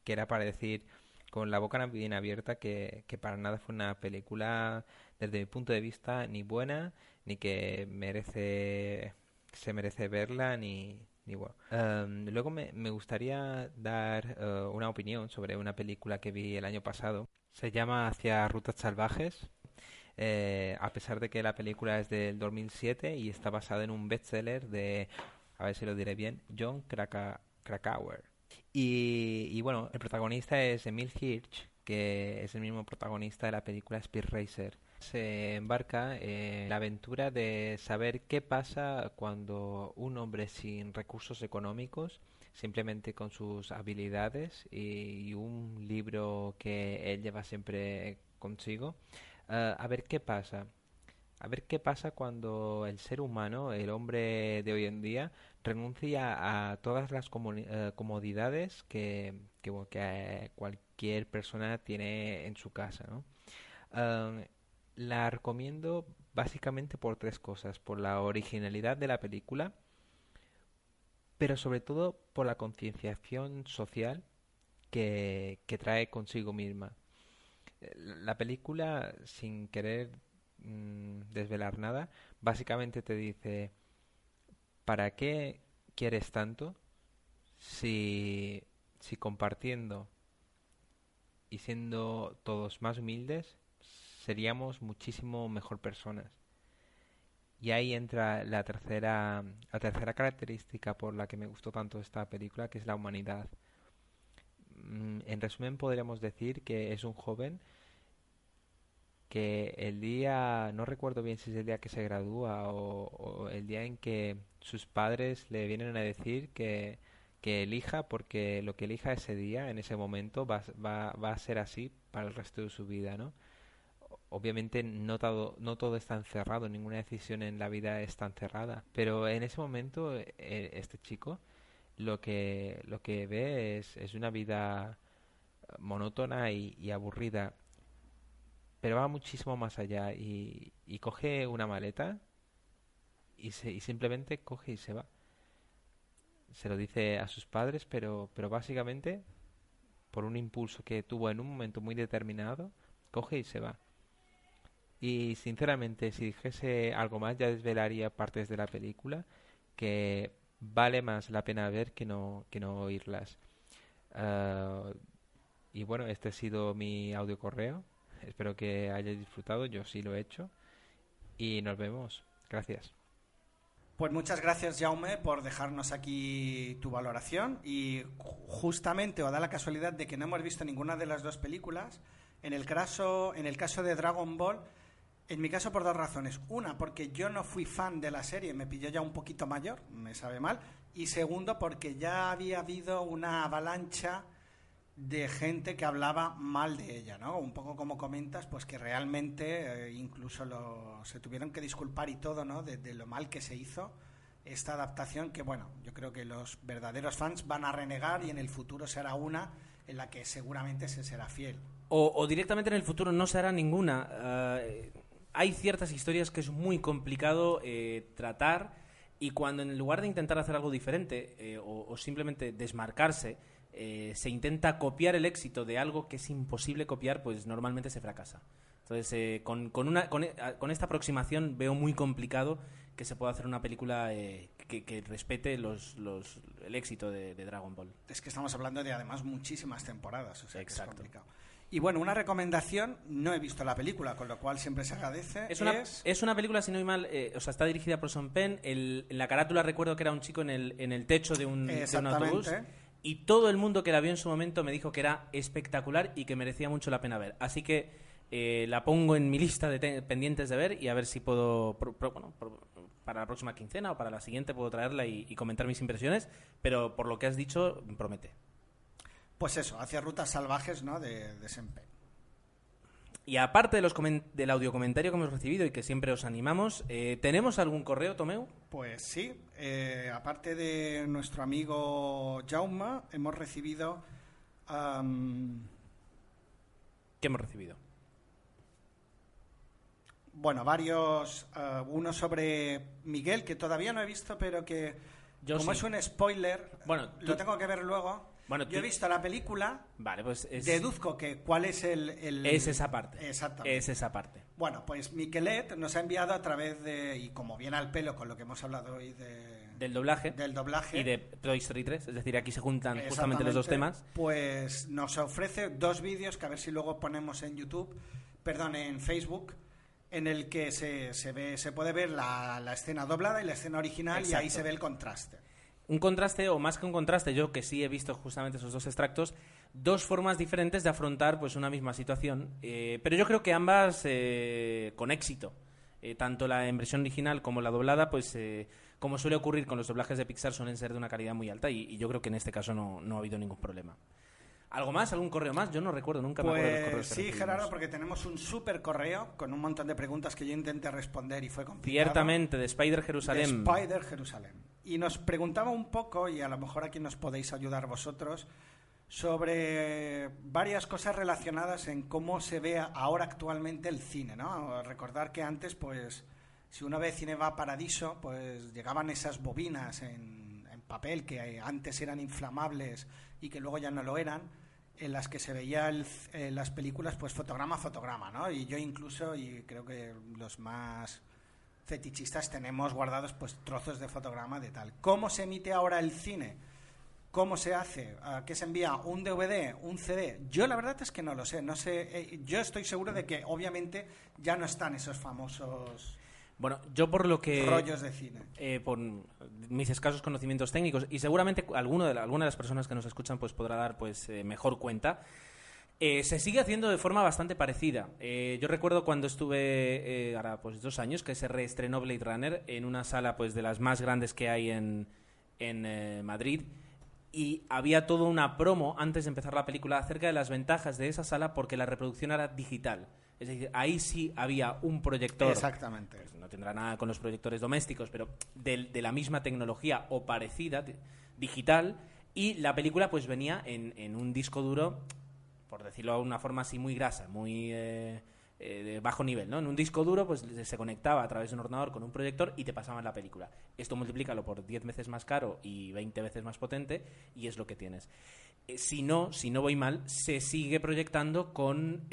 que era para decir con la boca bien abierta que, que para nada fue una película desde mi punto de vista ni buena ni que merece se merece verla ni, ni bueno. Em, luego me, me gustaría dar eh, una opinión sobre una película que vi el año pasado. Se llama Hacia Rutas Salvajes. Eh, a pesar de que la película es del 2007 y está basada en un bestseller de a ver si lo diré bien, John Kraka- Krakauer. Y, bueno, el protagonista es Emil Hirsch, que es el mismo protagonista de la película Speed Racer. Se embarca en la aventura de saber qué pasa cuando un hombre sin recursos económicos, simplemente con sus habilidades y, y un libro que él lleva siempre consigo, eh, a ver qué pasa. A ver qué pasa cuando el ser humano, el hombre de hoy en día, renuncia a todas las eh, comodidades que, eh, cualquier persona tiene en su casa, la recomiendo básicamente por tres cosas. Por la originalidad de la película, pero sobre todo por la concienciación social que, que trae consigo misma. Eh, La película, sin querer mm, desvelar nada, básicamente te dice, ¿para qué quieres tanto si, si compartiendo y siendo todos más humildes seríamos muchísimo mejor personas? Y ahí entra la tercera, la tercera característica por la que me gustó tanto esta película, que es la humanidad. Mm, En resumen, podríamos decir que es un joven que el día, no recuerdo bien si es el día que se gradúa o, o el día en que sus padres le vienen a decir que, que elija, porque lo que elija ese día, en ese momento, va, va, va a ser así para el resto de su vida, ¿no? Obviamente no todo, no todo está encerrado, ninguna decisión en la vida está encerrada, pero en ese momento eh, este chico lo que, lo que ve es, es una vida monótona y, aburrida, pero va muchísimo más allá y coge una maleta y, se, y simplemente coge y se va. Se lo dice a sus padres, pero, pero básicamente por un impulso que tuvo en un momento muy determinado, coge y se va. Y sinceramente, si dijese algo más, ya desvelaría partes de la película que vale más la pena ver que no, que no oírlas. Ah, y bueno, este ha sido mi audio correo. Espero que hayáis disfrutado, yo sí lo he hecho. Y nos vemos. Gracias. Pues muchas gracias, Jaume, por dejarnos aquí tu valoración. Y ju- justamente, o da la casualidad de que no hemos visto ninguna de las dos películas, en el caso, en el caso de Dragon Ball, en mi caso por dos razones. Una, porque yo no fui fan de la serie, me pilló ya un poquito mayor, me sabe mal. Y segundo, porque ya había habido una avalancha de gente que hablaba mal de ella, ¿no? Un poco como comentas, pues que realmente eh, incluso lo- se tuvieron que disculpar y todo, ¿no? De, lo mal que se hizo esta adaptación, que bueno, yo creo que los verdaderos fans van a renegar y en el futuro será una en la que seguramente se será fiel. O, directamente en el futuro no se hará ninguna. Eh, hay ciertas historias que es muy complicado eh, tratar y cuando en lugar de intentar hacer algo diferente o, o simplemente desmarcarse, eh, se intenta copiar el éxito de algo que es imposible copiar, pues normalmente se fracasa. Entonces, eh, con, con, una, con, e- a- con esta aproximación veo muy complicado que se pueda hacer una película eh, que, que respete los, los, el éxito de, de Dragon Ball. Es que estamos hablando de además muchísimas temporadas, o sea que es Exacto. complicado. Y bueno, una recomendación, no he visto la película, con lo cual siempre se agradece. Es una, es- es una película, si no hay mal, eh, o sea, está dirigida por Sean Penn. El, en la carátula recuerdo que era un chico en el, en el techo de un, de un Exactamente. Y todo el mundo que la vio en su momento me dijo que era espectacular y que merecía mucho la pena ver. Así que eh, la pongo en mi lista de te- pendientes de ver y a ver si puedo, bueno, pro- para la próxima quincena o para la siguiente puedo traerla y, comentar mis impresiones. Pero por lo que has dicho, promete. Pues eso, hacia rutas salvajes, ¿no? De, de Penn. Y aparte de los del audio comentario que hemos recibido y que siempre os animamos, eh, ¿tenemos algún correo, Tomeu? Pues sí, eh, aparte de nuestro amigo Jauma, hemos recibido ¿Qué hemos recibido? bueno, varios, ah, uno sobre Miguel, que todavía no he visto, pero que Yo como sí. es un spoiler, Bueno, lo tengo que ver luego. Bueno, Yo he visto la película, Vale, pues es, deduzco que cuál es el... el- es esa parte. Exactamente. Es esa parte. Bueno, pues Miquelet nos ha enviado a través de, y como viene al pelo con lo que hemos hablado hoy de, Del doblaje del doblaje, y de Toy Story 3. Es decir, aquí se juntan justamente los dos temas. Pues nos ofrece dos vídeos que a ver si luego ponemos en YouTube, perdón, en Facebook, en el que se, se ve, se puede ver la, la escena doblada y la escena original y ahí se ve el contraste. Un contraste, o más que un contraste, yo que sí he visto justamente esos dos extractos, dos formas diferentes de afrontar pues una misma situación, eh, pero yo creo que ambas eh, con éxito. Eh, tanto la en versión original como la doblada, pues eh, como suele ocurrir con los doblajes de Pixar, suelen ser de una calidad muy alta y, y yo creo que en este caso no, no ha habido ningún problema. ¿Algo más? ¿Algún correo más? Yo no recuerdo, nunca me acuerdo de los correos. Pues sí. Gerardo, porque tenemos un super correo con un montón de preguntas que yo intenté responder y fue complicado. Ciertamente, de Spider Jerusalén. De Spider Jerusalén. Y nos preguntaba un poco, y a lo mejor aquí nos podéis ayudar vosotros, sobre varias cosas relacionadas en cómo se ve ahora actualmente el cine, ¿no? Recordar que antes, pues, si uno ve Cine va a Paradiso, pues llegaban esas bobinas en, en papel que antes eran inflamables y que luego ya no lo eran, en las que se veía el- eh, las películas, pues fotograma a fotograma, ¿no? Y yo incluso, y creo que los más fetichistas tenemos guardados pues trozos de fotograma de tal. ¿Cómo se emite ahora el cine? ¿Cómo se hace? ¿A qué se envía? ¿Un DVD? ¿Un CD? Yo la verdad es que no lo sé. No sé. eh, yo estoy seguro de que obviamente ya no están esos famosos Bueno, yo por lo que... rollos de cine. eh, por mis escasos conocimientos técnicos y seguramente alguno de la- alguna de las personas que nos escuchan pues podrá dar pues eh, mejor cuenta eh, se sigue haciendo de forma bastante parecida. Eh, yo recuerdo cuando estuve, eh, ahora pues dos años, que se reestrenó Blade Runner en una sala pues de las más grandes que hay en, en eh, Madrid y había toda una promo antes de empezar la película acerca de las ventajas de esa sala porque la reproducción era digital. Es decir, ahí sí había un proyector Exactamente. pues no tendrá nada con los proyectores domésticos, pero del- de, la misma tecnología o parecida, di- digital, y la película pues venía en, en un disco duro, por decirlo de una forma así muy grasa, muy eh, eh, de bajo nivel, ¿no? En un disco duro pues se conectaba a través de un ordenador con un proyector y te pasaban la película. Esto multiplícalo por 10 veces más caro y 20 veces más potente y es lo que tienes. Eh, si no, si no voy mal, se sigue proyectando con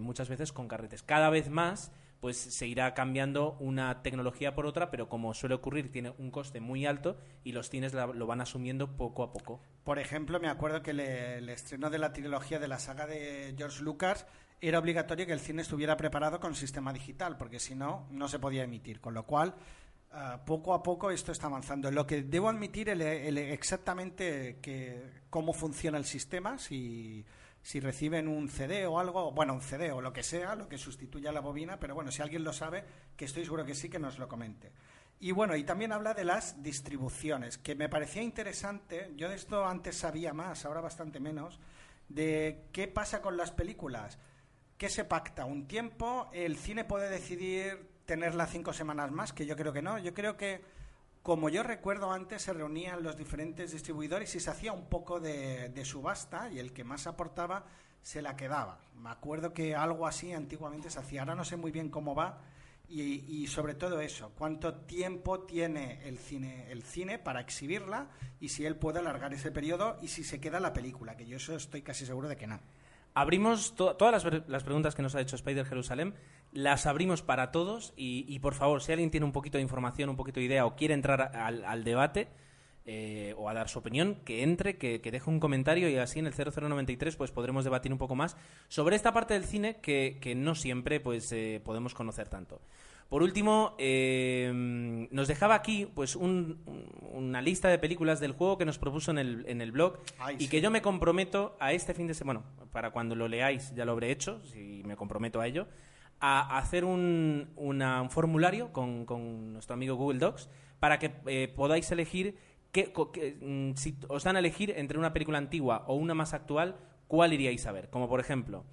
muchas veces con carretes. Cada vez más, pues se irá cambiando una tecnología por otra, pero como suele ocurrir, tiene un coste muy alto y los cines la- lo van asumiendo poco a poco. Por ejemplo, me acuerdo que le- el estreno de la trilogía de la saga de George Lucas era obligatorio que el cine estuviera preparado con sistema digital, porque si no, no se podía emitir. Con lo cual, ah, poco a poco esto está avanzando. Lo que debo admitir el- exactamente que cómo funciona el sistema, si, si reciben un CD o algo, bueno, un CD o lo que sea, lo que sustituya la bobina, pero bueno, si alguien lo sabe, que estoy seguro que sí, que nos lo comente. Y bueno, y también habla de las distribuciones, que me parecía interesante, yo de esto antes sabía más, ahora bastante menos, de qué pasa con las películas. ¿Qué se pacta? ¿Un tiempo? ¿El cine puede decidir tenerla cinco semanas más? Que yo creo que no. Yo creo que, como yo recuerdo antes, se reunían los diferentes distribuidores y se hacía un poco de, subasta y el que más aportaba se la quedaba. Me acuerdo que algo así antiguamente se hacía. Ahora no sé muy bien cómo va y, sobre todo eso, cuánto tiempo tiene el cine, el cine para exhibirla y si él puede alargar ese periodo y si se queda la película, que yo eso estoy casi seguro de que no. Abrimos to- todas las, las preguntas que nos ha hecho Spider Jerusalén, las abrimos para todos y, y, por favor, si alguien tiene un poquito de información, un poquito de idea o quiere entrar al, al debate eh, o a dar su opinión, que entre, que, que deje un comentario y así en el 0093 pues podremos debatir un poco más sobre esta parte del cine que, que no siempre pues eh, podemos conocer tanto. Por último, eh, nos dejaba aquí pues un- un- una lista de películas del juego que nos propuso en el, en el blog Ay, y sí. que yo me comprometo a este fin de semana, bueno, para cuando lo leáis ya lo habré hecho, si me comprometo a ello, a hacer un, una- un formulario con, con nuestro amigo Google Docs para que eh, podáis elegir qué, qué, mm, si os dan a elegir entre una película antigua o una más actual, cuál iríais a ver. Como por ejemplo,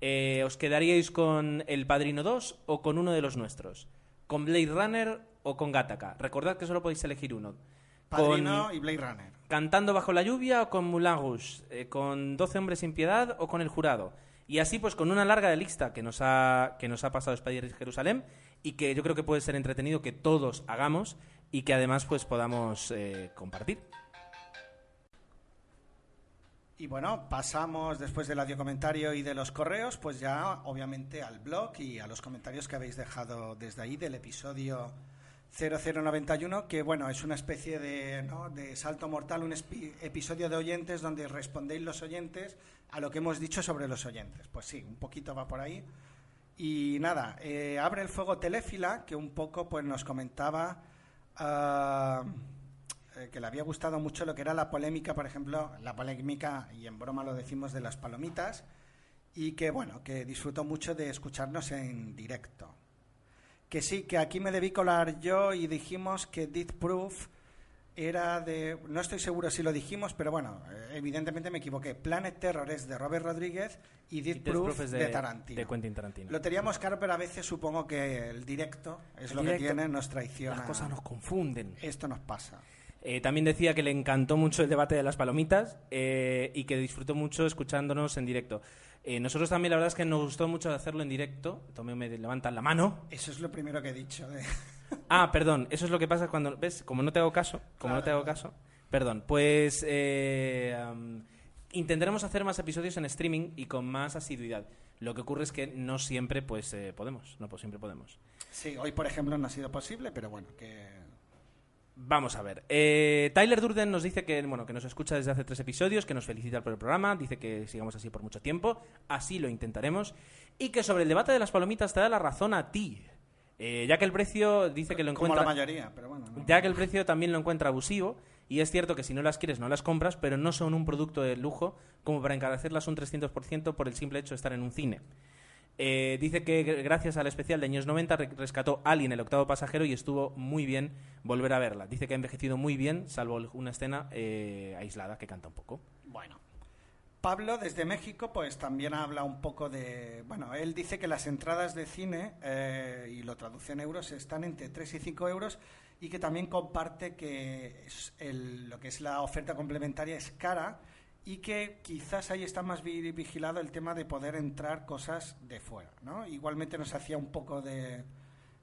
eh, ¿os quedaríais con El Padrino 2 o con uno de los nuestros? ¿Con Blade Runner o con Gattaca? Recordad que solo podéis elegir uno. Padrino Con- y Blade Runner. Cantando bajo la lluvia o con Moulin Rouge, Eh, con 12 hombres sin piedad o con el jurado. Y así pues con una larga lista que nos ha, que nos ha pasado Spider Jerusalén y que yo creo que puede ser entretenido que todos hagamos y que además pues podamos eh, compartir. Y bueno, pasamos después del audio comentario y de los correos, pues ya obviamente al blog y a los comentarios que habéis dejado desde ahí del episodio 0091, que bueno, es una especie de, ¿no? de salto mortal, un episodio de oyentes donde respondéis los oyentes a lo que hemos dicho sobre los oyentes. Pues sí, un poquito va por ahí. Y nada, eh, abre el fuego Teléfila, que un poco pues nos comentaba... ah, eh, que le había gustado mucho lo que era la polémica, por ejemplo, la polémica, y en broma lo decimos, de las palomitas, y que, bueno, que disfrutó mucho de escucharnos en directo. Que sí, que aquí me debí colar yo y dijimos que Death Proof era de. No estoy seguro si lo dijimos, pero bueno, evidentemente me equivoqué. Planet Terror es de Robert Rodríguez y Death, Proof, Proof es de, de- Tarantino. de Quentin Tarantino. Lo teníamos claro, pero a veces supongo que el directo es El lo directo, que tiene, nos traiciona. Las cosas nos confunden. Esto nos pasa. Eh, también decía que le encantó mucho el debate de las palomitas eh, y que disfrutó mucho escuchándonos en directo. Eh, nosotros también, la verdad es que nos gustó mucho hacerlo en directo. Tomé, me levantan la mano. Eso es lo primero que he dicho. Ah, perdón, eso es lo que pasa cuando. ¿Ves? Como no te hago caso. Como no te hago caso. Perdón. Pues. intentaremos hacer más episodios en streaming y con más asiduidad. Lo que ocurre es que no siempre, pues, eh, podemos. No pues, siempre podemos. Sí, hoy por ejemplo no ha sido posible, pero bueno, que Vamos a ver. Eh, Tyler Durden nos dice que, bueno, que nos escucha desde hace tres episodios, que nos felicita por el programa, dice que sigamos así por mucho tiempo, así lo intentaremos, y que sobre el debate de las palomitas te da la razón a ti. Eh, ya que el precio dice que lo como encuentra... la mayoría, pero bueno. no. Ya que el precio también lo encuentra abusivo, y es cierto que si no las quieres no las compras, pero no son un producto de lujo como para encarecerlas un 300% por el simple hecho de estar en un cine. Eh, dice que gr- gracias al especial de años 90 re- rescató Alien, el octavo pasajero, y estuvo muy bien volver a verla. Dice que ha envejecido muy bien, salvo una escena eh, aislada que canta un poco. Bueno. Pablo, desde México, pues también habla un poco de... Bueno, él dice que las entradas de cine, eh, y lo traduce en euros, están entre 3 y 5 euros y que también comparte que lo que es la oferta complementaria es cara y que quizás ahí está más vi- vigilado el tema de poder entrar cosas de fuera, ¿no? Igualmente nos hacía un poco de,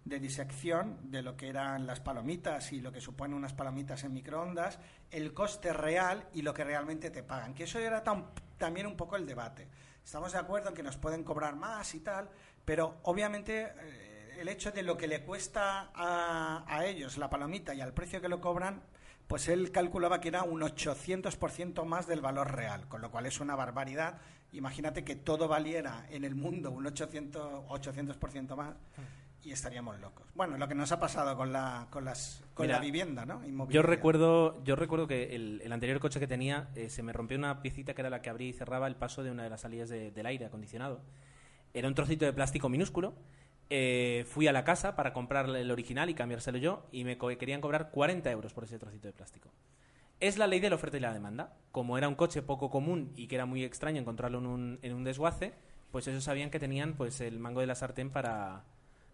de disección de lo que eran las palomitas y lo que suponen unas palomitas en microondas, el coste real y lo que realmente te pagan. Que eso era tam- también un poco el debate. Estamos de acuerdo en que nos pueden cobrar más y tal, pero obviamente eh, el hecho de lo que le cuesta a, a ellos la palomita y al precio que lo cobran, pues él calculaba que era un 800% más del valor real, con lo cual es una barbaridad. Imagínate que todo valiera en el mundo un 800%, 800% más y estaríamos locos. Bueno, lo que nos ha pasado con la, con las, con Mira, la vivienda, ¿no? Yo recuerdo, yo recuerdo que el, el anterior coche que tenía eh, se me rompió una piecita que era la que abría y cerraba el paso de una de las salidas de- del aire acondicionado. Era un trocito de plástico minúsculo. Eh, fui a la casa para comprarle el original y cambiárselo yo y me querían cobrar 40 euros por ese trocito de plástico. Es la ley de la oferta y la demanda. Como era un coche poco común y que era muy extraño encontrarlo en un, en un desguace, pues ellos sabían que tenían pues el mango de la sartén para,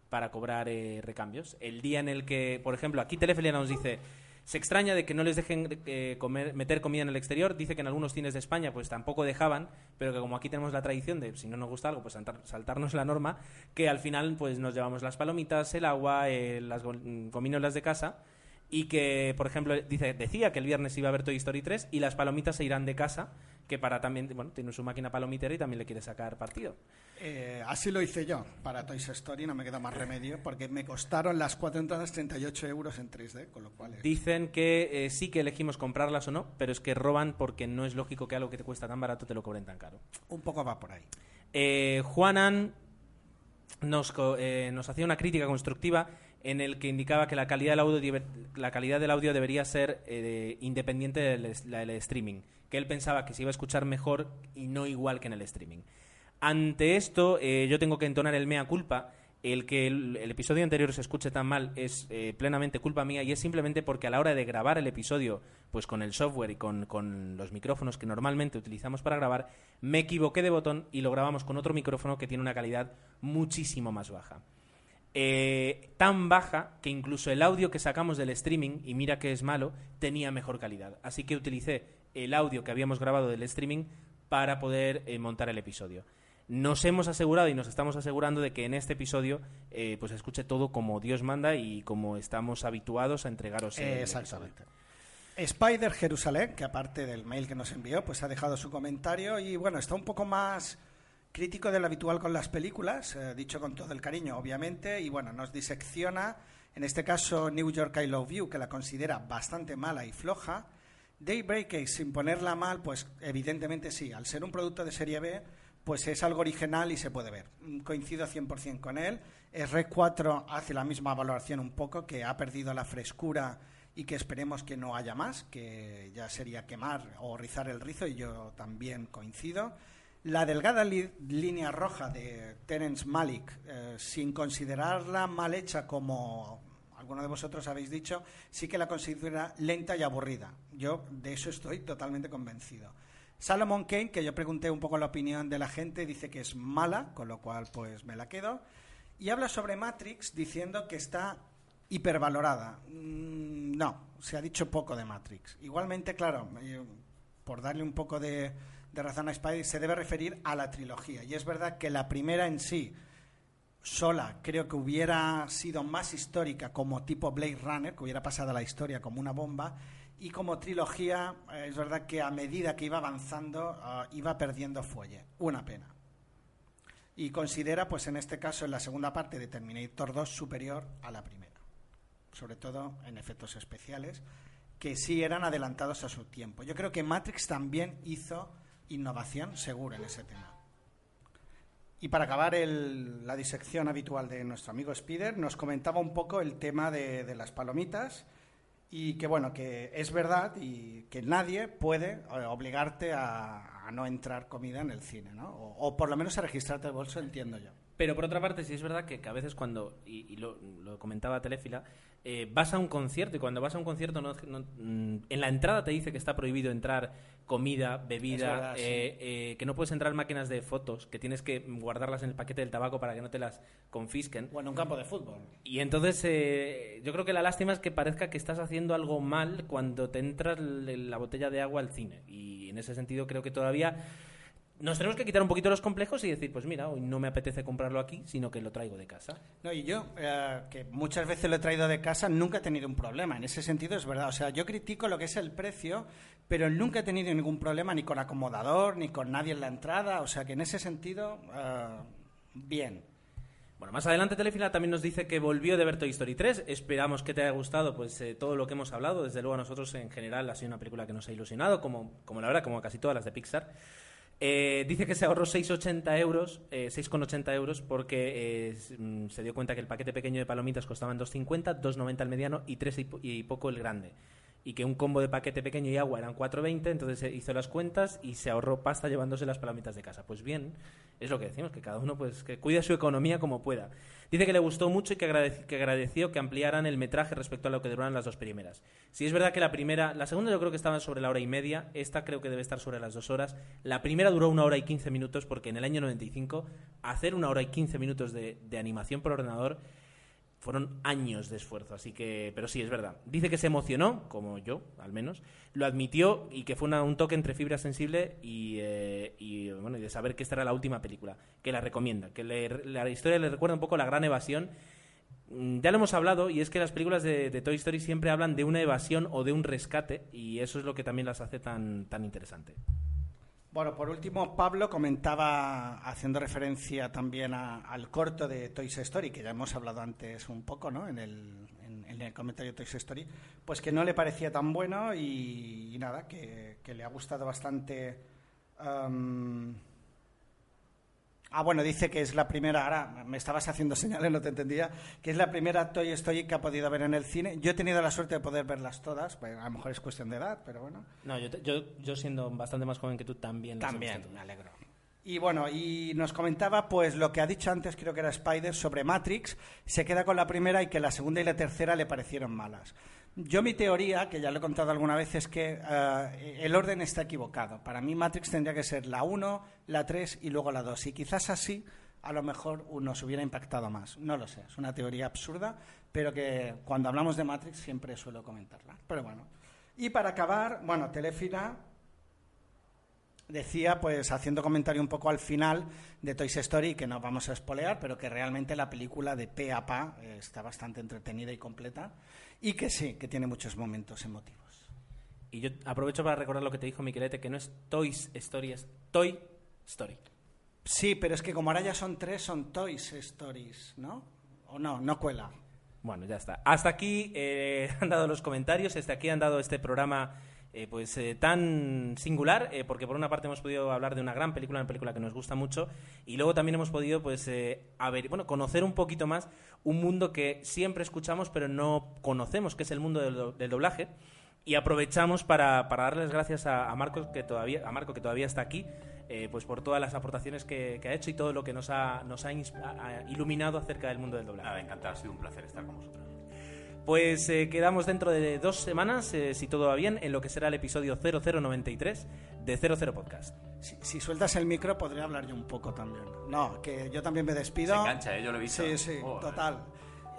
para cobrar eh, recambios. El día en el que, por ejemplo, aquí Telefelia nos dice, se extraña de que no les dejen eh, comer, meter comida en el exterior. Dice que en algunos cines de España pues tampoco dejaban, pero que como aquí tenemos la tradición de si no nos gusta algo, pues saltar- saltarnos la norma, que al final pues nos llevamos las palomitas, el agua, eh, las go- mm, gominolas de casa. Y que, por ejemplo, dice, decía que el viernes iba a ver Toy Story 3 y las palomitas se irán de casa, que para también, bueno, tiene su máquina palomitera y también le quiere sacar partido. Eh, así lo hice yo para Toys Story, no me queda más remedio, porque me costaron las cuatro entradas 38 euros en 3D, con lo cual... es- Dicen que eh, sí que elegimos comprarlas o no, pero es que roban porque no es lógico que algo que te cuesta tan barato te lo cobren tan caro. Un poco va por ahí. Eh, Juanan nos, eh, nos hacía una crítica constructiva en el que indicaba que la calidad del audio, la calidad del audio debería ser eh, independiente del, del streaming, que él pensaba que se iba a escuchar mejor y no igual que en el streaming. Ante esto, eh, yo tengo que entonar el mea culpa. El que el, el episodio anterior se escuche tan mal es eh, plenamente culpa mía y es simplemente porque a la hora de grabar el episodio, pues con el software y con, con los micrófonos que normalmente utilizamos para grabar, me equivoqué de botón y lo grabamos con otro micrófono que tiene una calidad muchísimo más baja. Eh, tan baja que incluso el audio que sacamos del streaming, y mira que es malo, tenía mejor calidad. Así que utilicé el audio que habíamos grabado del streaming para poder eh, montar el episodio. Nos hemos asegurado y nos estamos asegurando de que en este episodio eh, pues se escuche todo como Dios manda y como estamos habituados a entregaros el Exactamente. Spider Jerusalén, que aparte del mail que nos envió, pues ha dejado su comentario y bueno, está un poco más crítico de lo habitual con las películas, eh, dicho con todo el cariño, obviamente, y bueno, nos disecciona, en este caso New York I Love You, que la considera bastante mala y floja. Daybreak, sin ponerla mal, pues evidentemente sí, al ser un producto de serie B, pues es algo original y se puede ver. Mm, Coincido 100% con él. El Rec 4 hace la misma valoración un poco, que ha perdido la frescura y que esperemos que no haya más, que ya sería quemar o rizar el rizo y yo también coincido. La delgada línea roja de Terence Malick, eh, sin considerarla mal hecha como alguno de vosotros habéis dicho, sí que la considera lenta y aburrida. Yo de eso estoy totalmente convencido. Salomon Kane, que yo pregunté un poco la opinión de la gente, dice que es mala, con lo cual pues me la quedo. Y habla sobre Matrix diciendo que está hipervalorada. Mm, no, se ha dicho poco de Matrix. Igualmente, claro, eh, por darle un poco de, de a Spidey, se debe referir a la trilogía. Y es verdad que la primera en sí, sola, creo que hubiera sido más histórica como tipo Blade Runner, que hubiera pasado a la historia como una bomba. Y como trilogía, eh, es verdad que a medida que iba avanzando, ah, iba perdiendo fuelle. Una pena. Y considera, pues en este caso, en la segunda parte de Terminator 2 superior a la primera. Sobre todo en efectos especiales, que sí eran adelantados a su tiempo. Yo creo que Matrix también hizo innovación seguro en ese tema. Y para acabar el- la disección habitual de nuestro amigo Spider, nos comentaba un poco el tema de, de las palomitas y que bueno, que es verdad y que nadie puede eh, obligarte a, a no entrar comida en el cine, ¿no? O, o por lo menos a registrarte el bolso, entiendo yo. Pero por otra parte, sí es verdad que, que a veces cuando, y, y lo, lo comentaba Telefila, eh, vas a un concierto y cuando vas a un concierto no, no- mm, en la entrada te dice que está prohibido entrar comida, bebida, sí. eh, eh, que no puedes entrar máquinas de fotos, que tienes que guardarlas en el paquete del tabaco para que no te las confisquen. O en un campo de fútbol. Y entonces eh, yo creo que la lástima es que parezca que estás haciendo algo mal cuando te entras la botella de agua al cine. Y en ese sentido creo que todavía nos tenemos que quitar un poquito los complejos y decir, pues mira, hoy no me apetece comprarlo aquí, sino que lo traigo de casa. No, y yo, eh, que muchas veces lo he traído de casa, nunca he tenido un problema. En ese sentido es verdad. O sea, yo critico lo que es el precio, pero nunca he tenido ningún problema ni con acomodador, ni con nadie en la entrada. O sea, que en ese sentido, eh, bien. Bueno, más adelante Telefila también nos dice que volvió de ver Toy Story 3. Esperamos que te haya gustado pues eh, todo lo que hemos hablado. Desde luego a nosotros en general ha sido una película que nos ha ilusionado, como, como la verdad, como casi todas las de Pixar. Eh, dice que se ahorró 6,80 euros, eh, 6,80 euros porque eh, mm, se dio cuenta que el paquete pequeño de palomitas costaban 2,50, 2,90 el mediano y 3 y, po- y poco el grande. Y que un combo de paquete pequeño y agua eran 4,20, entonces eh, hizo las cuentas y se ahorró pasta llevándose las palomitas de casa. Pues bien, es lo que decimos, que cada uno pues que cuide su economía como pueda. Dice que le gustó mucho y que, que agradeció que ampliaran el metraje respecto a lo que duraron las dos primeras. Si es verdad que la primera, la segunda yo creo que estaba sobre la hora y media, esta creo que debe estar sobre las dos horas. La primera duró una hora y quince minutos porque en el año 95 hacer una hora y quince minutos de, de animación por ordenador fueron años de esfuerzo, así que, pero sí, es verdad. Dice que se emocionó, como yo, al menos, lo admitió y que fue una- un toque entre fibra sensible y, eh, bueno, y de saber que esta era la última película, que la recomienda, que le- la historia le recuerda un poco la gran evasión. Mm, Ya lo hemos hablado y es que las películas de, de Toy Story siempre hablan de una evasión o de un rescate y eso es lo que también las hace tan, tan interesante. Bueno, por último, Pablo comentaba, haciendo referencia también al corto de Toy Story, que ya hemos hablado antes un poco, ¿no? En el, en- el comentario de Toy Story, pues que no le parecía tan bueno y, nada, que, le ha gustado bastante. Ah, bueno, dice que es la primera, ahora me estabas haciendo señales, no te entendía, que es la primera Toy Story que ha podido ver en el cine. Yo he tenido la suerte de poder verlas todas, pues a lo mejor es cuestión de edad, pero bueno. No, yo, te- yo, yo siendo bastante más joven que tú también. las También, me alegro. Y bueno, y nos comentaba pues lo que ha dicho antes, creo que era Spider, sobre Matrix, se queda con la primera y que la segunda y la tercera le parecieron malas. Yo mi teoría, que ya lo he contado alguna vez, es que eh, el orden está equivocado. Para mí Matrix tendría que ser la 1, la 3 y luego la 2. Y quizás así a lo mejor nos hubiera impactado más. No lo sé, es una teoría absurda, pero que cuando hablamos de Matrix siempre suelo comentarla. Pero bueno. Y para acabar, bueno, Telefina decía, pues haciendo comentario un poco al final de Toy Story, que no vamos a espolear, pero que realmente la película de pe a pa eh, está bastante entretenida y completa, y que sí, que tiene muchos momentos emotivos. Y yo aprovecho para recordar lo que te dijo Miquelete, que no es Toys Story, es Toy Story. Sí, pero es que como ahora ya son tres, son Toys Stories, ¿no? O no, no cuela. Bueno, ya está. Hasta aquí eh, han dado los comentarios, hasta aquí han dado este programa eh, pues eh, tan singular, eh, porque por una parte hemos podido hablar de una gran película, una película que nos gusta mucho, y luego también hemos podido pues a ver, bueno, conocer un poquito más un mundo que siempre escuchamos pero no conocemos, que es el mundo del, do- del doblaje. Y aprovechamos para, para darles gracias a, Marcos que todavía, a Marco que todavía está aquí, pues por todas las aportaciones que, que ha hecho y todo lo que nos ha, nos ha iluminado acerca del mundo del doblaje. Nada, encantado, ha sido un placer estar con vosotros. Pues eh, quedamos dentro de dos semanas, eh, si todo va bien, en lo que será el episodio 0093 de 00 Podcast. Si, si sueltas el micro, podría hablar yo un poco también. No, que yo también me despido. Se engancha, ¿eh? Yo lo he visto. Sí, sí, Joder. total.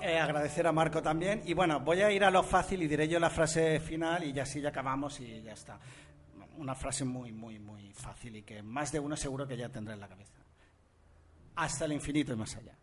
Eh, agradecer a Marco también. Y bueno, voy a ir a lo fácil y diré yo la frase final y ya sí, ya acabamos y ya está. Una frase muy, muy, muy fácil y que más de uno seguro que ya tendrá en la cabeza. Hasta el infinito y más allá.